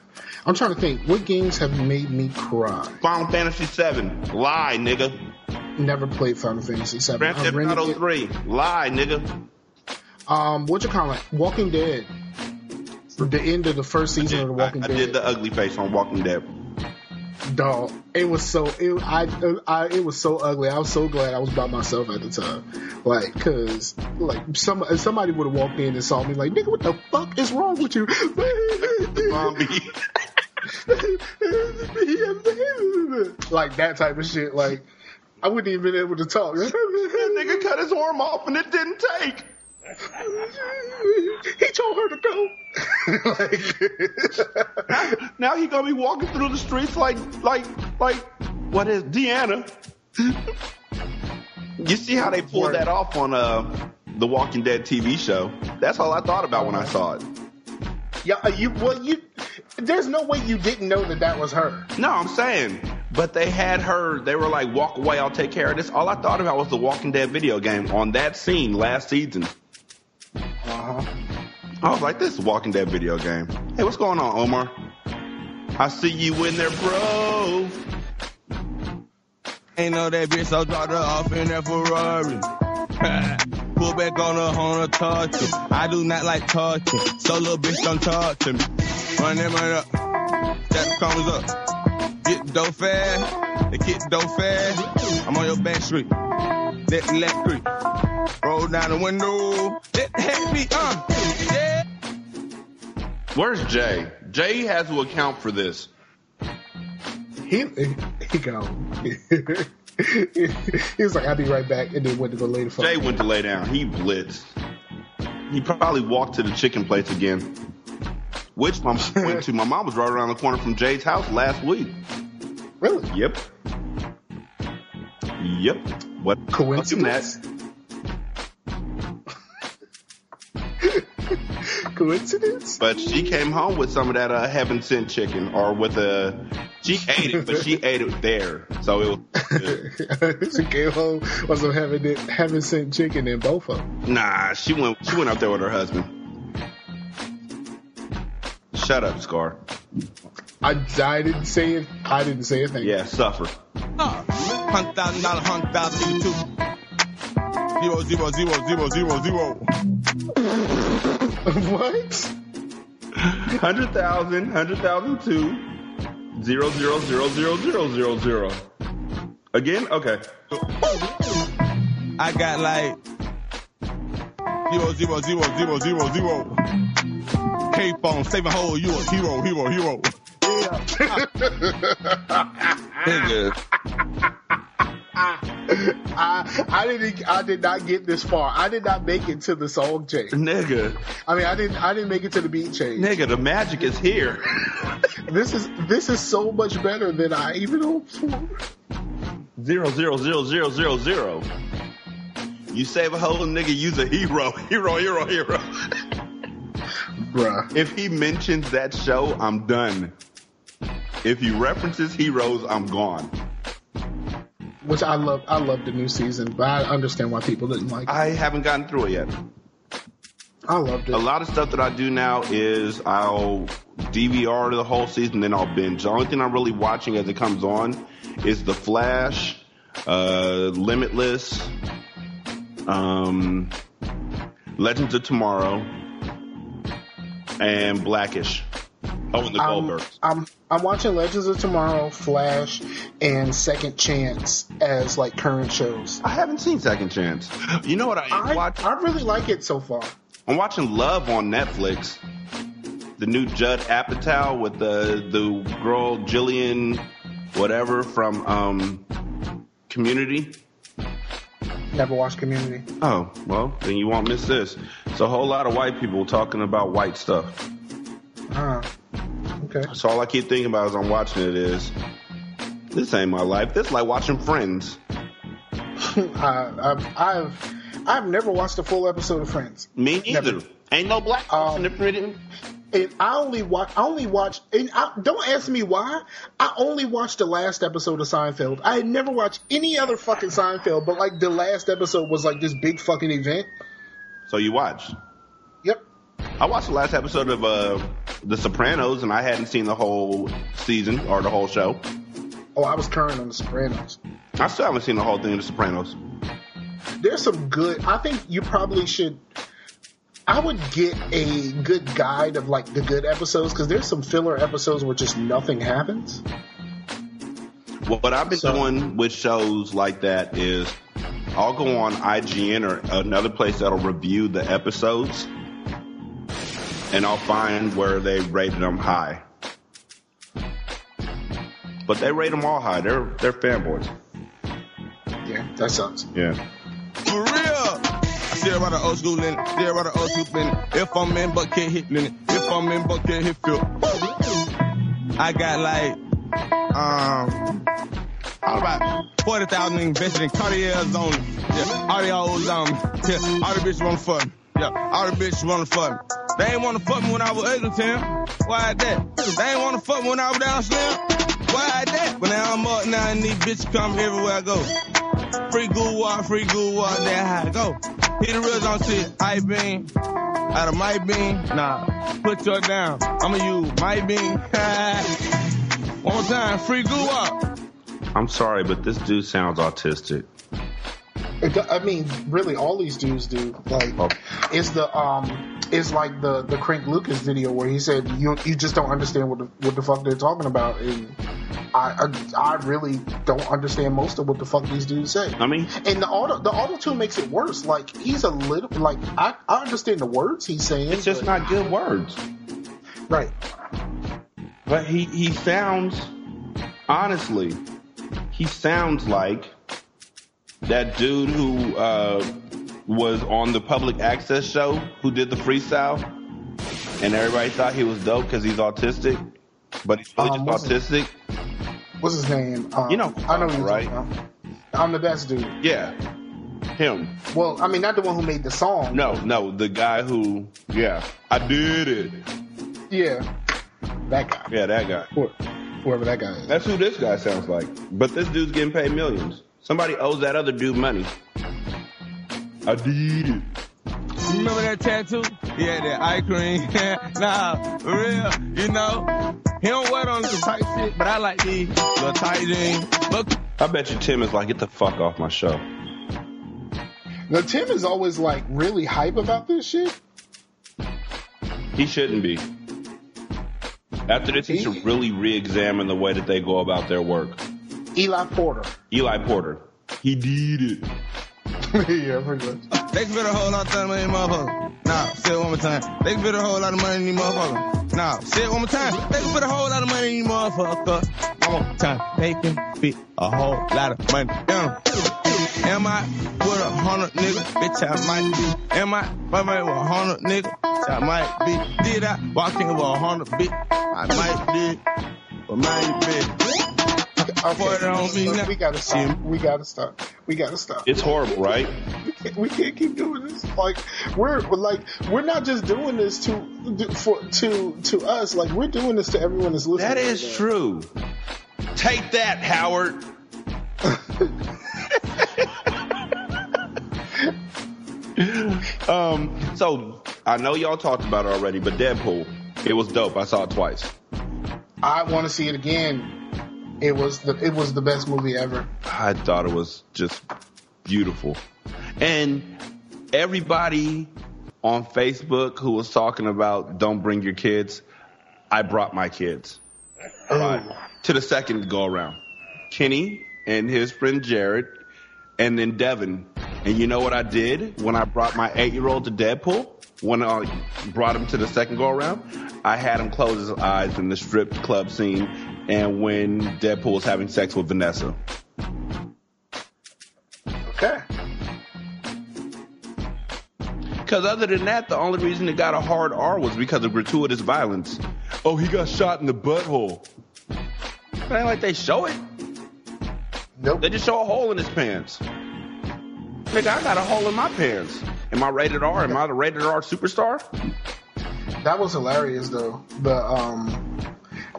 I'm trying to think. What games have made me cry? Final Fantasy VII. Lie, nigga. Never played Final Fantasy VII. Grand Theft Auto 3. Lie, nigga. Um, what you call it? Walking Dead. The end of the first season of The Walking I Dead. I did the ugly face on Walking Dead. Dog, it was so it I, I it was so ugly. I was so glad I was by myself at the time, like cause like some somebody would have walked in and saw me like nigga, what the fuck is wrong with you? like that type of shit. Like I wouldn't even been able to talk. That nigga cut his arm off and it didn't take. He told her to go. now, now he gonna be walking through the streets like like like what is Deanna? you see how they pulled that off on uh the Walking Dead TV show? That's all I thought about when I saw it. Yeah, uh, you well you. There's no way you didn't know that that was her. No, I'm saying, but they had her. They were like, "Walk away, I'll take care of this." All I thought about was the Walking Dead video game on that scene last season. Uh huh. I was like, "This is Walking Dead video game." Hey, what's going on, Omar? I see you in there, bro. Ain't know that bitch, so dropped her off in that Ferrari. Pull back on her, on her touching. I do not like touching, so little bitch don't talk to me. Run that money up, the commas up. Get dough fast, they get dough fast. I'm on your back street, the left creep. Roll down the window, let the head beat, uh, yeah. Where's Jay? Jay has to account for this. He he gone. he was like, "I'll be right back," and then went to go lay fuck. Jay went to lay down. He blitzed. He probably walked to the chicken place again, which my mom went to. My mom was right around the corner from Jay's house last week. Really? Yep. Yep. What coincidence? Coincidence? But she came home with some of that uh, heaven sent chicken, or with a. She ate it, but she ate it there, so it was. she came home with some heaven heaven sent chicken in both of them. Nah, she went. She went up there with her husband. Shut up, Scar. I, I didn't say it. I didn't say a thing. Yeah, suffer. Uh, hundred thousand dollar, hundred thousand two. Zero zero zero zero zero zero. what? Hundred thousand, hundred thousand two, zero zero zero zero zero zero zero. Again? Okay. I got like zero zero zero zero zero zero. K phone, saving whole, you a hero, hero, hero. Yeah. Nigga. I I didn't I did not get this far. I did not make it to the song change. Nigga. I mean I didn't I didn't make it to the beat change. Nigga, the magic is here. this is this is so much better than I even hoped for. Zero zero zero zero zero zero. You save a whole nigga, use a hero. Hero, hero, hero. Bruh. If he mentions that show, I'm done. If he references heroes, I'm gone. Which I love I love the new season, but I understand why people didn't like it. I haven't gotten through it yet. I loved it. A lot of stuff that I do now is I'll DVR the whole season, then I'll binge. The only thing I'm really watching as it comes on is The Flash, uh, Limitless, um, Legends of Tomorrow, and Blackish. Oh, and the I'm, I'm I'm watching Legends of Tomorrow, Flash, and Second Chance as like current shows. I haven't seen Second Chance. You know what I, I watch? I really like it so far. I'm watching Love on Netflix. The new Judd Apatow with the the girl Gillian, whatever from um, Community. Never watched Community. Oh well, then you won't miss this. It's a whole lot of white people talking about white stuff. Ah, okay. So all I keep thinking about as I'm watching it is, this ain't my life. This is like watching Friends. I, I've, I've I've never watched a full episode of Friends. Me neither. Ain't no black person Um, in. And I only watch. I only watch. And I, don't ask me why. I only watched the last episode of Seinfeld. I had never watched any other fucking Seinfeld, but like the last episode was like this big fucking event. So you watched. I watched the last episode of uh, The Sopranos, and I hadn't seen the whole season or the whole show. Oh, I was current on The Sopranos. I still haven't seen the whole thing of The Sopranos. There's some good. I think you probably should. I would get a good guide of like the good episodes because there's some filler episodes where just nothing happens. What I've been doing with shows like that is I'll go on IGN or another place that'll review the episodes and I'll find where they rated them high. But they rate them all high. They're they're fanboys. Yeah, that sucks. Yeah. For real. I still about the old school in it. Still about the old school in it. If I'm in bucket hit in it. If I'm in but can't hit field. I got like, um, all about 40,000 invested in Cartier's only. Yeah, all the old on me. Yeah, all the bitches want to fuck me. Yeah, all the bitches want to fuck me. They ain't want to fuck me when I was ugly, Tim. Why that? They ain't want to fuck me when I was down slim. Why that? But now I'm up now and these bitches come everywhere I go. Free goo walk, free goo walk, that's how I go. Hit the reels on shit, I beam. Out of my beam, nah, put your down. I'ma use my beam. One more time, free goo walk. I'm sorry, but this dude sounds autistic. I mean, really, all these dudes do. Like, it's the um, it's like the the Crank Lucas video where he said you you just don't understand what the what the fuck they're talking about, and I I, I really don't understand most of what the fuck these dudes say. I mean, and the auto the auto tune makes it worse. Like he's a little like I I understand the words he's saying. It's just not good words. Right. But he he sounds honestly, he sounds like that dude who uh, was on the public access show who did the freestyle, and everybody thought he was dope because he's autistic, but he's really Um, just what's his- autistic. What's his name? Um, You know, I know you're right? I'm the best dude. Yeah, him. Well, I mean, not the one who made the song. No, no, the guy who, yeah, I did it. Yeah, that guy. Yeah, that guy. Whoever that guy is. That's who this guy sounds like. But this dude's getting paid millions. Somebody owes that other dude money. I did it. Remember that tattoo? Yeah, that eye cream. nah, for real. You know, he don't wear on some tight shit, but I like these little tight jeans. Look, I bet you Tim is like, get the fuck off my show. Now Tim is always like really hype about this shit. He shouldn't be. After this, he should really re-examine the way that they go about their work. Eli Porter. Eli Porter. He did it. yeah, pretty much. they can fit a whole lot of money in these motherfuckers. Nah, say it one more time. They can fit a whole lot of money in these motherfuckers. Nah, say it one more time. They can fit a whole lot of money in these motherfuckers. One more time. They can fit a whole lot of money in 'em. Am I with a hundred nigga? Bitch, I might be. Am I with a hundred nigga? Bitch, I might be. Did I walk in with a hundred bitch? I might be. But might be. Okay, on me look, now. we gotta stop. We gotta stop. We gotta stop. It's horrible, right? We can't, we can't keep doing this. Like we're we're like we're not just doing this to for to to us. Like we're doing this to everyone that's listening. That is true. Take that, Howard. um, so I know y'all talked about it already, but Deadpool, it was dope. I saw it twice. I want to see it again. It was the it was the best movie ever. I thought it was just beautiful. And everybody on Facebook who was talking about don't bring your kids, I brought my kids. Right. To the second go around. Kenny and his friend Jared, and then Devin. And you know what I did when I brought my eight year old to Deadpool? When I brought him to the second go around, I had him close his eyes in the strip club scene and when Deadpool was having sex with Vanessa. Okay. Because other than that, the only reason it got a hard R was because of gratuitous violence. Oh, he got shot in the butthole. It ain't like they show it. Nope. They just show a hole in his pants. Nigga, I got a hole in my pants. Am I rated R? Am I the rated R superstar? That was hilarious though. The um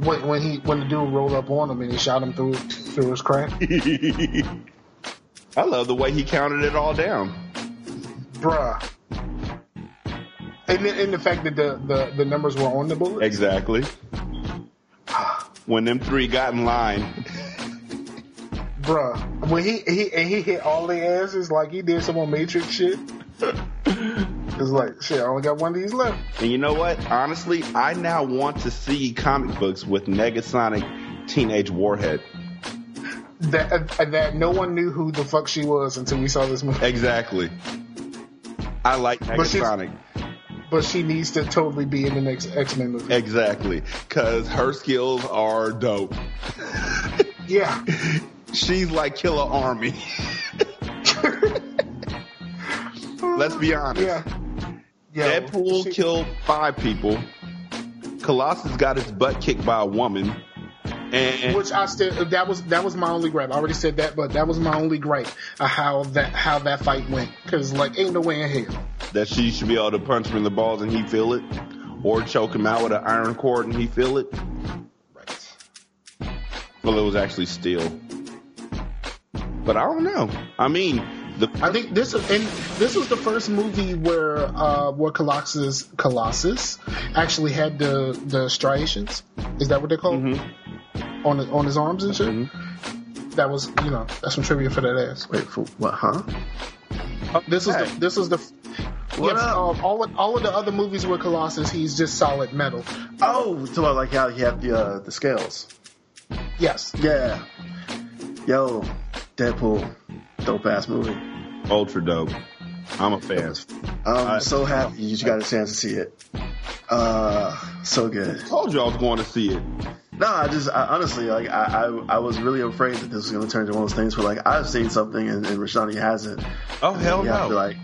when when he when the dude rolled up on him and he shot him through through his crack. I love the way he counted it all down. Bruh. And the, and the fact that the, the, the numbers were on the bullet. Exactly. When them three got in line, Bruh. When he he and he hit all the asses like he did some more Matrix shit. It's like shit, I only got one of these left. and you know what? Honestly, I now want to see comic books with Negasonic Teenage Warhead. that uh, that no one knew who the fuck she was until we saw this movie. Exactly. I like But. But she needs to totally be in the next X Men movie. Exactly. Because her skills are dope. Yeah. She's like Killer Army. Let's be honest. Yeah. Yeah. Deadpool killed five people. Colossus got his butt kicked by a woman. And Which I still that was that was my only gripe. I already said that, but that was my only gripe of how that how that fight went. Because like, ain't no way in hell. that she should be able to punch him in the balls and he feel it. Or choke him out with an iron cord and he feel it. Right. Well, it was actually steel. But I don't know. I mean, the I think this and this was the first movie where uh where Colossus Colossus actually had the the striations. Is that what they're called? Mm-hmm. On his, on his arms and shit. That was you know that's some trivia for that ass. Wait for what? Huh? This is the this is the. What yes, um, all of, all of the other movies with Colossus, he's just solid metal. Oh, so I like how he had the uh, the scales. Yes. Yeah. Yo, Deadpool, dope ass movie. ultra dope. I'm a fan. I'm I- so happy you got a chance to see it. Uh, so good. I Told you I was going to see it. No, I just I, honestly like I, I I was really afraid that this was going to turn into one of those things where like I've seen something and, and Rashanii hasn't. Oh hell You have to no! be like,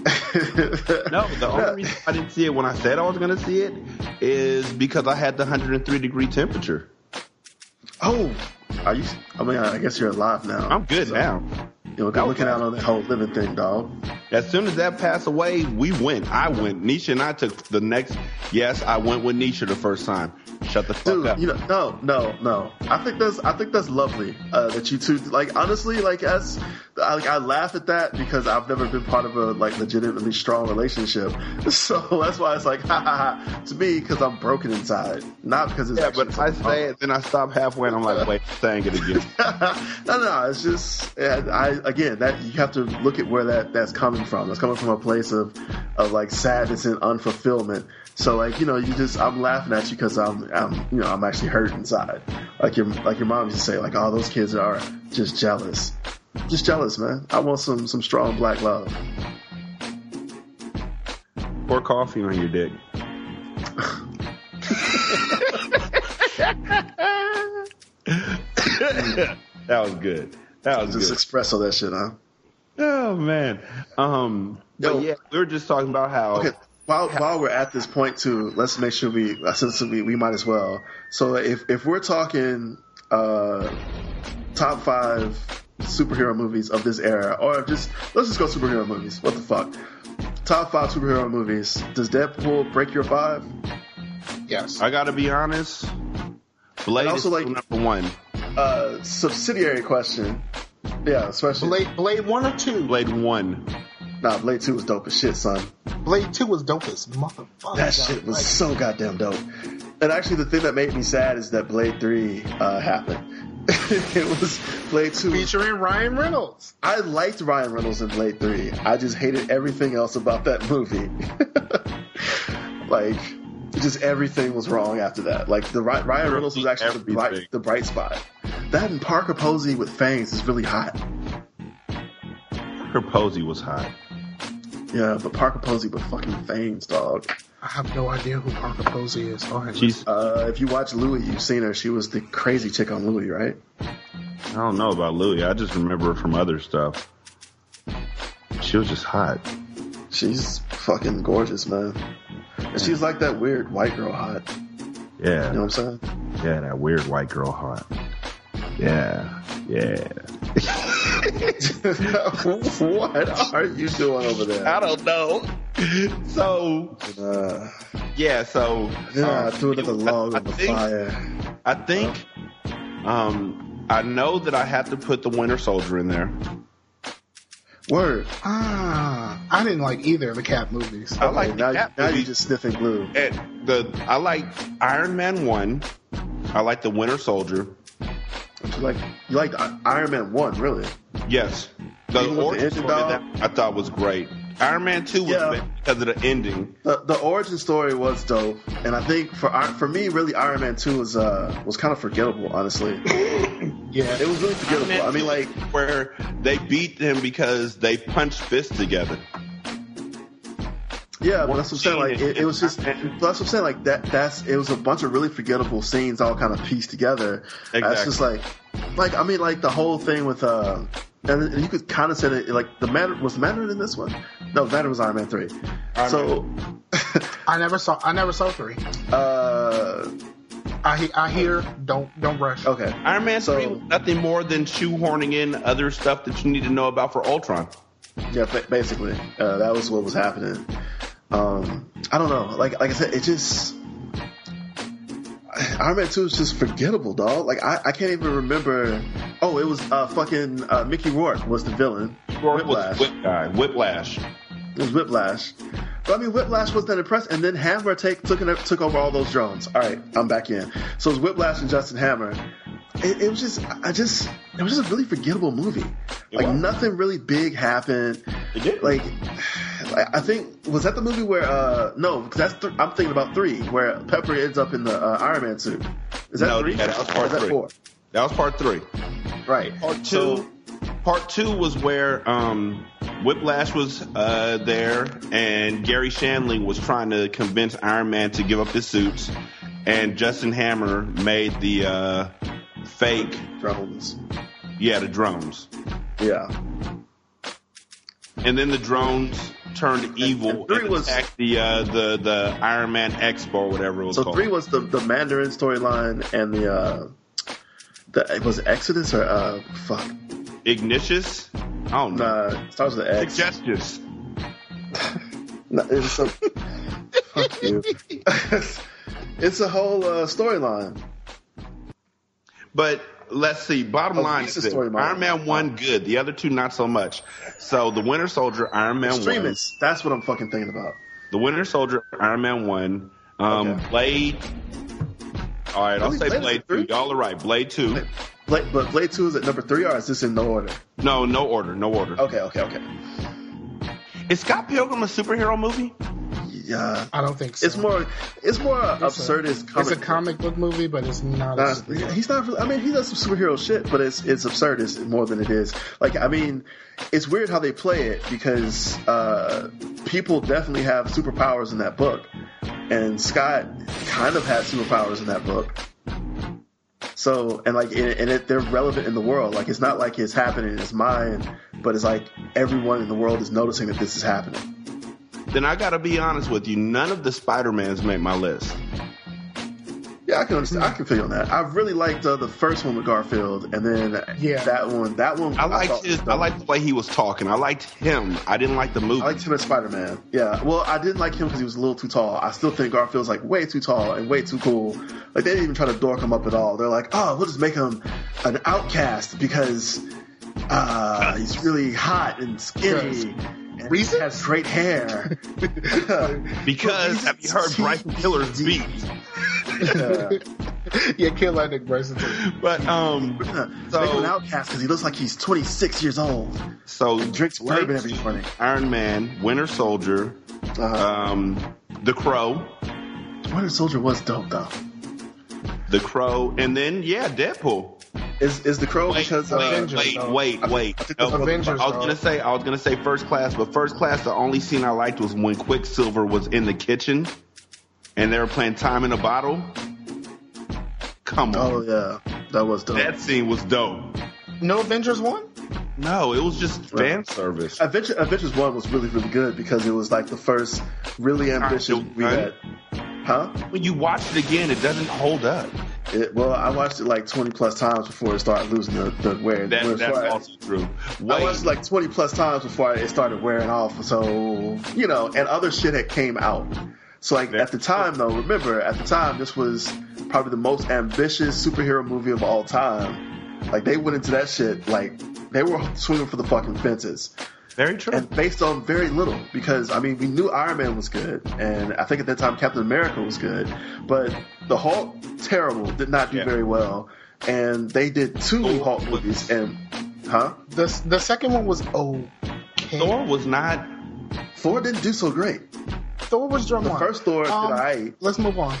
no, the only reason I didn't see it when I said I was going to see it is because I had the 103 degree temperature. oh, are you? I mean, I guess you're alive now. I'm good So, now. You know, good looking out on that whole living thing, dog. As soon as that passed away, we went. I went. Nisha and I took the next. Yes, I went with Nisha the first time. Shut the fuck Dude, up. you know, no, no, no. I think that's, I think that's lovely uh, that you two, like, honestly, like, as, I, like, I laugh at that because I've never been part of a like legitimately strong relationship. So that's why it's like, ha ha ha, to me because I'm broken inside, not because it's yeah, but I say it, then I stop halfway, and I'm like, wait, saying it again. no, no, it's just yeah, I again that you have to look at where that that's coming from. That's coming from a place of of like sadness and unfulfillment. So like you know, you just I'm laughing at you because I'm I'm you know I'm actually hurt inside. Like your like your mom used to say like, oh those kids are just jealous, just jealous, man. I want some some strong black love. Pour coffee on your dick. that was good. That was Just good. espresso that shit, huh? Oh man. Um. But yeah, we were just talking about how. Okay. While while we're at this point too, let's make sure we since we, we might as well. So if if we're talking uh, top five superhero movies of this era, or just let's just go superhero movies. What the fuck? Top five superhero movies. Does Deadpool break your five? Yes. I gotta be honest. Blade And also, is like- number one. Uh, subsidiary question. Yeah, especially Blade Blade one or two. Blade one. Nah, Blade Two was dope as shit, son. Blade two was dope as motherfucker. That shit was so goddamn dope. And actually, the thing that made me sad is that Blade Three uh, happened. it was Blade Two. featuring Ryan Reynolds. I liked Ryan Reynolds in Blade 3. I just hated everything else about that movie. like, just everything was wrong after that. Like, the Ry- Ryan Reynolds was actually the bright, the bright spot. That and Parker Posey with fangs is really hot. Her posy was hot. Yeah, but Parker Posey with fucking fangs, dog. I have no idea who Parker Posey is. Go ahead. She's. Uh, if you watch Louis, you've seen her. She was the crazy chick on Louis, right? I don't know about Louis. I just remember her from other stuff. She was just hot. She's fucking gorgeous, man. And she's like that weird white girl hot. Yeah. You know what I'm saying? Yeah, that weird white girl hot. Yeah. Yeah. what are you doing over there? I don't know. So Uh, yeah, so yeah, um, threw another log I on the think- fire. I think um I know that I have to put the Winter Soldier in there. Word. Ah, I didn't like either of the Cap movies. I like now, the Cap now you're just sniffing glue. And the I like Iron Man one. I like the Winter Soldier. You like you like Iron Man one, really? Yes, the the origin engine story dog? that I thought was great. Iron Man Two was Yeah. because of the ending. The, the origin story was dope, and I think for for me, really, Iron Man Two was uh was kind of forgettable, honestly. yeah, it was really forgettable. I mean, like where they beat him because they punched fists together. Yeah, but that's what I'm saying. Like it, it was just. That's what I'm saying. Like that. That's it was a bunch of really forgettable scenes all kind of pieced together. That's just like, like I mean, like the whole thing with uh, and you could kind of say that like the man was Mandarin in this one. No, Mandarin was Iron Man three. so I never saw. I never saw three. uh, I I hear. Don't don't rush. Okay. Iron Man Three was nothing more than shoehorning in other stuff that you need to know about for Ultron. Yeah, basically, uh, that was what was happening. Um, I don't know. Like, like I said, it just Iron Man Two is just forgettable, dog. Like, I, I can't even remember. Oh, it was uh, fucking uh, Mickey Rourke was the villain. Rourke was Whiplash. Whip guy. Whiplash. It was Whiplash. But I mean, Whiplash wasn't that impressed, and then Hammer take took took over all those drones. All right, I'm back in. So it was Whiplash and Justin Hammer. It, it was just, I just, it was just a really forgettable movie. Like nothing really big happened. Like, I I think was that the movie where uh no, because that's th- I'm thinking about three where Pepper ends up in the uh, Iron Man suit. Is that no, three? that was Or part that three. four? That was part three. Right. Part two. part two was where um, Whiplash was uh, there, and Garry Shandling was trying to convince Iron Man to give up his suits, and Justin Hammer made the uh, fake drones. Yeah, the drones. Yeah. And then the drones turned evil and, attacked the uh, the the Iron Man Expo or whatever it was So called. three was the the Mandarin storyline and the uh the was Exodus or uh fuck Ignatius. I don't know. Nah, it starts with X. Suggestions. No, it's a fuck you. it's a whole uh, storyline. But let's see. Bottom Oh, line is this. story, Iron Man one good. The other two not so much. So the Winter Soldier, Iron Man one. That's what I'm fucking thinking about. The Winter Soldier, Iron Man one. Um, Blade. All right, I'll say Blade Blade three? two. Y'all are right. Blade two. Blade, but Blade Two is at number three, or is this in no order? No, no order. No order. Okay, okay, okay. Is Scott Pilgrim a superhero movie? Yeah, I don't think so. it's more. It's more It's a- absurdist. It's a comic book movie, but it's not. Nah, he's not. I mean, he does some superhero shit, but it's it's absurdist more than it is. Like, I mean, it's weird how they play it because uh, people definitely have superpowers in that book, and Scott kind of had superpowers in that book. So, and like, and, and it, they're relevant in the world. Like, it's not like it's happening in his mind, but it's like everyone in the world is noticing that this is happening. Then I gotta be honest with you. None of the Spider Mans made my list. Yeah, I can understand. I can feel on that. I really liked uh, the first one with Garfield, and then Yeah. that one. That one. I liked thought his. I dope. liked the way he was talking. I liked him. I didn't like the movie. I liked him as Spider Man. Yeah. Well, I didn't like him because he was a little too tall. I still think Garfield's like way too tall and way too cool. Like they didn't even try to dork him up at all. They're like, oh, we'll just make him an outcast because uh, he's really hot and skinny. And he has great hair. because have you heard Bryson Tiller's beat? yeah, kill that Nick Bryson. too. But um, Make him an outcast because he looks like he's 26 years old. so Drinks bourbon every morning. Iron Man, Winter Soldier, um, The Crow, Winter Soldier was dope though. The Crow, and then yeah, Deadpool. Is is the Crow Wait, because uh, wait, wait, wait, wait. No, Avengers, I was though. gonna say I was gonna say First Class, but First Class, the only scene I liked was when Quicksilver was in the kitchen and they were playing Time in a Bottle. Come on, Oh yeah, that was dope. that scene was dope. No Avengers one. No, it was just fan service. Avengers, Adventures One was really really good because it was like the first really ambitious we had. Huh? When you watch it again, it doesn't hold up. It, well, I watched it like 20 plus times before it started losing the, the wear. That, that's also true. I watched it like 20 plus times before it started wearing off. So, you know, and other shit had came out. So like at the time though, remember at the time this was probably the most ambitious superhero movie of all time. Like they went into that shit like they were swinging for the fucking fences. Very true. and based on very little because I mean we knew Iron Man was good and I think at that time Captain America was good but the Hulk terrible did not do Yeah. very well and they did two Hulk movies and huh The the second one was okay. Thor was not Thor didn't do so great. Thor was drum The one. first Thor did Um, I. Let's move on.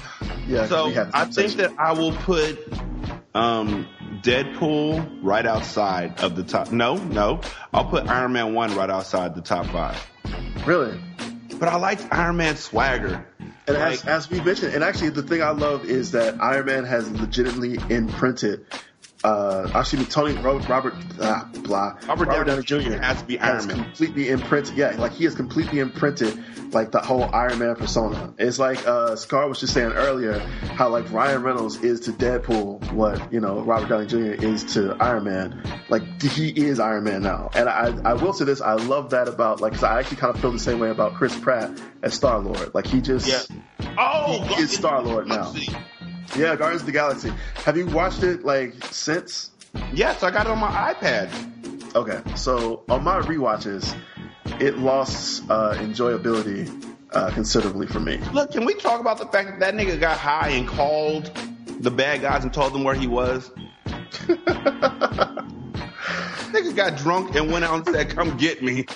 Yeah, So we had I think that I will put um, Deadpool right outside of the top. No, no, I'll put Iron Man one right outside the top five. Really? But I liked Iron Man swagger. And as, as we mentioned, and actually the thing I love is that Iron Man has legitimately imprinted. Uh, actually, Tony Ro- Robert uh, blah Robert Downey Jr. has to be Iron Man. completely imprinted. Yeah, like he has completely imprinted like the whole Iron Man persona. It's like uh, Scar was just saying earlier how like Ryan Reynolds is to Deadpool what you know Robert Downey Jr. is to Iron Man. Like he is Iron Man now, and I I will say this: I love that about like 'cause I actually kind of feel the same way about Chris Pratt as Star Lord. Like he just Yeah. Oh, he is Star Lord now. Yeah, Guardians of the Galaxy. Have you watched it like since? Yes, I got it on my iPad. Okay, so on my rewatches, it lost uh, enjoyability uh, considerably for me. Look, can we talk about the fact that that nigga got high and called the bad guys and told them where he was? nigga got drunk and went out and said, "Come get me.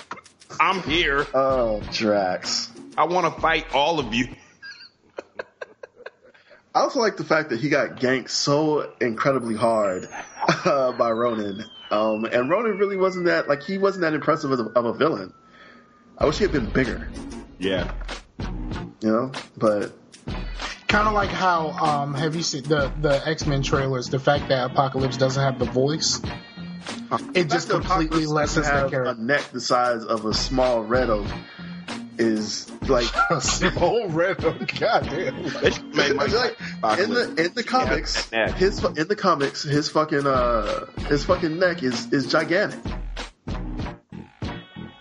I'm here." Oh, Drax. I want to fight all of you. I also like the fact that he got ganked so incredibly hard uh, by Ronan. Um, and Ronan really wasn't that like he wasn't that impressive of a, of a villain. I wish he had been bigger, Yeah. you know. But Kind of like how um, have you seen the the X Men trailers? The fact that Apocalypse doesn't have the voice, it just the fact that completely Apocalypse lessens doesn't that have character. A neck the size of a small red oak is like small red oak. Goddamn. It's like, in the in the comics, his in the comics, his fucking uh his fucking neck is is gigantic.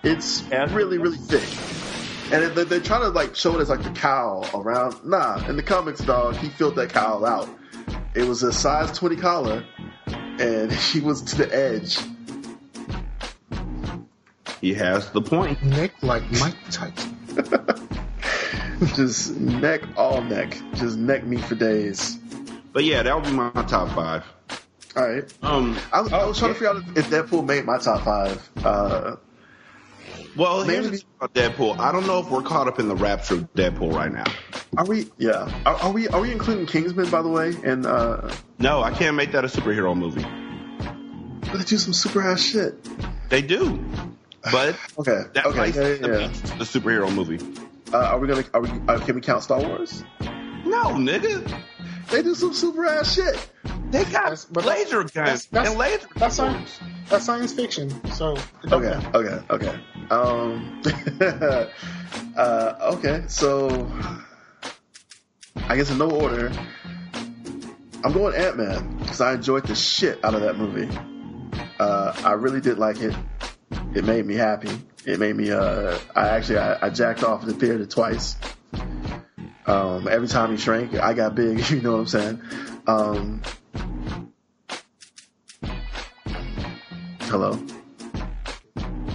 It's really really thick, and they, they're trying to like show it as like the cowl around. Nah, in the comics, dog, he filled that cowl out. It was a size twenty collar, and he was to the edge. He has the point. Neck like Mike Tyson. Just neck all neck, just neck me for days. But yeah, that would be my top five. All right. Um, I, was- I was trying to figure out if Deadpool made my top five. Uh, Well, here's the thing about Deadpool. I don't know if we're caught up in the rapture of Deadpool right now. Are we? Yeah. Are, are we? Are we including Kingsman by the way? And uh, No, I can't make that a superhero movie. but they do some super ass shit. They do, but Okay. that okay. might Yeah, yeah, yeah. the superhero movie. Uh, are we gonna? Are we? Uh, can we count Star Wars? No, nigga. They do some super ass shit. They got laser guns that's- and laser That's science. That's science fiction. So it Okay. matter. Okay. Okay. Um. uh, okay. So, I guess in no order. I'm going Ant Man because I enjoyed the shit out of that movie. Uh, I really did like it. It made me happy. It made me. Uh, I actually I, I jacked off the theater twice. Um, every time he shrank, I got big. You know what I'm saying? Um, hello.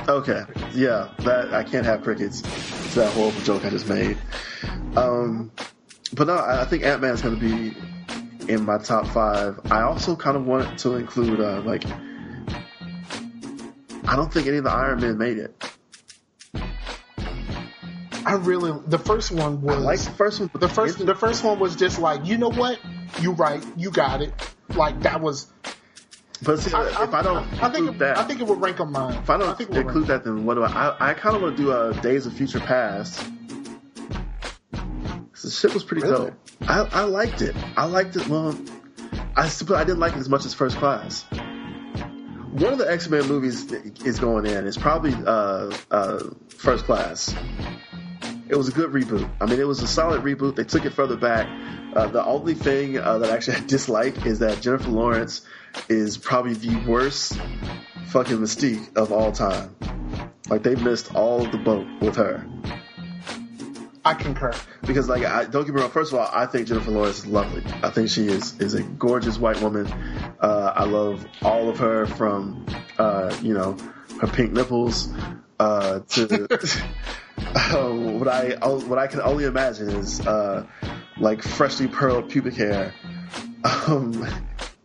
Okay, yeah, that I can't have crickets. It's that horrible joke I just made. Um, but no, I think Ant Man's going to be in my top five. I also kind of wanted to include uh, like I don't think any of the Iron Men made it. I really the first one was I like the first one. the first the first one was just like you know what you right you got it like that was But see, if I don't I think include it, that, I think it would rank on mine. if I don't think include that, then what do I? I, I kind of want to do a Days of Future Past. The shit was pretty Really? dope. I, I liked it. I liked it. Well, I I didn't like it as much as First Class. One of the X Men movies is going in. It's probably uh, uh, First Class. It was a good reboot. I mean, it was a solid reboot. They took it further back. Uh, the only thing uh, that actually I dislike is that Jennifer Lawrence is probably the worst fucking Mystique of all time. Like they missed all the boat with her. I concur. Because like I don't get me wrong, first of all, I think Jennifer Lawrence is lovely. I think she is is a gorgeous white woman. Uh, I love all of her from uh, you know her pink nipples uh, to uh, what I what I can only imagine is uh, like freshly pearled pubic hair. Um,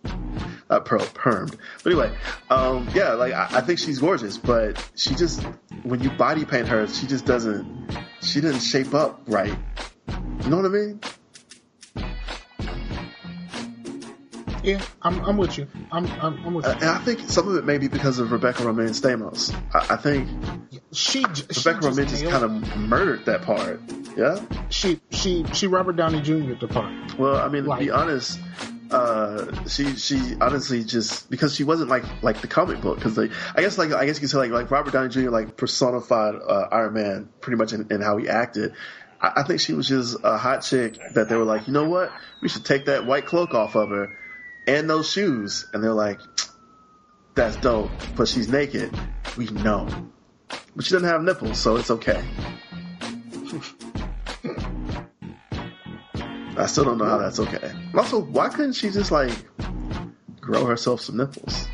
not pearl permed, but anyway, um, yeah, like I, I think she's gorgeous, but she just when you body paint her, she just doesn't. She didn't shape up right. You know what I mean? Yeah, I'm, I'm with you. I'm, I'm, I'm with you. Uh, And I think some of it may be because of Rebecca Romijn Stamos. I, I think she, she Rebecca Romijn just nailed kind of murdered that part. Yeah. She she she Robert Downey Jr. the part. Well, I mean, to be honest, uh, she she honestly just because she wasn't like like the comic book because like I guess like I guess you could say like like Robert Downey Jr. like personified uh, Iron Man pretty much in, in how he acted. I, I think she was just a hot chick that they were like, you know what, we should take that white cloak off of her and those shoes, and they're like, that's dope, but she's naked. We know, but she doesn't have nipples, so it's okay. I still don't know how that's okay. Also, why couldn't she just like grow herself some nipples?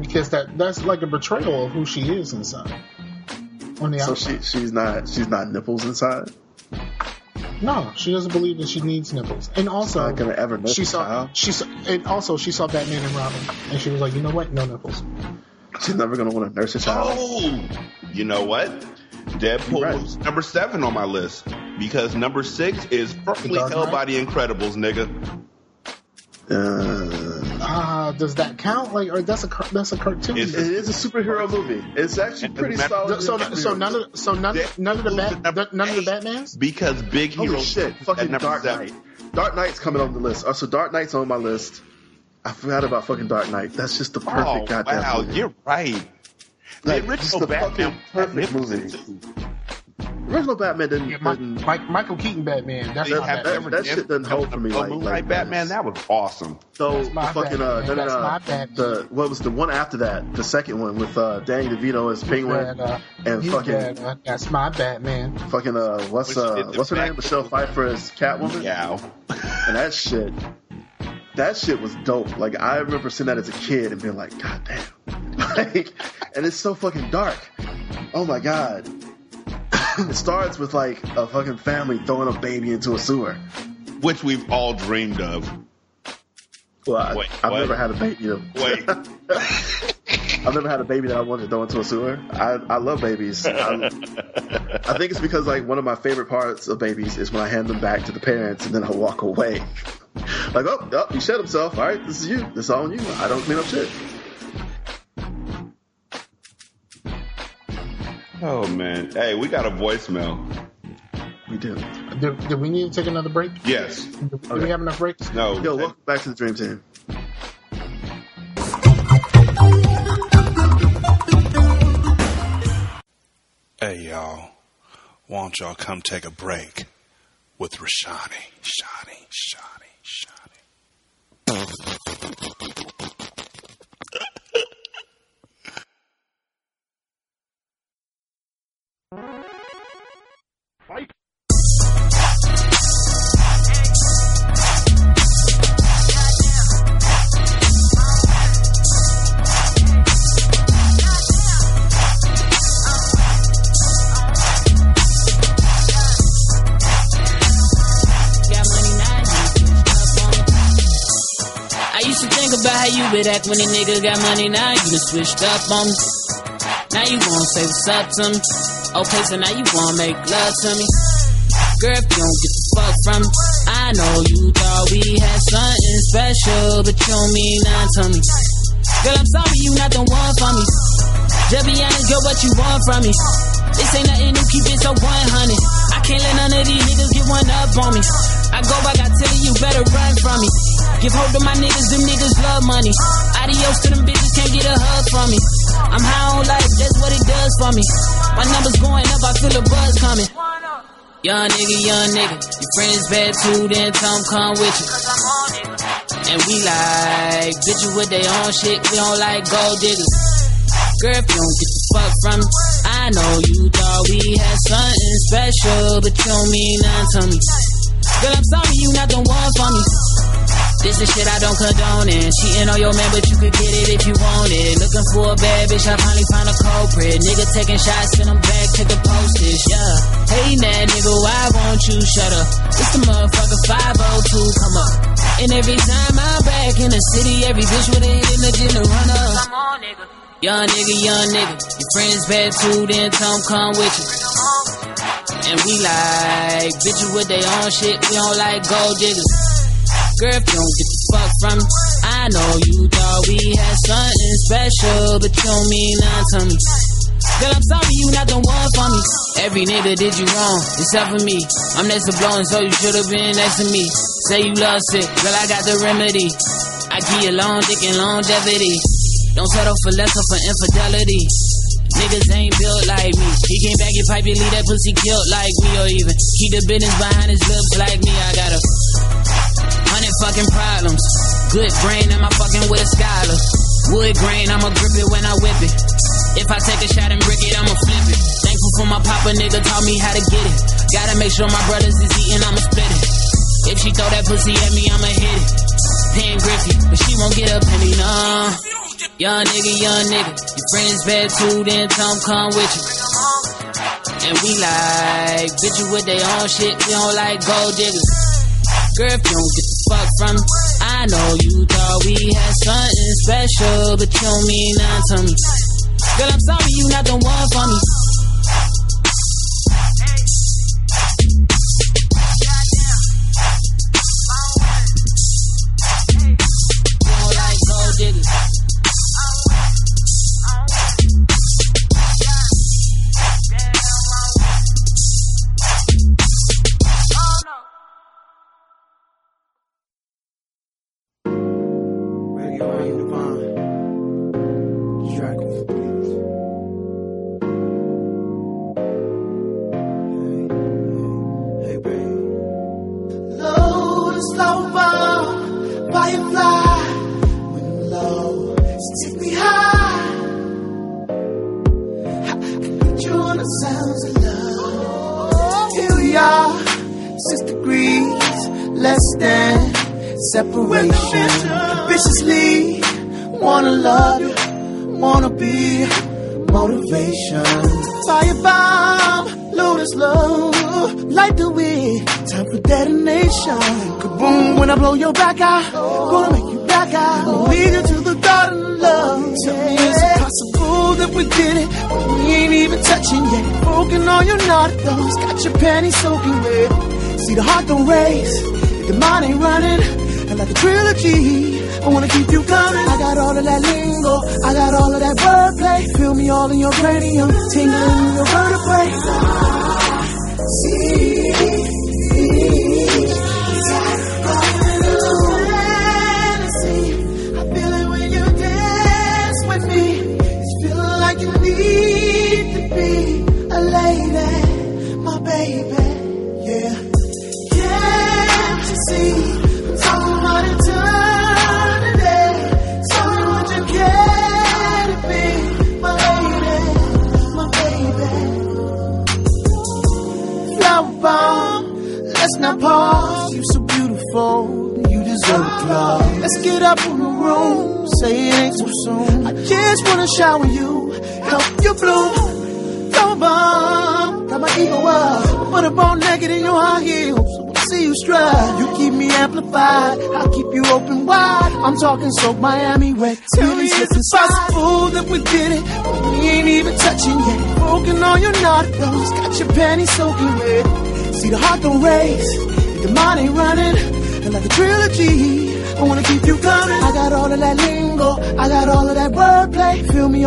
because that that's like a betrayal of who she is inside. On the So outside, she she's not she's not nipples inside. no, she doesn't believe that she needs nipples. And also, not gonna ever nurse she saw child. she saw, and also she saw Batman and Robin, and she was like, you know what, no nipples. She's never gonna want to nurse a child. Oh, you know what? Deadpool was number seven on my list because number six is firmly Dark held Knight? by the Incredibles, nigga. Uh, Ah, does that count? Like, or that's a that's a cartoon. it is a superhero movie. It's actually pretty solid. so so none of so none none of the bat none of the Batmans. Because Big Hero Holy shit! Fucking Dark seven. Knight. Dark Knight's coming on the list. So Dark Knight's on my list. I forgot about fucking Dark Knight. That's just the perfect Oh goddamn wow, movie. you're right. Like, the just original the Batman fucking perfect movie. Original Batman didn't. Yeah, Mike, didn't Mike, Michael Keaton Batman. That's that, that, Batman. that shit doesn't hold for me. Like, Moonlight like Batman, that was awesome. So That's the my fucking uh, Batman. no, no, That's no. my Batman. The what was the one after that? The second one with uh, Danny DeVito as Penguin That, uh, and fucking got, uh, that's my Batman. fucking uh, what's uh, what's her name? Michelle Pfeiffer as Catwoman. Yeah. And that shit, that shit was dope. Like I remember seeing that as a kid and being like, God damn, like, and it's so fucking dark. Oh my god. it starts with like a fucking family throwing a baby into a sewer. Which we've all dreamed of. Well, I, Wait, I've what? never had a baby. Wait. I've never had a baby that I wanted to throw into a sewer. I, I love babies. I, I think it's because like one of my favorite parts of babies is when I hand them back to the parents and then I walk away. like, oh, oh, he shed himself. All right, this is you. This is all on you. I don't clean up shit. Oh man. Hey, we got a voicemail. We do. Do, do we need to take another break? Yes. Do, do we have enough breaks? No. Yo, welcome back to the Dream Team. Hey y'all, why don't y'all come take a break with Rashanii, Shani, Shani, Shani. Got money now, you switched up on me. I used to think about how you would act when a nigga got money now, you done switched up on me. Now you wanna say what's up to me. Okay, so now you wanna make love to me. Girl, if you don't get the fuck from me, I know you thought we had something special, but you don't mean nothing to me. Girl, I'm sorry you not the one for me. Just be honest, girl, what you want from me. This ain't nothing new, keep it so 100. I can't let none of these niggas get one up on me. I go back, I tell you, you better run from me. Give hope to my niggas, them niggas love money. Adios to them bitches, can't get a hug from me. I'm high on life, that's what it does for me. My numbers going up, I feel a buzz coming. Young nigga, young nigga, your friends bad too, then Tom come with you. And we like bitches with their own shit, we don't like gold diggers. Girl, if you don't get the fuck from me, I know you thought we had something special, but you don't mean nothing to me. Girl, I'm sorry you not the one for me. This is shit I don't condone in. Cheating on your man, but you could get it if you want it. Looking for a bad bitch, I finally found a culprit. Nigga taking shots, send them back, check the postage, yeah. Hey, that nigga, why won't you shut up? It's the motherfucker 502, come up. And every time I'm back in the city, every bitch with a hit in the gym to run up. Come on, nigga. Young nigga, young nigga. Your friends bad too, then 'em come with you. And we like bitches with their own shit. We don't like gold diggers. Girl, if you don't get the fuck from me, I know you thought we had something special, but you don't mean nothing to me. Girl, I'm sorry you not the one for me. Every nigga did you wrong, except for me. I'm next to blowing, so you should've been next to me. Say you love sick, girl, I got the remedy. I give you long dick and longevity. Don't settle for less or for infidelity. Niggas ain't built like me. He came back and pipe you, leave that pussy killed like me, or even keep the business behind his lips like me. I got a fucking problems. Good brain, am I fucking with a scholar? Wood grain, I'ma grip it when I whip it. If I take a shot and brick it, I'ma flip it. Thankful for my papa, nigga taught me how to get it. Gotta make sure my brothers is eating, I'ma split it. If she throw that pussy at me, I'ma hit it. Paying Griffy, but she won't get up a penny, nah. Young nigga, young nigga. Your friends bad too, then 'em come with you. And we like bitches with their own shit, we don't like gold diggers. Girl, if you don't get fuck from I know you thought we had something special, but you mean nothing to me. Girl, I'm sorry you not the one for me.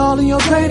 All in your cranium,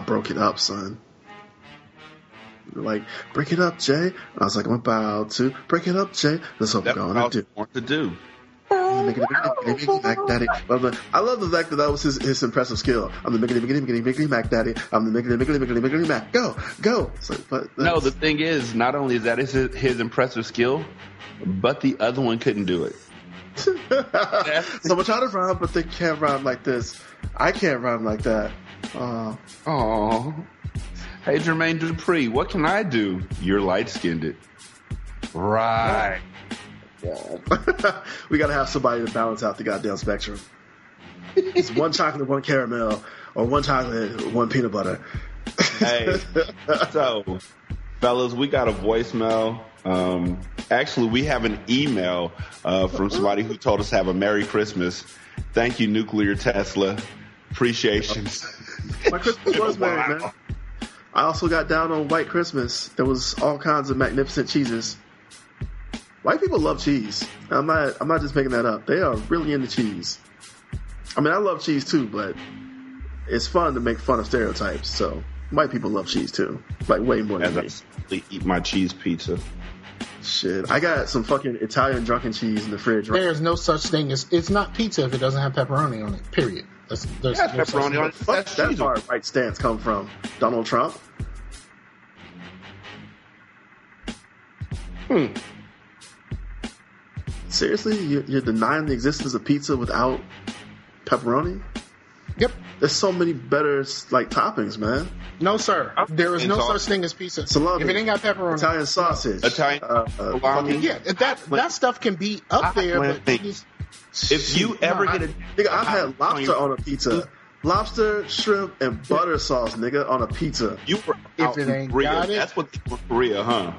I broke it up, son. They're Like, break it up, Jay. And I was like, I'm about to break it up, Jay. That's what That's I'm going to do. want to do. I love the fact that that was his, his impressive skill. I'm the mickety mickety mickety mickety Mac Daddy. I'm the mickety mickety mickety mickety Mac. Go, go. It's like, but No, the thing is, not only is that his, his impressive skill, but the other one couldn't do it. Someone try to rhyme, but they can't rhyme like this. I can't rhyme like that. Uh, Oh. Hey, Jermaine Dupri, what can I do? You're light skinned. It. Right. we gotta have somebody to balance out the goddamn spectrum. It's one chocolate, one caramel, or one chocolate, one peanut butter. Hey, so, fellas, we got a voicemail. Um, actually, we have an email uh, from somebody who told us to have a Merry Christmas. Thank you, Nuclear Tesla. Appreciation. My Christmas was merry, man. I also got down on White Christmas. There was all kinds of magnificent cheeses. White people love cheese. I'm not. I'm not just making that up. They are really into cheese. I mean, I love cheese too, but it's fun to make fun of stereotypes. So white people love cheese too, like way more than As I me. slowly eat my cheese pizza. Shit, I got some fucking Italian drunken cheese in the fridge. Right? There's no such thing as it's not pizza if it doesn't have pepperoni on it. Period. That's, there's Yeah, no pepperoni thing. on it. Fuck that far right stance come from Donald Trump. Hmm. Seriously, you're, you're denying the existence of pizza without pepperoni? Yep. There's so many better like toppings, man. No, sir. There is no Salami. such thing as pizza. Salami. If it ain't got pepperoni, Italian sausage, Italian uh, uh, fucking- yeah, that that stuff can be up there, but it is- If you ever I, get a nigga, I've had lobster on a pizza. Lobster, shrimp, and butter sauce, nigga, on a pizza. You were out in Korea. That's what they were Korea, huh?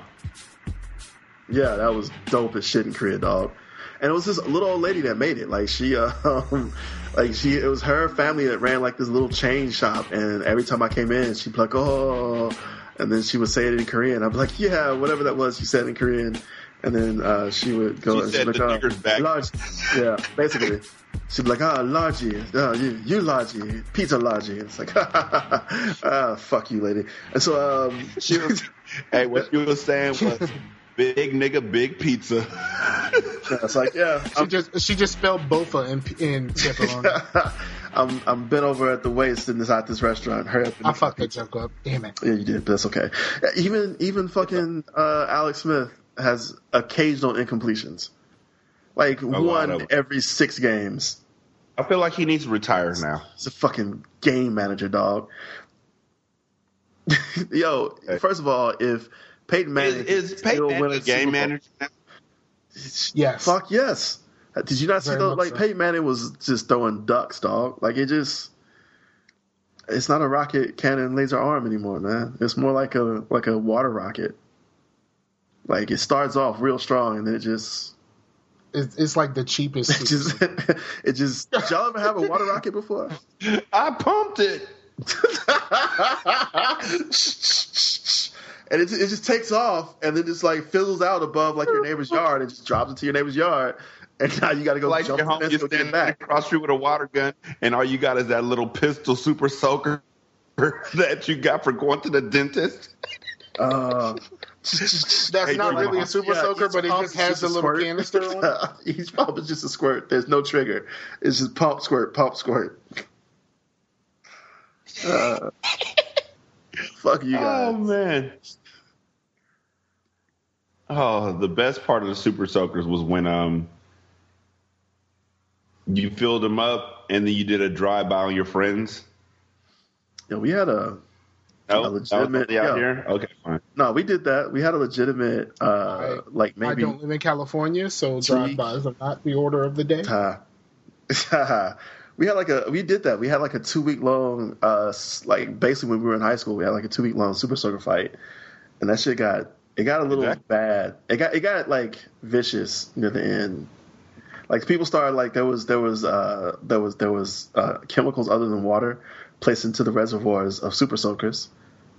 Yeah, that was dope as shit in Korea, dog. And it was this little old lady that made it. Like she, uh, um, like she, it was her family that ran like this little chain shop. And every time I came in, she'd be like, "Oh," and then she would say it in Korean. I'd be like, "Yeah, whatever that was." She said in Korean, and then uh, she would go. She and said she'd be the like, nigger's back. Large, yeah, basically. She'd be like, "Ah, largy, uh, you, you largy, pizza largy." And it's like, "Ah, fuck you, lady." And so, um, She was, hey, what you were saying was big nigga, big pizza. it's like, yeah, she just she just spelled bofa in in pepperoni. I'm I'm been over at the waist inside this at this restaurant. Hurry up! I fucked that joke up. Damn it. Yeah, you did, but that's okay. Even even fucking uh, Alex Smith has occasional incompletions, like oh, lot one every six games. I feel like he needs to retire now. He's a fucking game manager, dog. Yo, first of all, if Peyton Manning Is, is Peyton Manning a game manager? now? Yes. Fuck yes. Did you not see Very those? much Like so. Peyton Manning was just throwing ducks, dog. Like it just, it's not a rocket cannon laser arm anymore, man. It's more like a like a water rocket. Like it starts off real strong and then it just, It's, it's like the cheapest. it just, it just. Did y'all ever have a water rocket before? I pumped it. and it, it just takes off and then just like fizzles out above like your neighbor's yard and just drops into your neighbor's yard and now you got to go like jump your home, fence you're standing back. across the street with a water gun, and all you got is that little pistol super soaker that you got for going to the dentist. Uh, That's Hey, not dude, really a super yeah, soaker, but it just has just the a little squirt. canister on it. Each pump is just a squirt. There's no trigger. It's just pump, squirt, pump, squirt. Uh, fuck you guys. Oh man. Oh, the best part of the super soakers was when um you filled them up and then you did a drive by on your friends. Yeah, we had a, No, a that was legitimate. out yeah. here. Okay, fine. No, we did that. We had a legitimate, uh, like maybe. I don't live in California, so drive-bys are not the order of the day. Uh, we had like a we did that. We had like a two week long uh like basically when we were in high school, we had like a two week long super soaker fight. And that shit got it got a little bad. It got it got like vicious near the end. Like people started like there was there was uh there was there was uh, chemicals other than water placed into the reservoirs of super soakers,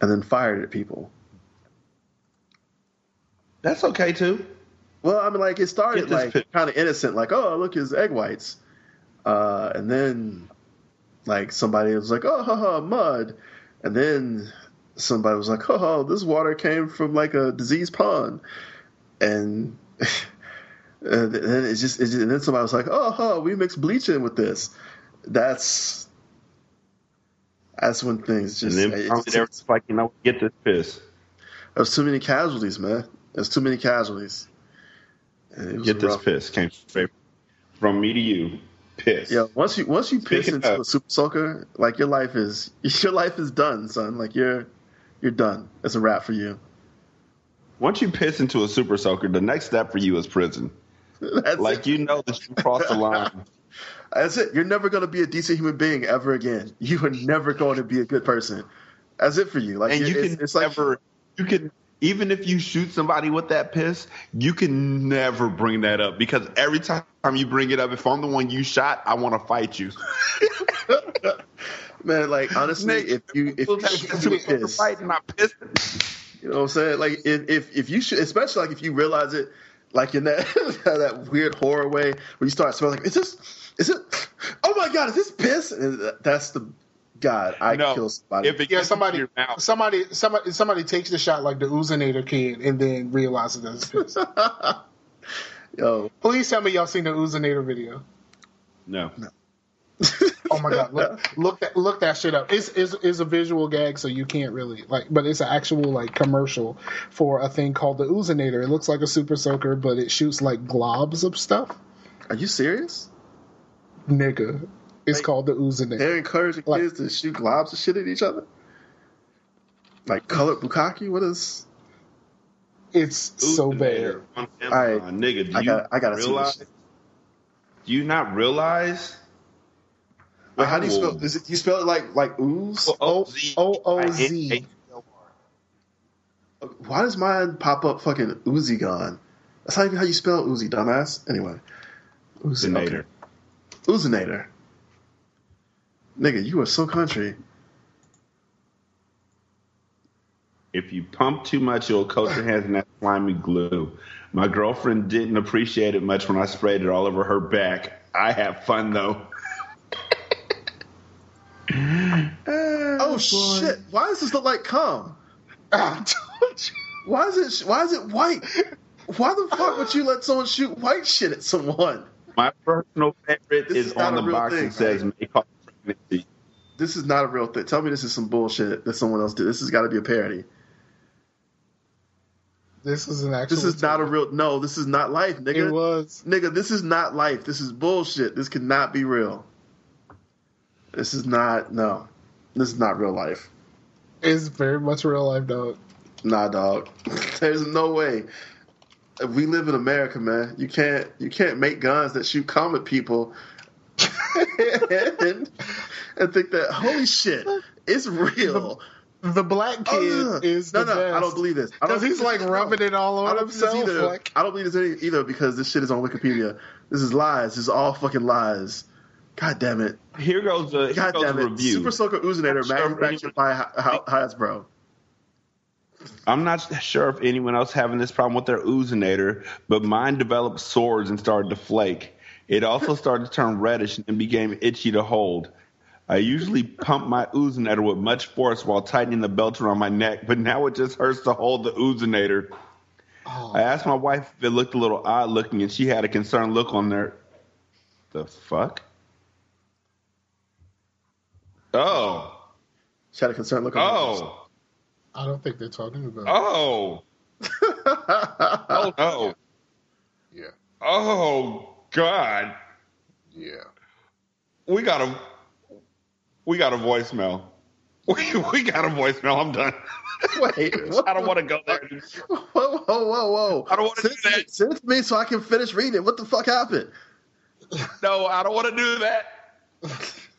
and then fired at people. That's okay too. Well, I mean, like it started like kind of innocent, like oh look, his egg whites, uh, and then like somebody was like oh haha mud, and then somebody was like oh this water came from like a diseased pond, and. Then it's just, it's just, and then somebody was like, "Oh, huh, we mixed bleach in with this." That's that's when things just. and then eh, it's- finally there was like, you know, get this piss. There's too many casualties, man. There's too many casualties. It Get this rough. piss. Came from me to you. Piss. Yeah, once you once you piss Speaking into a super soaker, like your life is your life is done, son. Like you're you're done. It's a wrap for you. Once you piss into a super soaker, the next step for you is prison. That's like you know that you crossed the line. That's it. You're never going to be a decent human being ever again. You are never going to be a good person. That's it for you. Like and you it's, can it's like never, you can even if you shoot somebody with that piss, you can never bring that up because every time you bring it up, if I'm the one you shot, I want to fight you. man. Like honestly, if you if you shoot piss, fighting, not pissing. You know what I'm saying? Like if if, if you should, especially like if you realize it, like in that that weird horror way where you start smelling like, is this is it? Oh my god, is this piss? And that's the God. I No. kill somebody. If it Yeah, somebody, your mouth, somebody, somebody, somebody takes the shot like the Oozinator kid, and then realizes that it's this. Yo, Please tell me y'all seen the Oozinator video. no no. Oh my god, look, look that, look that shit up. It's, it's, it's a visual gag, so you can't really like, but it's an actual like commercial for a thing called the Oozinator. It looks like a super soaker, but it shoots like globs of stuff. Are you serious? Nigga, it's called the Oozinator. They're encouraging kids to shoot globs of shit at each other. Like colored bukkake. What is? It's so bad. On All right, Amazon, nigga, do I you got I gotta see realize? this. Shit. Do you not realize? Wait, how do you spell? Is it you spell it like like ooze? O Z- O Z. Why does mine pop up fucking Uzi gun? That's not even how you spell Uzi, dumbass. Anyway, Uzi, Uzinator. okay. Uzinator. Nigga, you are so country. If you pump too much, you'll coat your hands in that slimy glue. My girlfriend didn't appreciate it much when I sprayed it all over her back. I have fun though. Oh, oh shit! Why does this look like cum? Why is it? Why is it white? Why the fuck would you let someone shoot white shit at someone? My personal favorite This is, is on the box thing, that says "May cause pregnancy." This is not a real thing. Tell me this is some bullshit that someone else did. This has got to be a parody. This is an actual. This is not a real. No, this is not life, nigga. It was. Nigga, this is not life. This is bullshit. This cannot be real. This is not. No, this is not real life. It's very much real life, dog. Nah, dog. There's no way. We live in America, man. You can't. You can't make guns that shoot common people. and, and think that holy shit, it's real. The black oh, kid Oh, is no, no. best. I don't believe this. Because he's like rubbing it all don't himself. either. Like, I don't believe this any- either because this shit is on Wikipedia. This is lies. This is all fucking lies. God damn it. Here goes a here God goes damn it. review. Super Soaker Oozinator Sure, manufactured by Ha- Ha- Hasbro. I'm not sure if anyone else having this problem with their Oozinator, but mine developed sores and started to flake. It also started to turn reddish and became itchy to hold. I usually pump my Oozinator with much force while tightening the belt around my neck, but now it just hurts to hold the oozinator. Oh. I asked my wife if it looked a little odd looking, and she had a concerned look on her. The fuck? Oh. She had a concerned look on her face. Oh. I don't think they're talking about. Oh. oh no. Yeah. Oh God. Yeah. We got a we got a voicemail. We we got a voicemail. I'm done. Wait, I don't want to go there. Whoa, whoa, whoa, whoa. I don't want to do Send, that. send me so I can finish reading it. What the fuck happened? No, I don't want to do that.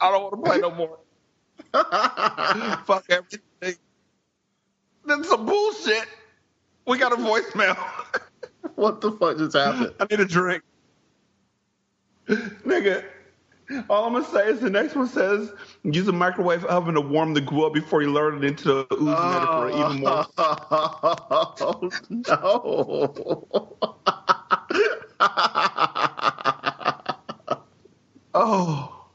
I don't want to play no more. Fuck everything. That's some bullshit. We got a voicemail. What the fuck just happened? I need a drink. Nigga, all I'm gonna say is the next one says use a microwave oven to warm the glue up before you load it into the oozinator for even more. Oh, no. oh.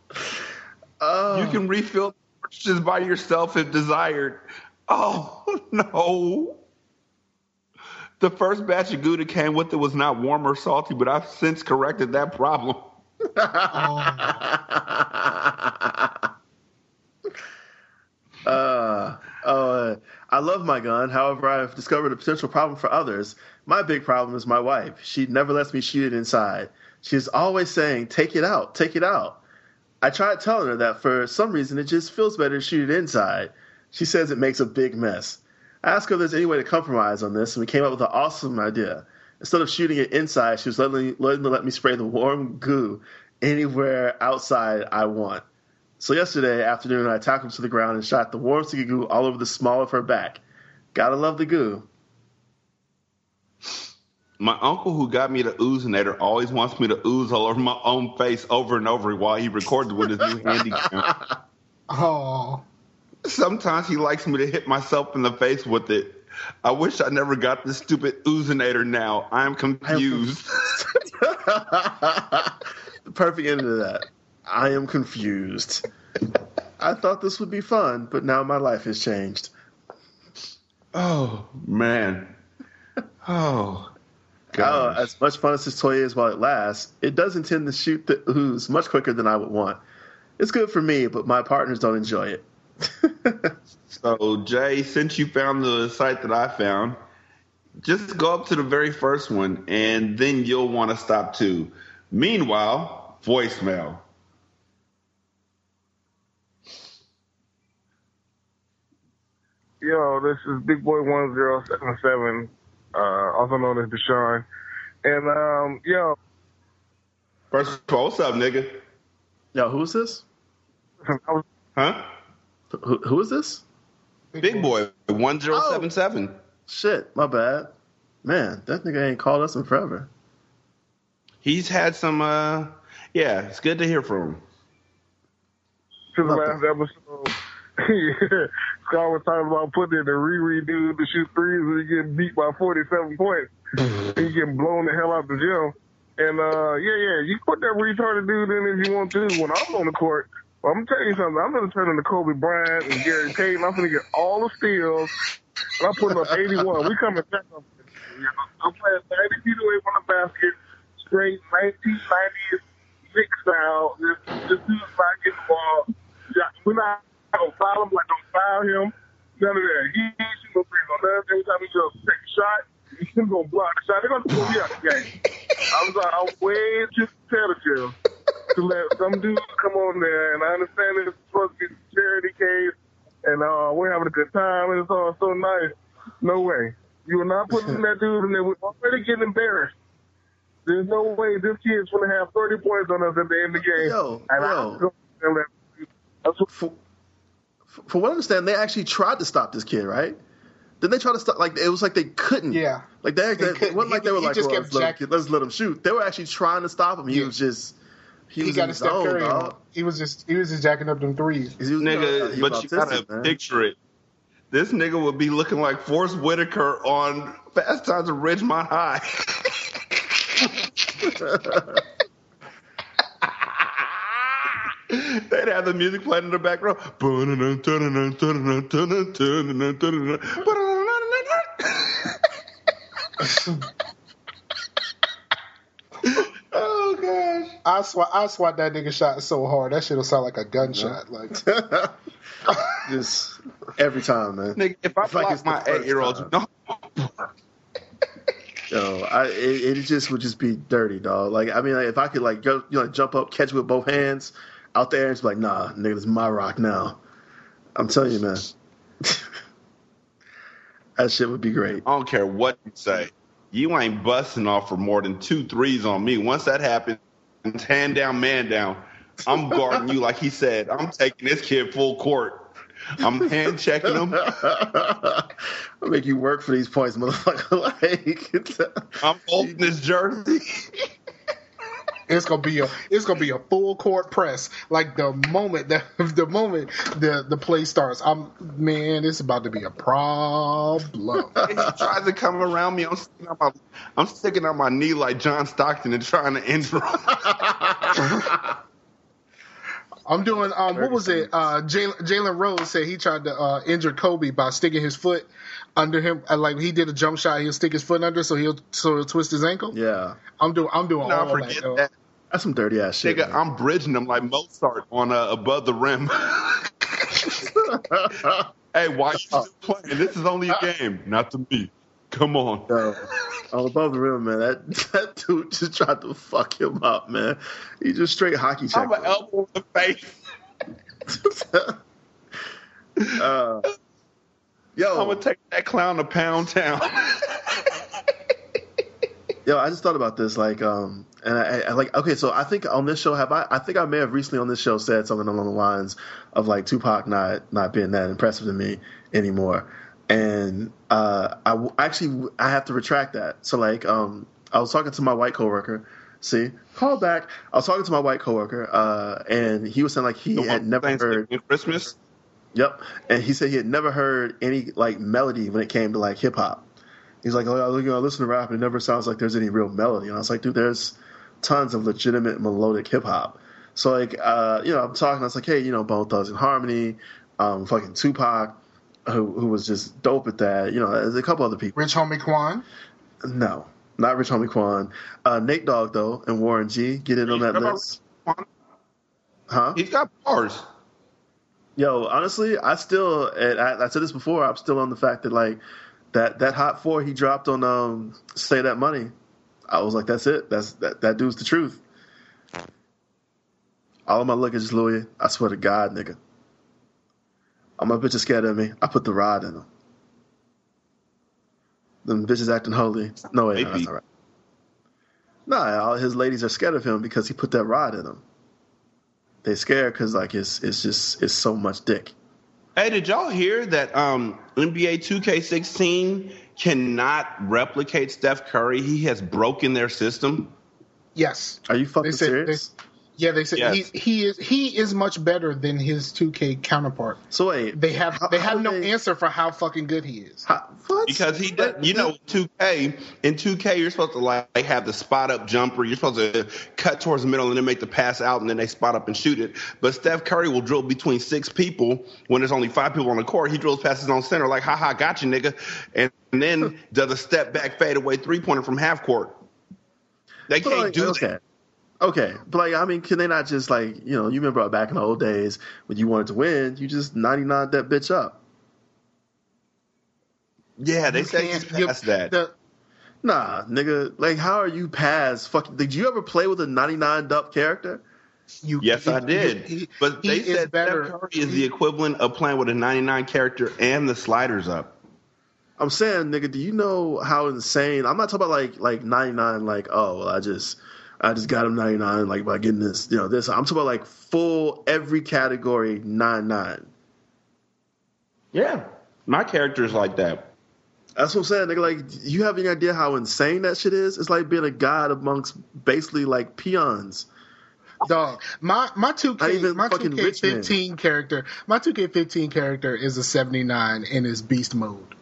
oh. You can refill just by yourself if desired. Oh no. The first batch of Gouda came with it was not warm or salty, but I've since corrected that problem. Uh, uh, I love my gun. However, I've discovered a potential problem for others. My big problem is my wife. She never lets me shoot it inside. She's always saying, "Take it out, take it out." I tried telling her that for some reason it just feels better to shoot it inside. She says it makes a big mess. I asked her if there's any way to compromise on this, and we came up with an awesome idea. Instead of shooting it inside, she was letting, letting me let me spray the warm goo anywhere outside I want. So yesterday afternoon, I tackled to the ground and shot the warm sticky goo all over the small of her back. Gotta love the goo. My uncle who got me the oozinator always wants me to ooze all over my own face over and over while he records with his new handy cam. Oh. Sometimes he likes me to hit myself in the face with it. I wish I never got this stupid oozinator now. I am confused. the perfect end to that. I am confused. I thought this would be fun, but now my life has changed. Oh man. Oh. Uh, as much fun as this toy is while it lasts, it does intend to shoot the ooze much quicker than I would want. It's good for me, but my partners don't enjoy it. So Jay, since you found the site that I found, just go up to the very first one and then you'll want to stop too. Meanwhile, voicemail. Yo, this is Big Boy One Zero Seven Seven, uh, also known as Deshaun. And um, yo, First of all, what's up, nigga? Yo, who's this? Huh? Who, who is this? Big Boy One Zero Seven Seven. Shit, my bad. Man, that nigga ain't called us in forever. He's had some. uh Yeah, it's good to hear from him. to the last episode, Scott was talking about putting in the Riri dude to shoot threes and he getting beat by 47 points. he getting blown the hell out the gym. And, uh, yeah, yeah, you put that retarded dude in if you want to. When I'm on the court, well, I'm gonna tell you something. I'm gonna turn into Kobe Bryant and Gary Payton. I'm gonna get all the steals. And I'm putting up 81. We coming back up. You know, I'm playing 90 feet away from the basket, straight 1990s Knick style. This, this dude's not getting the ball. Yeah, We're not gonna foul him. Like, don't foul him. None of that. He shooting no threes on that. Every time he to take a shot, he's gonna block the shot. They're gonna pull me out the game. I'm sorry. I'm way too competitive to let some dude come on there. And I understand it's supposed to be a charity case, and uh, we're having a good time, and it's all so nice. No way. You are not putting that dude in there. We're already getting embarrassed. There's no way this kid's going to have 30 points on us at the end of the game. Yo, and yo. I'm gonna That's what, For, for what I understand, they actually tried to stop this kid, right? Didn't they try to stop? Like it was like they couldn't. Yeah. Like they, they, couldn't. it wasn't like they were he like, just well, kept let's, let him, let's let him shoot. They were actually trying to stop him. He was just he, He, was got a his Steph zone, Curry. dog. He was just he was just jacking up them threes. He was, nigga, he was but you gotta man. picture it. This nigga would be looking like Forest Whitaker on Fast Times at Ridgemont High. They'd have the music playing in the background. oh gosh. I swat I swat that nigga shot so hard that shit'll sound like a gunshot. Like just every time, man. Nigga, if I It's like block it's my eight year old, no, Yo, I it, it just would just be dirty, dog. Like I mean, like, if I could like go, you know, jump up, catch with both hands out there, and be like, nah, nigga, this is my rock now. I'm telling you, man. that shit would be great. I don't care what you say. You ain't busting off for more than two threes on me. Once that happens, hand down, man down. I'm guarding you like he said. I'm taking this kid full court. I'm hand checking him. I'll make you work for these points, motherfucker. like, I'm holding this jersey. It's gonna be a it's gonna be a full court press. Like the moment that the moment the the play starts, I'm man, it's about to be a problem. he tries to come around me. I'm sticking out my, I'm sticking out my knee like John Stockton and trying to injure him. I'm doing um what was it? Uh Jalen Jalen Rose said he tried to uh injure Kobe by sticking his foot under him uh, like he did a jump shot, he'll stick his foot under so he'll so he'll twist his ankle. Yeah. I'm doing I'm doing Nah, all forget that. though. that. That's some dirty ass shit. Nigga, I'm bridging them like Mozart on uh, above the rim. hey, why you still playing? This is only a game, not to me. Come on. Yo, I'm above the rim, man. That that dude just tried to fuck him up, man. He just straight hockey checked. I'm an elbow in the face. uh, yo, I'm gonna take that clown to Pound Town. Yo, I just thought about this, like, um, and I, I like, okay, so I think on this show, have I? I think I may have recently on this show said something along the lines of like Tupac not not being that impressive to me anymore, and uh, I w- actually I have to retract that. So like, um, I was talking to my white coworker. See, call back. I was talking to my white coworker, uh, and he was saying like he had never heard Christmas. Yep, and he said he had never heard any like melody when it came to like hip hop. He's like, oh, I you know, I listen to rap, and it never sounds like there's any real melody. And I was like, dude, there's tons of legitimate melodic hip hop. So like, uh, you know, I'm talking. I was like, hey, you know, Bone Thugs-n-Harmony, um, fucking Tupac, who who was just dope at that. You know, there's a couple other people. Rich Homie Quan. No, not Rich Homie Quan. Uh, Nate Dogg though, and Warren G. Get in on that list. Huh? He's got bars. Yo, honestly, I still, and I, I said this before. I'm still on the fact that like that that hot four he dropped on um say that money. I was like, that's it. That's that that dude's the truth. All of my luggage is Louis. I swear to God, nigga. All my bitches scared of me. I put the rod in them. Them bitches acting holy. No way, no, that's not right. Nah, all his ladies are scared of him because he put that rod in them. They scared because like it's it's just it's so much dick. Hey, did y'all hear that um, NBA 2K16 cannot replicate Steph Curry? He has broken their system. Yes. Are you fucking They said- serious? Yeah, they said Yes. he he is he is much better than his 2K counterpart. So wait, they have they have no answer for how fucking good he is. Because he does, you know, 2K, in 2K, you're supposed to like have the spot up jumper. You're supposed to cut towards the middle and then make the pass out and then they spot up and shoot it. But Steph Curry will drill between six people when there's only five people on the court. He drills past his own center, like, ha ha, got you, nigga. And, and then does a step back fadeaway three pointer from half court. They can't like, do okay. that. Okay, but like I mean, can they not just like you know? You remember back in the old days when you wanted to win, you just ninety nine that bitch up. Yeah, they You say can't- he's past that. Nah, nigga, like how are you past? Fucking, did you ever play with a ninety nine up character? You, Yes, I did. but they he is said better. Steph Curry is the equivalent of playing with a 99 character and the sliders up. I'm saying, nigga, do you know how insane? I'm not talking about like like 99, like oh, well, I just I just got him 99, like by getting this, you know, this. I'm talking about like full every category 99. Yeah, my character is like that. That's what I'm saying, nigga. Like, you have any idea how insane that shit is? It's like being a god amongst basically like peons. Dog, my my two K even my two K fifteen character my two K fifteen character is a seventy nine in his beast mode.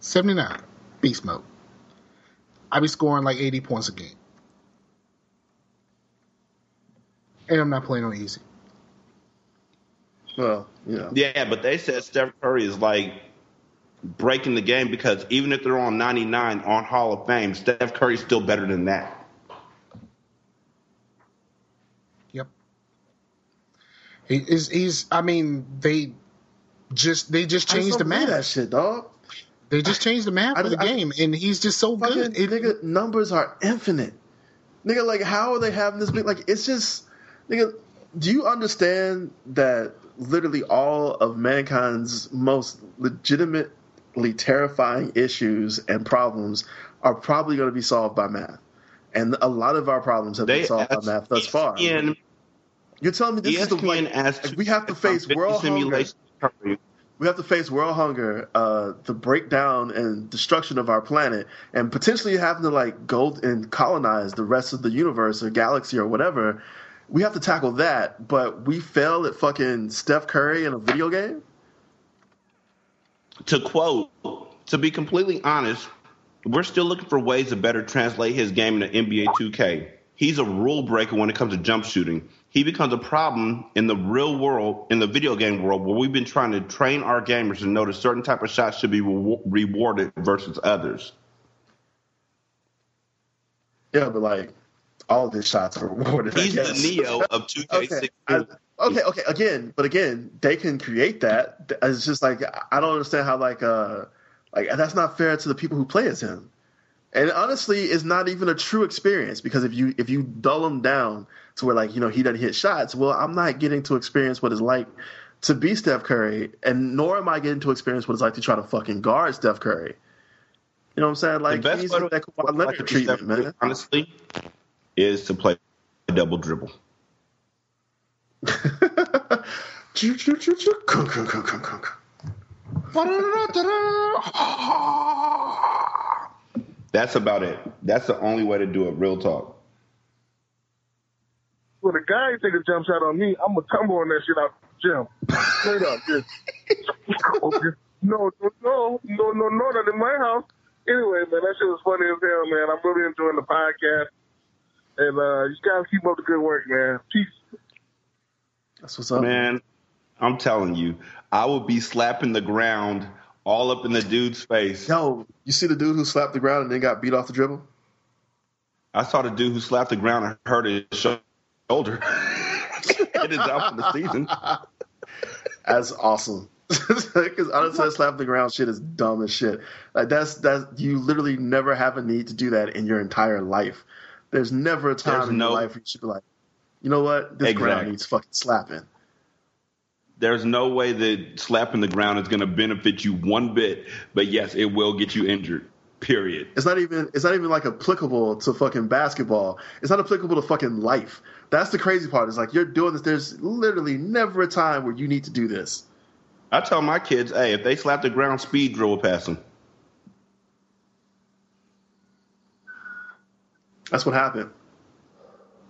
Seventy nine beast mode. I be scoring like eighty points a game, and I'm not playing on easy. Well, yeah. Yeah, but they said Steph Curry is like breaking the game because even if they're on 99 on Hall of Fame, Steph Curry's still better than that. Yep. He is. He's. I mean, they just they just I just changed the don't believe math. that shit, dog. They just changed the map I- of the I- game, and he's just so good. Fucking, nigga, numbers are infinite. Nigga, like, how are they having this big? Like, it's just, nigga, do you understand that literally all of mankind's most legitimately terrifying issues and problems are probably going to be solved by math? And a lot of our problems have They been solved by math thus far. ESPN You're telling me this is the ESPN like, we have to face Fifty world hunger. We have to face world hunger, uh, the breakdown and destruction of our planet, and potentially having to like go and colonize the rest of the universe or galaxy or whatever. We have to tackle that, but we fail at fucking Steph Curry in a video game. To quote, to be completely honest, we're still looking for ways to better translate his game into NBA 2K. He's a rule breaker when it comes to jump shooting. He becomes a problem in the real world, in the video game world, where we've been trying to train our gamers to know that certain type of shots should be re- rewarded versus others. Yeah, but like all of his shots are rewarded. He's the. Neo of 2K16. okay, I- okay, okay. Again, but again, they can create that. It's just like I don't understand how like uh like that's not fair to the people who play as him. And honestly, it's not even a true experience because if you if you dull them down to where like you know he doesn't hit shots, well, I'm not getting to experience what it's like to be Steph Curry, and nor am I getting to experience what it's like to try to fucking guard Steph Curry. You know what I'm saying? Like the best he's way that Kawhi Leonard like treatment, Steph man. Honestly, is to play a double dribble. That's about it. That's the only way to do it. Real talk. When a guy take a jump shot on me, I'm gonna tumble on that shit out the gym. Straight up. Just, okay. No, no, no, no, no, no, not in my house. Anyway, man, that shit was funny as hell, man. I'm really enjoying the podcast. And uh, you guys keep up the good work, man. Peace. That's what's up, man. I'm telling you, I would be slapping the ground all up in the dude's face. Yo, you see the dude who slapped the ground and then got beat off the dribble? I saw the dude who slapped the ground and hurt his shoulder. it is out for the season. That's awesome. Because honestly, that slap the ground shit is dumb as shit. Like that's that's you literally never have a need to do that in your entire life. There's never a time There's in no- your life where you should be like, you know what, this ground needs fucking slapping. There's no way that slapping the ground is going to benefit you one bit, but yes, it will get you injured. Period. It's not even it's not even like applicable to fucking basketball. It's not applicable to fucking life. That's the crazy part. Is like you're doing this. There's literally never a time where you need to do this. I tell my kids, hey, if they slap the ground, speed dribble past them. That's what happened.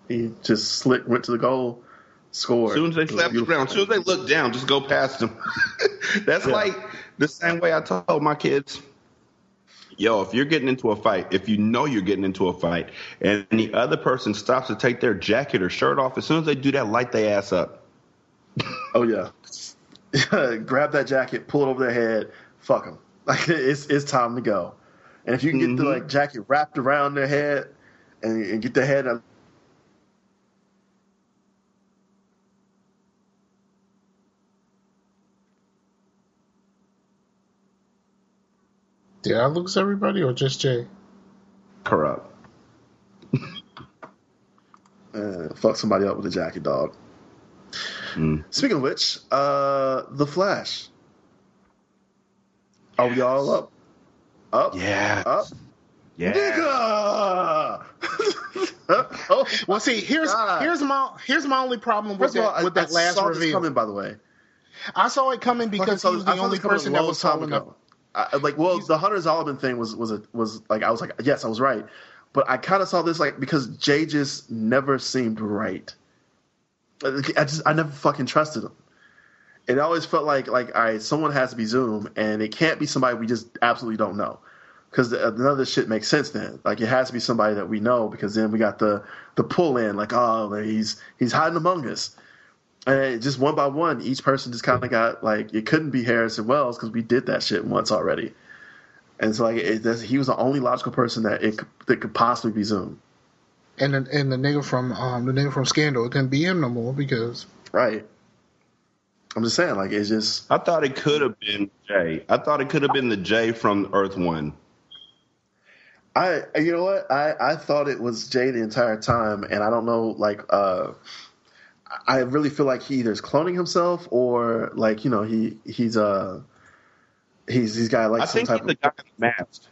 He just slick went to the goal, scored. As soon as they slap the ground, as soon as they look down, just go past them. That's Yeah. like the same way I told my kids. Yo, if you're getting into a fight, if you know you're getting into a fight, and the other person stops to take their jacket or shirt off, as soon as they do that, light their ass up. Oh yeah. Grab that jacket, pull it over their head, fuck them. Like it's it's time to go. And if you can get the mm-hmm. like jacket wrapped around their head and, and get their head up, Did I lose everybody or just Jay? Corrupt. uh, fuck somebody up with a jacket, dog. Speaking of which, uh, the Flash. Are we all up? Up? Yeah. Up? Yeah. Nigga! well, see, here's here's my here's my only problem with First of that all, I- with that I last saw this reveal. coming, by the way. I saw it coming because he was this- I the only this coming a person that was time tall enough. I, like, well, the Hunter Zolomon thing was was a, was like I was like, yes, I was right, but I kind of saw this like because Jay just never seemed right. I just I never fucking trusted him. It always felt like like all right, someone has to be Zoom, and it can't be somebody we just absolutely don't know. Because none of this shit makes sense then. Like it has to be somebody that we know because then we got the the pull in like oh he's he's hiding among us. And just one by one, each person just kind of got like it couldn't be Harrison Wells because we did that shit once already. And so like it, that's, he was the only logical person that it could, that could possibly be Zoom. And the, and the nigga from um the nigga from Scandal it couldn't be him no more because right. I'm just saying like it's just I thought it could have been Jay. I thought it could have been the Jay from Earth One. I you know what I I thought it was Jay the entire time, and I don't know like uh I really feel like he either is cloning himself or like you know he he's uh he's he's got like I some think type he's the of mask.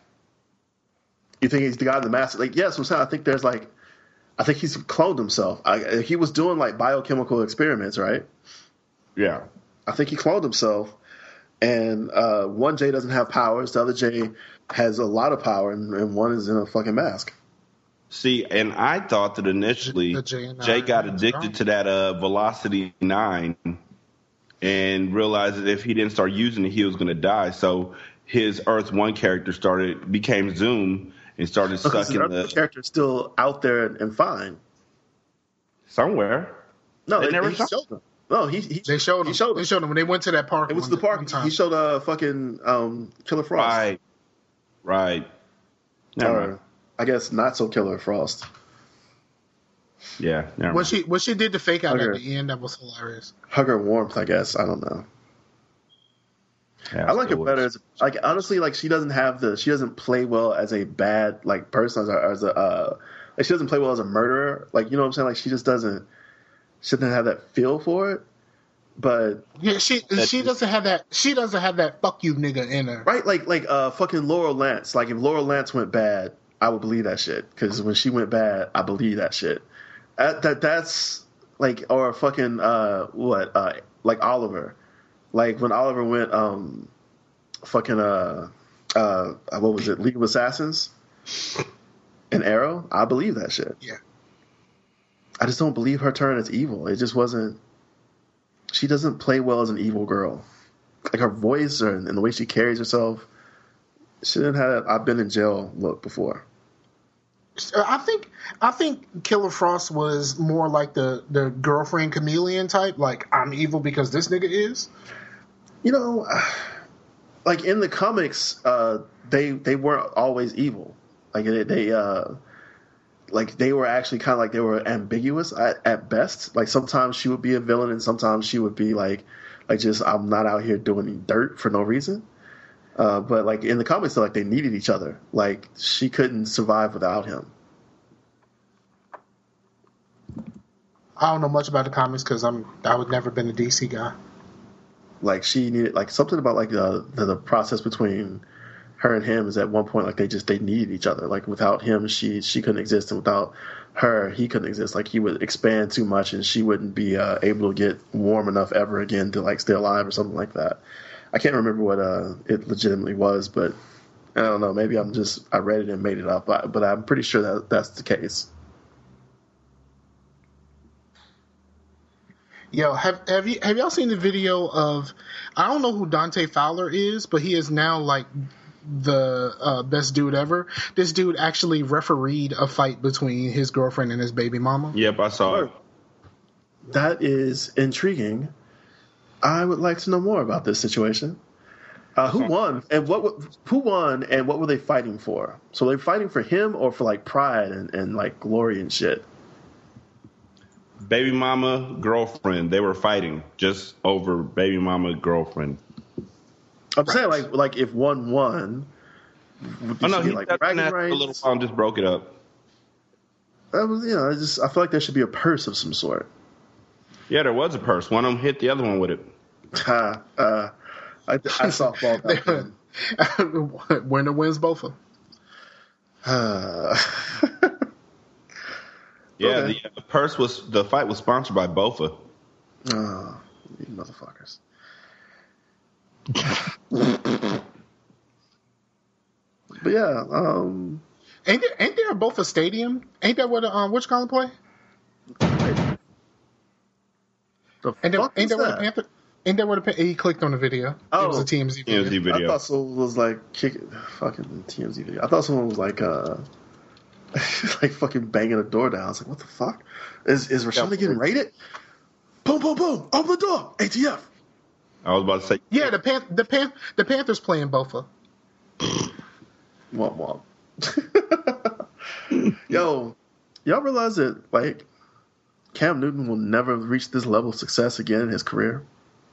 you think he's the guy in the mask like yes I'm saying I think there's like I think he's cloned himself I, he was doing like biochemical experiments right Yeah. I think he cloned himself and uh, one J doesn't have powers. The other J has a lot of power, and, and one is in a fucking mask. See, and I thought that initially The Jay got addicted to that uh, Velocity 9 and realized that if he didn't start using it, he was going to die. So his Earth 1 character started became Zoom and started Because sucking the other the character still out there and, and fine. somewhere. No, They they, never he showed- showed them. No, he, he They showed him. He showed They showed him when they went to that park. It was the park. time. He showed uh fucking um Killer Frost. Right. Right. Never Or, mind. I guess not so Killer Frost. Yeah, never What mind. she what she did to fake out Okay. at the end that was hilarious. Hugger warmth, I guess. I don't know. Yeah, I like her better as like honestly like she doesn't have the she doesn't play well as a bad like person as a, as a uh like she doesn't play well as a murderer like you know what I'm saying like she just doesn't she doesn't have that feel for it but Yeah, she she doesn't have that she doesn't have that fuck you nigga in her. right like like uh fucking Laurel Lance like if Laurel Lance went bad I would believe that shit because when she went bad I believe that shit. That, that that's like or fucking uh what uh like Oliver. Like when Oliver went um fucking uh uh what was it League of Assassins? And Arrow? I believe that shit. Yeah. I just don't believe her turn as evil. It just wasn't she doesn't play well as an evil girl. Like her voice or, and the way she carries herself she didn't have that I've been in jail look before I think I think Killer Frost was more like the the girlfriend chameleon type. Like I'm evil because this nigga is. you know like in the comics uh they they weren't always evil like they, they uh like they were actually kind of like they were ambiguous at, at best like sometimes she would be a villain and sometimes she would be like like just i'm not out here doing dirt for no reason uh but like in the comics like they needed each other. Like she couldn't survive without him. I don't know much about the comics because I'm I would never been a DC guy. like she needed like something about like the, the the process between her and him is at one point like they just they needed each other. Like without him she she couldn't exist and without her he couldn't exist. Like he would expand too much and she wouldn't be uh, able to get warm enough ever again to like stay alive or something like that i can't remember what uh it legitimately was but i don't know maybe i'm just i read it and made it up but, but i'm pretty sure that that's the case Yo, have have you have y'all seen the video of? I don't know who Dante Fowler is, but he is now like the uh, best dude ever. This dude actually refereed a fight between his girlfriend and his baby mama. Yep, I saw it. That is intriguing. I would like to know more about this situation. Uh, who won and what? Who won and what were they fighting for? So they're fighting for him or for like pride and, and like glory and shit. Baby mama, girlfriend. They were fighting just over baby mama, girlfriend. I'm saying like like if one won, would Oh no, he like bragging after a little rights? while and just broke it up. That was you know I just I feel like there should be a purse of some sort. Yeah, there was a purse. One of them hit the other one with it. Ha, uh, I, I softball that one. Winner wins both of them. Uh, Yeah, Okay. the uh, purse was the fight was sponsored by Bofa. oh, you motherfuckers. but yeah, um, Ain't there, ain't there both a stadium? Ain't that where the um, which call play? The Ain't there, fuck ain't is that where the that? Panther? Ain't that where the Pan- he clicked on the video? Oh. it was a TMZ video. TMZ video. I thought someone was like kicking fucking TMZ video. I thought someone was like uh like fucking banging a door down. I was like, what the fuck? Is is Rashada getting raided? Boom, boom, boom! Open the door. ATF. I was about to say, Yeah, the pan, the pan, the Panthers playing Bofa. Womp womp. Yo, y'all realize that like Cam Newton will never reach this level of success again in his career?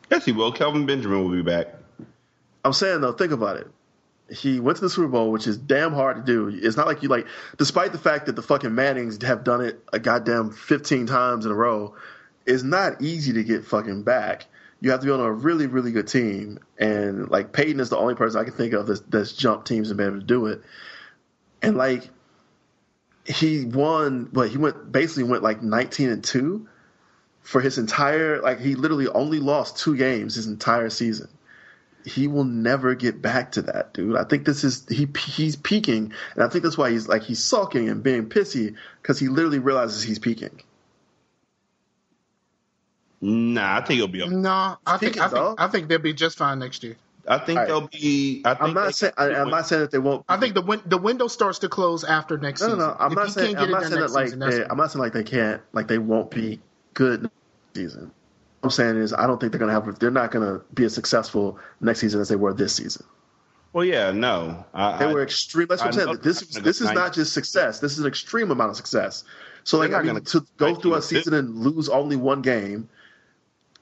yes, he will. Kelvin Benjamin will be back. I'm saying though, think about it. He went to the Super Bowl, which is damn hard to do. It's not like you like, despite the fact that the fucking Mannings have done it a goddamn 15 times in a row, it's not easy to get fucking back. You have to be on a really, really good team, and like Peyton is the only person I can think of that's, that's jumped teams and been able to do it. And like, he won, but he went basically went like 19 and two for his entire like he literally only lost two games his entire season he will never get back to that, dude. I think this is he he's peaking, and I think that's why he's like he's sulking and being pissy because he literally realizes he's peaking. Nah, I think it'll be. Okay. No, I think Speaking I think of- I think they'll be just fine next year. I think All right. they'll be. I think I'm not saying I, I'm not saying that they won't. I think the win- the window starts to close after next No, no, season. no. I'm If not saying I'm not saying that like season, they. I'm not saying like they can't like they won't be good next season. What I'm saying is I don't think they're gonna have they're not gonna be as successful next season as they were this season. Well, yeah, no. I, They were extreme. That's what I'm saying. This is not this is not just success. This is an extreme amount of success. So like They're I mean, gonna- to go through a season and lose only one game,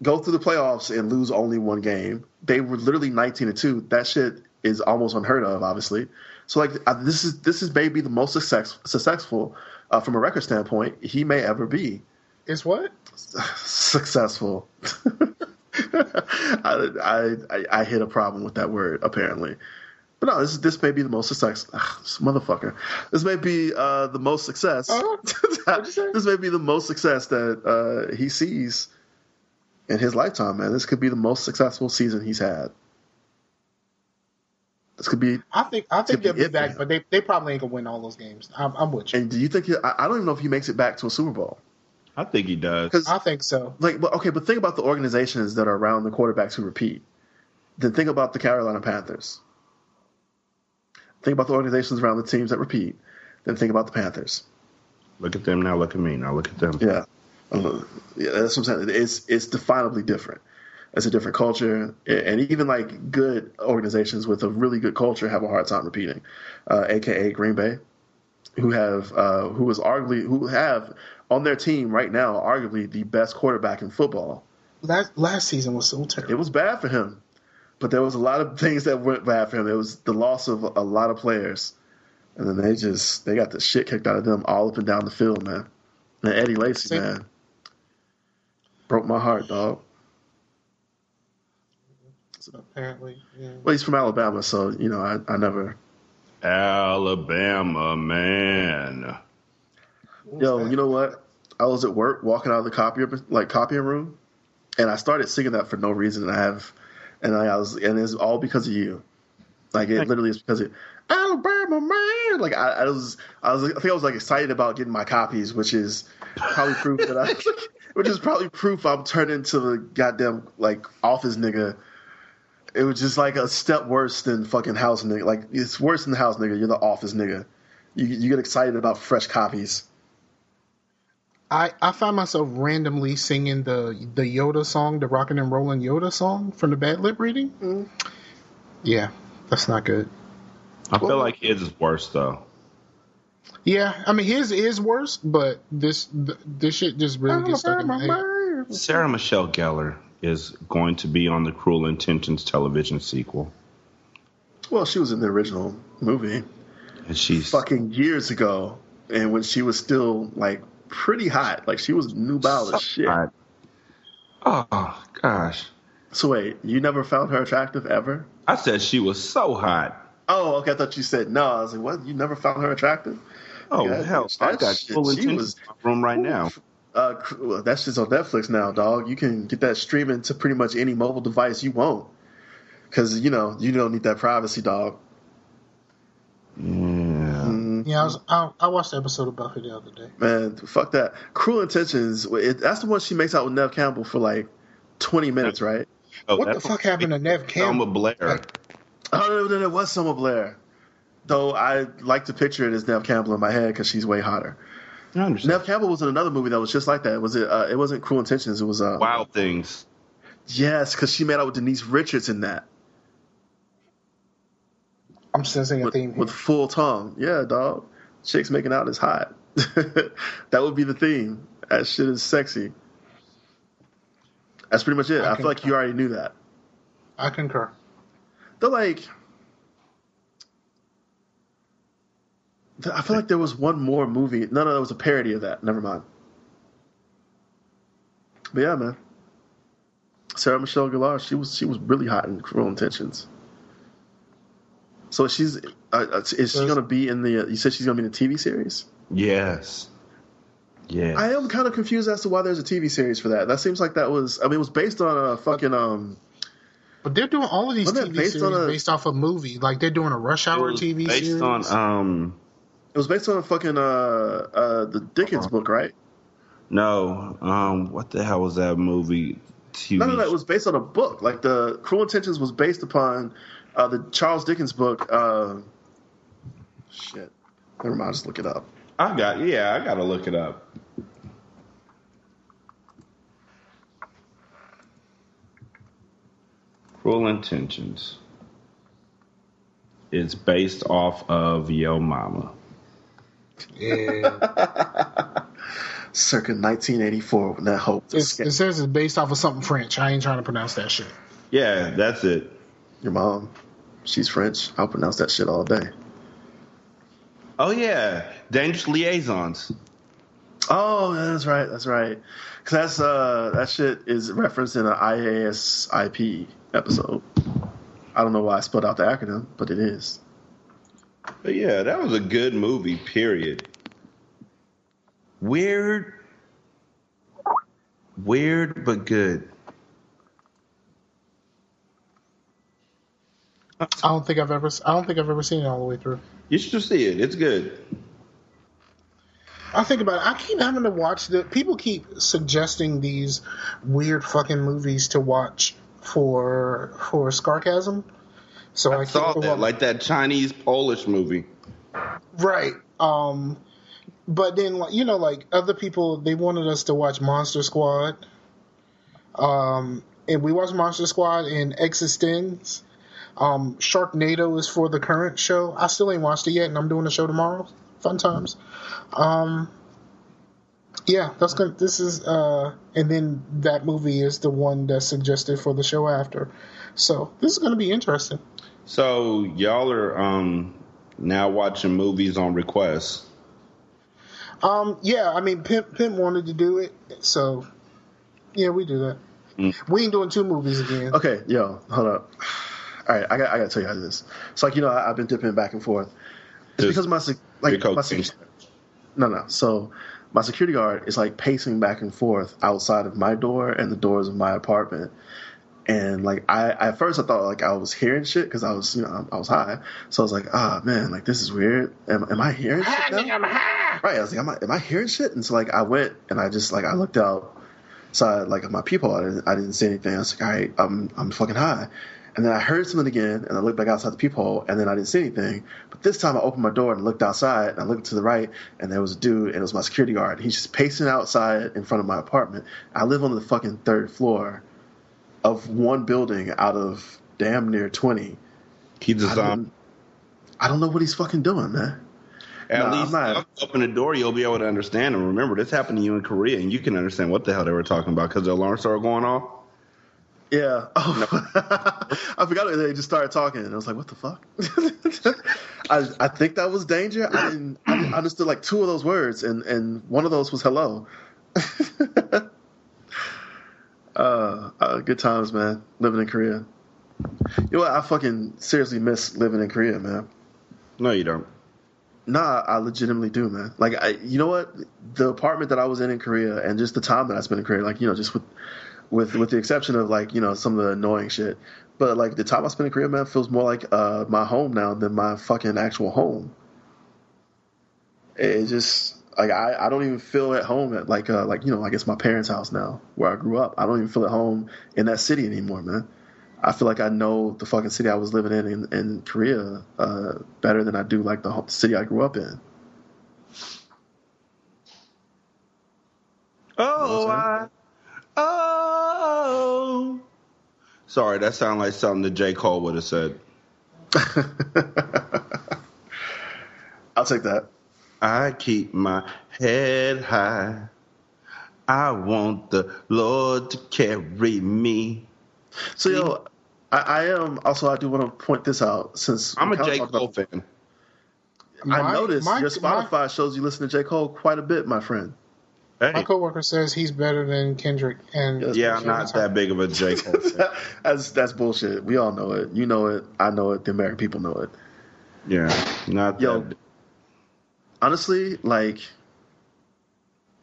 go through the playoffs and lose only one game. They were literally 19 and two. That shit is almost unheard of, obviously. So like uh, this is this is maybe the most success, successful uh, from a record standpoint he may ever be Is what? successful. I, I I I hit a problem with that word apparently. But no, this this may be the most success. Ugh, this motherfucker. This may be uh, the most success. this may be the most success that uh, he sees in his lifetime. Man, this could be the most successful season he's had. This could be. I think I think be they'll be it, back, man. but they, they probably ain't gonna win all those games. I'm, I'm with you. And do you think? He, I, I don't even know if he makes it back to a Super Bowl. I think he does. I think so. like, but okay, but think about the organizations that are around the quarterbacks who repeat. Then think about the Carolina Panthers. Think about the organizations around the teams that repeat. Then think about the Panthers. Look at them now. Look at me now. Look at them. Yeah, Uh, yeah, that's what I'm saying. It's it's definably different. It's a different culture, and even like good organizations with a really good culture have a hard time repeating. Uh, AKA Green Bay, who have uh, who is arguably who have on their team right now arguably the best quarterback in football. Last last season was so terrible. It was bad for him, but there was a lot of things that went bad for him. It was the loss of a lot of players, and then they just they got the shit kicked out of them all up and down the field, man. And Eddie Lacy, man, broke my heart, dog. Apparently, yeah. Well, he's from Alabama, so you know I, I never. Alabama man. Yo, you know what? I was at work walking out of the copier like copying room, and I started singing that for no reason. And I have, and I, I was, and it's all because of you. Like it literally is because of Alabama man. Like I, I was, I was, I think I was like excited about getting my copies, which is probably proof that I, which is probably proof I'm turning to the goddamn like office nigga. It was just like a step worse than fucking house nigga. Like it's worse than the house nigga. You're the office nigga. You you get excited about fresh copies. I, I find myself randomly singing the the Yoda song, the rockin' and rollin' Yoda song from the Bad Lip reading. Mm-hmm. Yeah, that's not good. I feel like his is worse though. Yeah, I mean his is worse, but this th- this shit just really oh, gets stuck in my head. Sarah Michelle Gellar is going to be on the Cruel Intentions television sequel, Well, she was in the original movie and she's fucking years ago, and when she was still like pretty hot, like she was nubile as shit. hot. oh gosh. So wait, you never found her attractive ever? I said she was so hot. Oh, okay. I thought you said no. I was like, what? You never found her attractive? Oh Yeah, hell, that I got shit, Cruel she Intentions was- in my room right now. Uh, cr- well, that's just on Netflix now, dog. You can get that streaming to pretty much any mobile device you want, because you know you don't need that privacy, dog. Yeah. Yeah, I, was, I, I watched the episode of Buffy the other day. Man, fuck that. Cruel Intentions. It, that's the one she makes out with Nev Campbell for like twenty minutes, right? Oh, what the fuck happened to Nev Campbell? Selma Campbell? Blair. Oh, no, no, it was Selma Blair. Though I like to picture it as Nev Campbell in my head because she's way hotter. I understand. Nev Campbell was in another movie that was just like that. Was it? Uh, it wasn't Cruel Intentions. It was. Uh, Wild Things. Yes, because she made out with Denise Richards in that I'm sensing a with, theme. with full tongue. Yeah, dog. Chicks making out is hot. that would be the theme. That shit is sexy. That's pretty much it. I I, feel like you already knew that. I concur. They're like. I feel like there was one more movie. No, no, that was a parody of that. Never mind. But yeah, man. Sarah Michelle Gellar, she was she was really hot in Cruel Intentions. So she's uh, uh, is she going to be in the? Uh, you said she's going to be in the TV series. Yes. Yeah. I am kind of confused as to why there's a TV series for that. That seems like that was. I mean, it was based on a fucking um. But they're doing all of these Wasn't it TV based series on a- based off a movie. Like they're doing a Rush Hour TV based series. on um. It was based on a fucking uh uh the Dickens book, right? No, um, what the hell was that movie? TV No, no, no. It was based on a book. Like the Cruel Intentions was based upon uh, the Charles Dickens book. Uh, shit. Never mind. I'll just look it up. I got yeah, I gotta look it up. Cruel Intentions. It's based off of Yo Mama. Yeah. Circa 1984 when that hope. It says it's based off of something French. I ain't trying to pronounce that shit. Yeah, that's it. Your mom, she's French. I'll pronounce that shit all day. Oh yeah, Dangerous Liaisons. Oh, that's right. That's right. Because that's uh, that shit is referenced in an IASIP episode. I don't know why I spelled out the acronym, but it is. But yeah, that was a good movie. Period. Weird, weird but good. I don't think I've ever. I don't think I've ever seen it all the way through. You should see it. It's good. I think about it. I keep having to watch the. People keep suggesting these weird fucking movies to watch for for sarcasm. So I, I saw that, like that Chinese Polish movie. Right. Um, but then, like, you know, like other people, they wanted us to watch Monster Squad. Um, and we watched Monster Squad and Existence. Um, Sharknado is for the current show. I still ain't watched it yet, and I'm doing the show tomorrow. Fun times. Um, yeah, that's good. This is, uh, and then that movie is the one that's suggested for the show after. So this is going to be interesting. So y'all are um now watching movies on request. Um, yeah, I mean, Pimp, Pimp wanted to do it, so yeah, we do that. Mm. We ain't doing two movies again. Okay, yo, hold up. All right, I got I got to tell you how this. It's like you know I, I've been dipping back and forth. It's Just because my sec- like Rico my sec- no no. So my security guard is like pacing back and forth outside of my door and the doors of my apartment. And like I at first I thought like I was hearing shit because I was you know I was high. So I was like ah man like this is weird. Am, am I hearing shit now? Right. I was like am I am I hearing shit? And so like I went and I just like I looked out side like of my people, I didn't, I didn't see anything. I was like all right I'm I'm fucking high. And then I heard something again, and I looked back outside the peephole, and then I didn't see anything. But this time I opened my door and looked outside, and I looked to the right, and there was a dude, and it was my security guard. He's just pacing outside in front of my apartment. I live on the fucking third floor of one building out of damn near 20. He's a zombie. I don't know what he's fucking doing, man. At No, least not. open the door, you'll be able to understand. And remember, this happened to you in Korea, and you can understand what the hell they were talking about because the alarms started going off. Yeah. Oh, No. I forgot they just started talking, and I was like, "What the fuck?" I I think that was danger. I didn't. I understood like two of those words, and and one of those was hello. uh, uh, good times, man. Living in Korea. You know what? I fucking seriously miss living in Korea, man. No, you don't. Nah, I legitimately do, man. Like, I, you know what? The apartment that I was in in Korea, and just the time that I spent in Korea, like, you know, just with, with, with the exception of like, you know, some of the annoying shit, but like the time I spent in Korea, man, feels more like uh, my home now than my fucking actual home. It just like I, I don't even feel at home at like uh like you know like it's my parents' house now where I grew up. I don't even feel at home in that city anymore, man. I feel like I know the fucking city I was living in in, in Korea uh, better than I do like the city I grew up in. Oh, I, oh. Sorry, that sounded like something that J. Cole would have said. I'll take that. I keep my head high. I want the Lord to carry me. So yo, I, I am also I do want to point this out since I'm we a kinda J. talked Cole about- fan. I My- noticed my- your Spotify shows you listen to J Cole quite a bit, my friend. My coworker says he's better than Kendrick, and Yeah, I'm not that big of a J. Cole that's that's bullshit. We all know it. You know it. I know it. The American people know it. Yeah, not Yo, that. honestly, like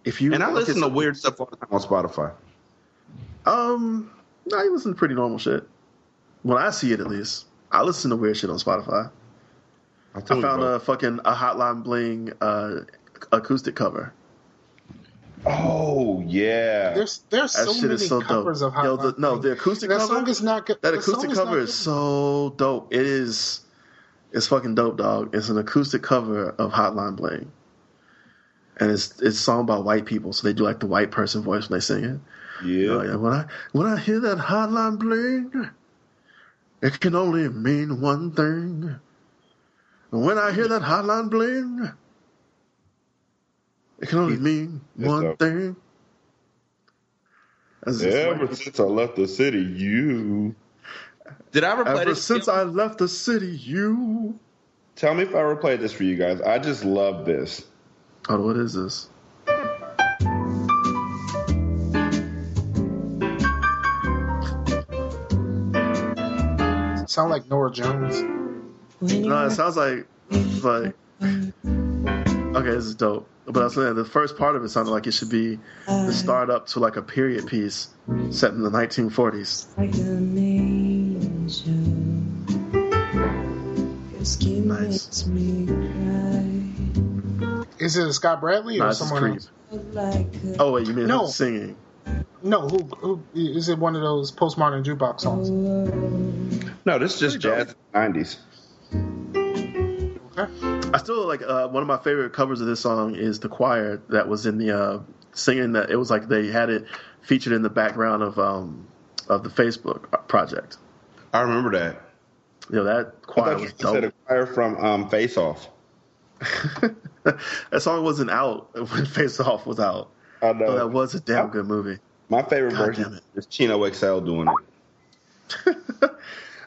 if you And I listen to weird stuff all the time on Spotify. Um, no, you listen to pretty normal shit. when I see it, at least, I listen to weird shit on Spotify. I, told you, found bro. a fucking a Hotline Bling uh, acoustic cover. Oh yeah. There's there's That so shit many is so covers dope. of Yo, the, no, the acoustic That cover. song is not good. That acoustic cover good. is so dope. It is. It's fucking dope, dog. It's an acoustic cover of Hotline Bling, and it's it's sung by white people, so they do like the white person voice when they sing it. Yeah. yeah when I when I hear that Hotline Bling, it can only mean one thing. When I hear that Hotline Bling, it can only mean Yes, one sir. thing. Just Ever like- since I left the city, you. Did I ever play Ever this? since I left the city, you. Tell me if I ever played this for you guys. I just love this. Oh, what is this? Sound like Norah Jones. No, it sounds like it's like okay, this is dope. But I was saying the first part of it sounded like it should be the uh, start up to like a period piece set in the 1940s. Like an angel. Your me cry. Is it Scott Bradlee or Nah, someone creep. else? Oh wait, you mean No. him singing? No, who, who is it? One of those postmodern jukebox songs? No, this is just jazz in the 90s. I still like uh, one of my favorite covers of this song is the choir that was in the uh, singing that it was like they had it featured in the background of um, of the Facebook project. I remember that. You know that I choir thought you was said a choir from um, Face Off. that song wasn't out when Face Off was out. I know. Oh, that was a damn good movie. My favorite God version is Chino XL doing it.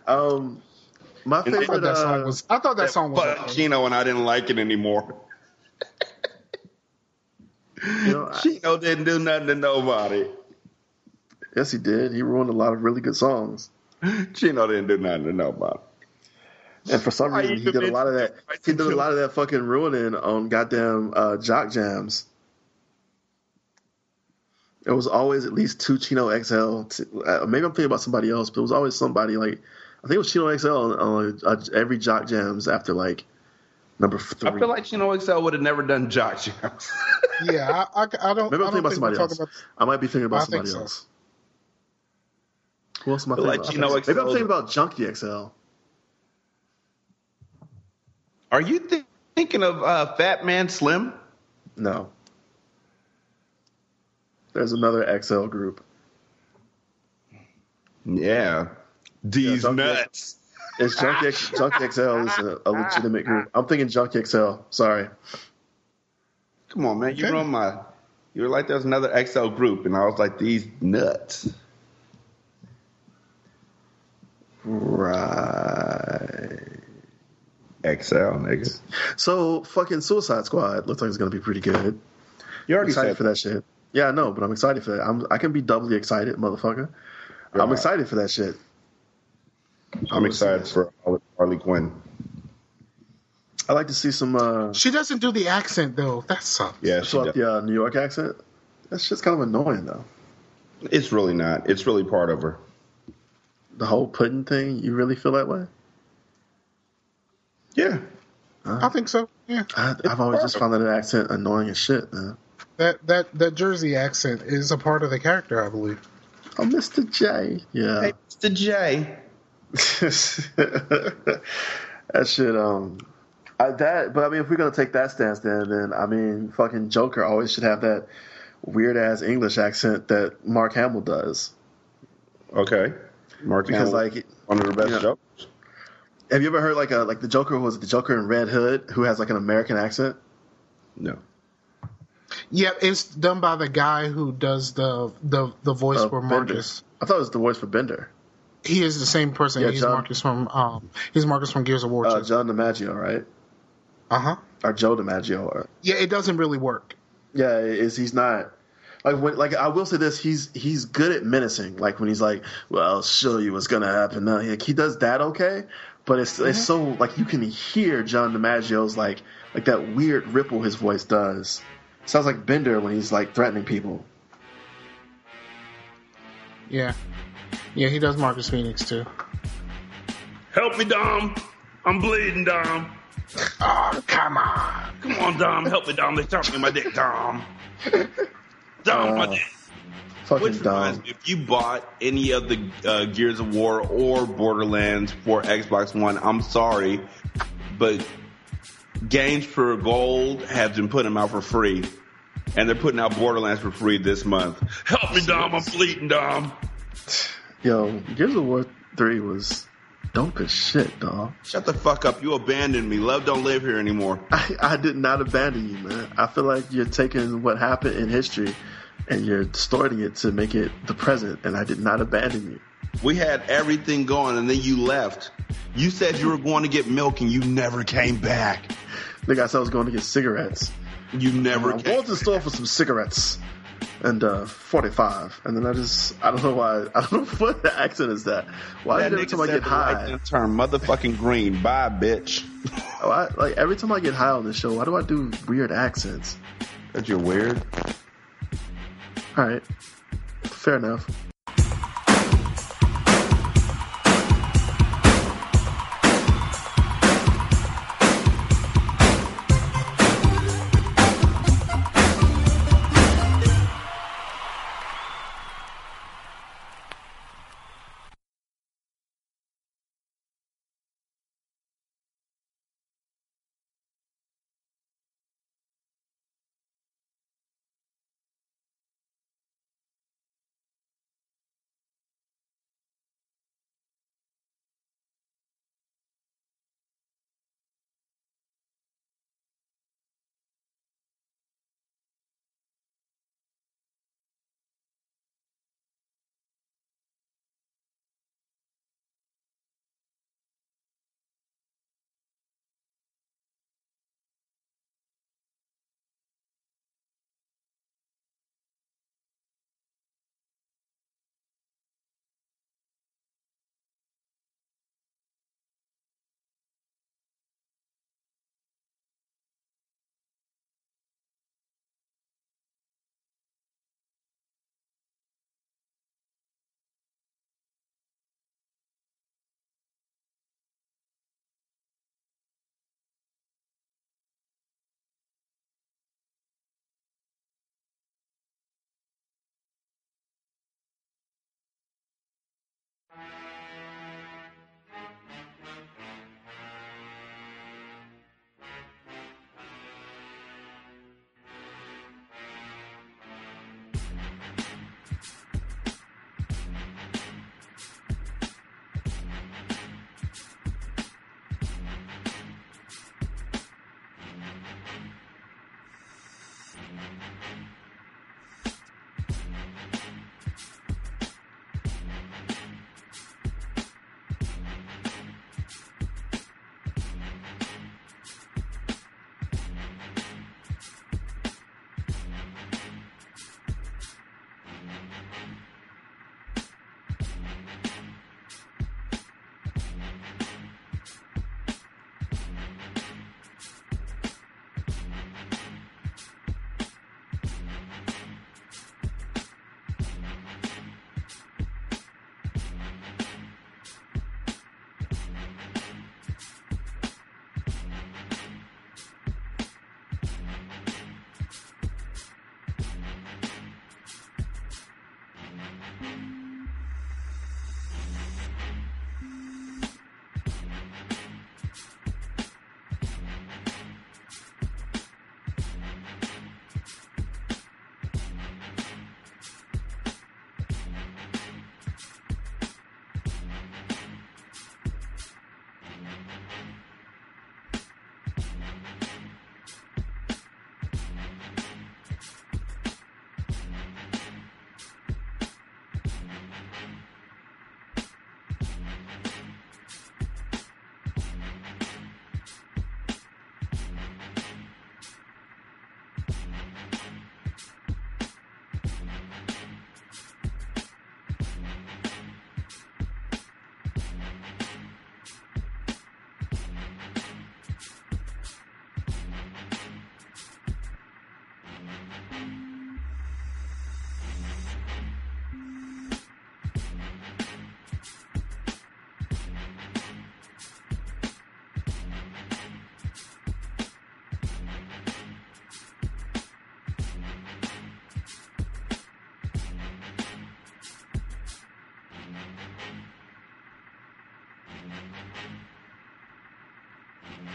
Um, my I thought favorite. that song Uh, was. I thought that song was. But. Chino and I didn't like it anymore. you know, I- Chino didn't do nothing to nobody. yes, he did. He ruined a lot of really good songs. Chino didn't do nothing to nobody. And for some reason, he did a lot of that. He did a lot of that fucking ruining on goddamn uh, jock jams. It was always at least two Chino XL. t- Uh, maybe I'm thinking about somebody else, but it was always somebody like I think it was Chino XL on, on uh, every jock jams after like number three. I feel like Chino XL would have never done jock jams. Yeah, I, I, I don't. maybe I I'm thinking about somebody else. talking about. I might be thinking about I think somebody so. else. Who else am I Feel thinking like about? Chino maybe I'm thinking about Junkie XL. Are you thi- thinking of uh, Fat Man Slim? No. There's another XL group. Yeah. These Junkie- nuts. It's Junkie, X, Junkie XL is a, a legitimate group. I'm thinking Junkie XL. Sorry. Come on, man. You ruined my. You were like, there's another XL group, and I was like, these nuts. Right. XL, nigga. So fucking Suicide Squad looks like it's gonna be pretty good. You already excited said for that shit. Yeah, I know, but I'm excited for that. I'm, I can be doubly excited, motherfucker. I'm Right. excited for that shit. I'm excited for Harley- Harley Quinn. I like to see some. uh She doesn't do the accent though. That sucks. Yeah, she so like does. the uh, New York accent. That's just kind of annoying though. It's really not. It's really part of her. The whole pudding thing. You really feel that way? Yeah. I think so. Yeah, I, I've always just found that accent annoying as shit, man. that that that Jersey accent is a part of the character, I believe. Oh, Mr. J. Yeah. Hey, Mr. J. that shit. Um, I, that. But I mean, if we're gonna take that stance, then then I mean, fucking Joker always should have that weird ass English accent that Mark Hamill does. Okay. Mark Because Hamill, like, one of the best you know, jokes. have you ever heard like a like the Joker who was it the Joker in Red Hood who has like an American accent? No. Yeah, it's done by the guy who does the the the voice Uh, for Bender. Marcus. I thought it was the voice for Bender. He is the same person. Yeah, he's John- Marcus from um he's Marcus from Gears of War. Uh, John DiMaggio, right? Uh huh. Or Joe DiMaggio? Or, Yeah, it doesn't really work. Yeah, is he's not like when like I will say this he's he's good at menacing like when he's like well I'll show you what's gonna happen now like he does that okay but it's it's so like you can hear John DiMaggio's like like that weird ripple his voice does sounds like Bender when he's like threatening people Yeah, yeah, he does Marcus Phoenix too. Help me, Dom. I'm bleeding, Dom. Oh, come on. Come on, Dom. Help me, Dom. They shot me my dick, Dom. Dom, my Uh, dick. Fucking Which reminds Dom. me, if you bought any of the uh, Gears of War or Borderlands for Xbox One, I'm sorry, but Games for Gold have been putting them out for free, and they're putting out Borderlands for free this month. Help me, Dom. I'm bleeding, Dom. Yo, Gears of War 3 was dope as shit, dog. Shut the fuck up. You abandoned me. Love don't live here anymore. I, I did not abandon you, man. I feel like you're taking what happened in history and you're distorting it to make it the present, and I did not abandon you. We had everything going, and then you left. You said you were going to get milk, and you never came back. Nigga, I said I was going to get cigarettes. You never I'm came. going to the store for some cigarettes and uh, 45. And then I just, I don't know why, I don't know what the accent is that. Why That every time I get high, right turn motherfucking green. Bye, bitch. why, like every time I get high on this show, why do I do weird accents? That you're weird. All right, fair enough.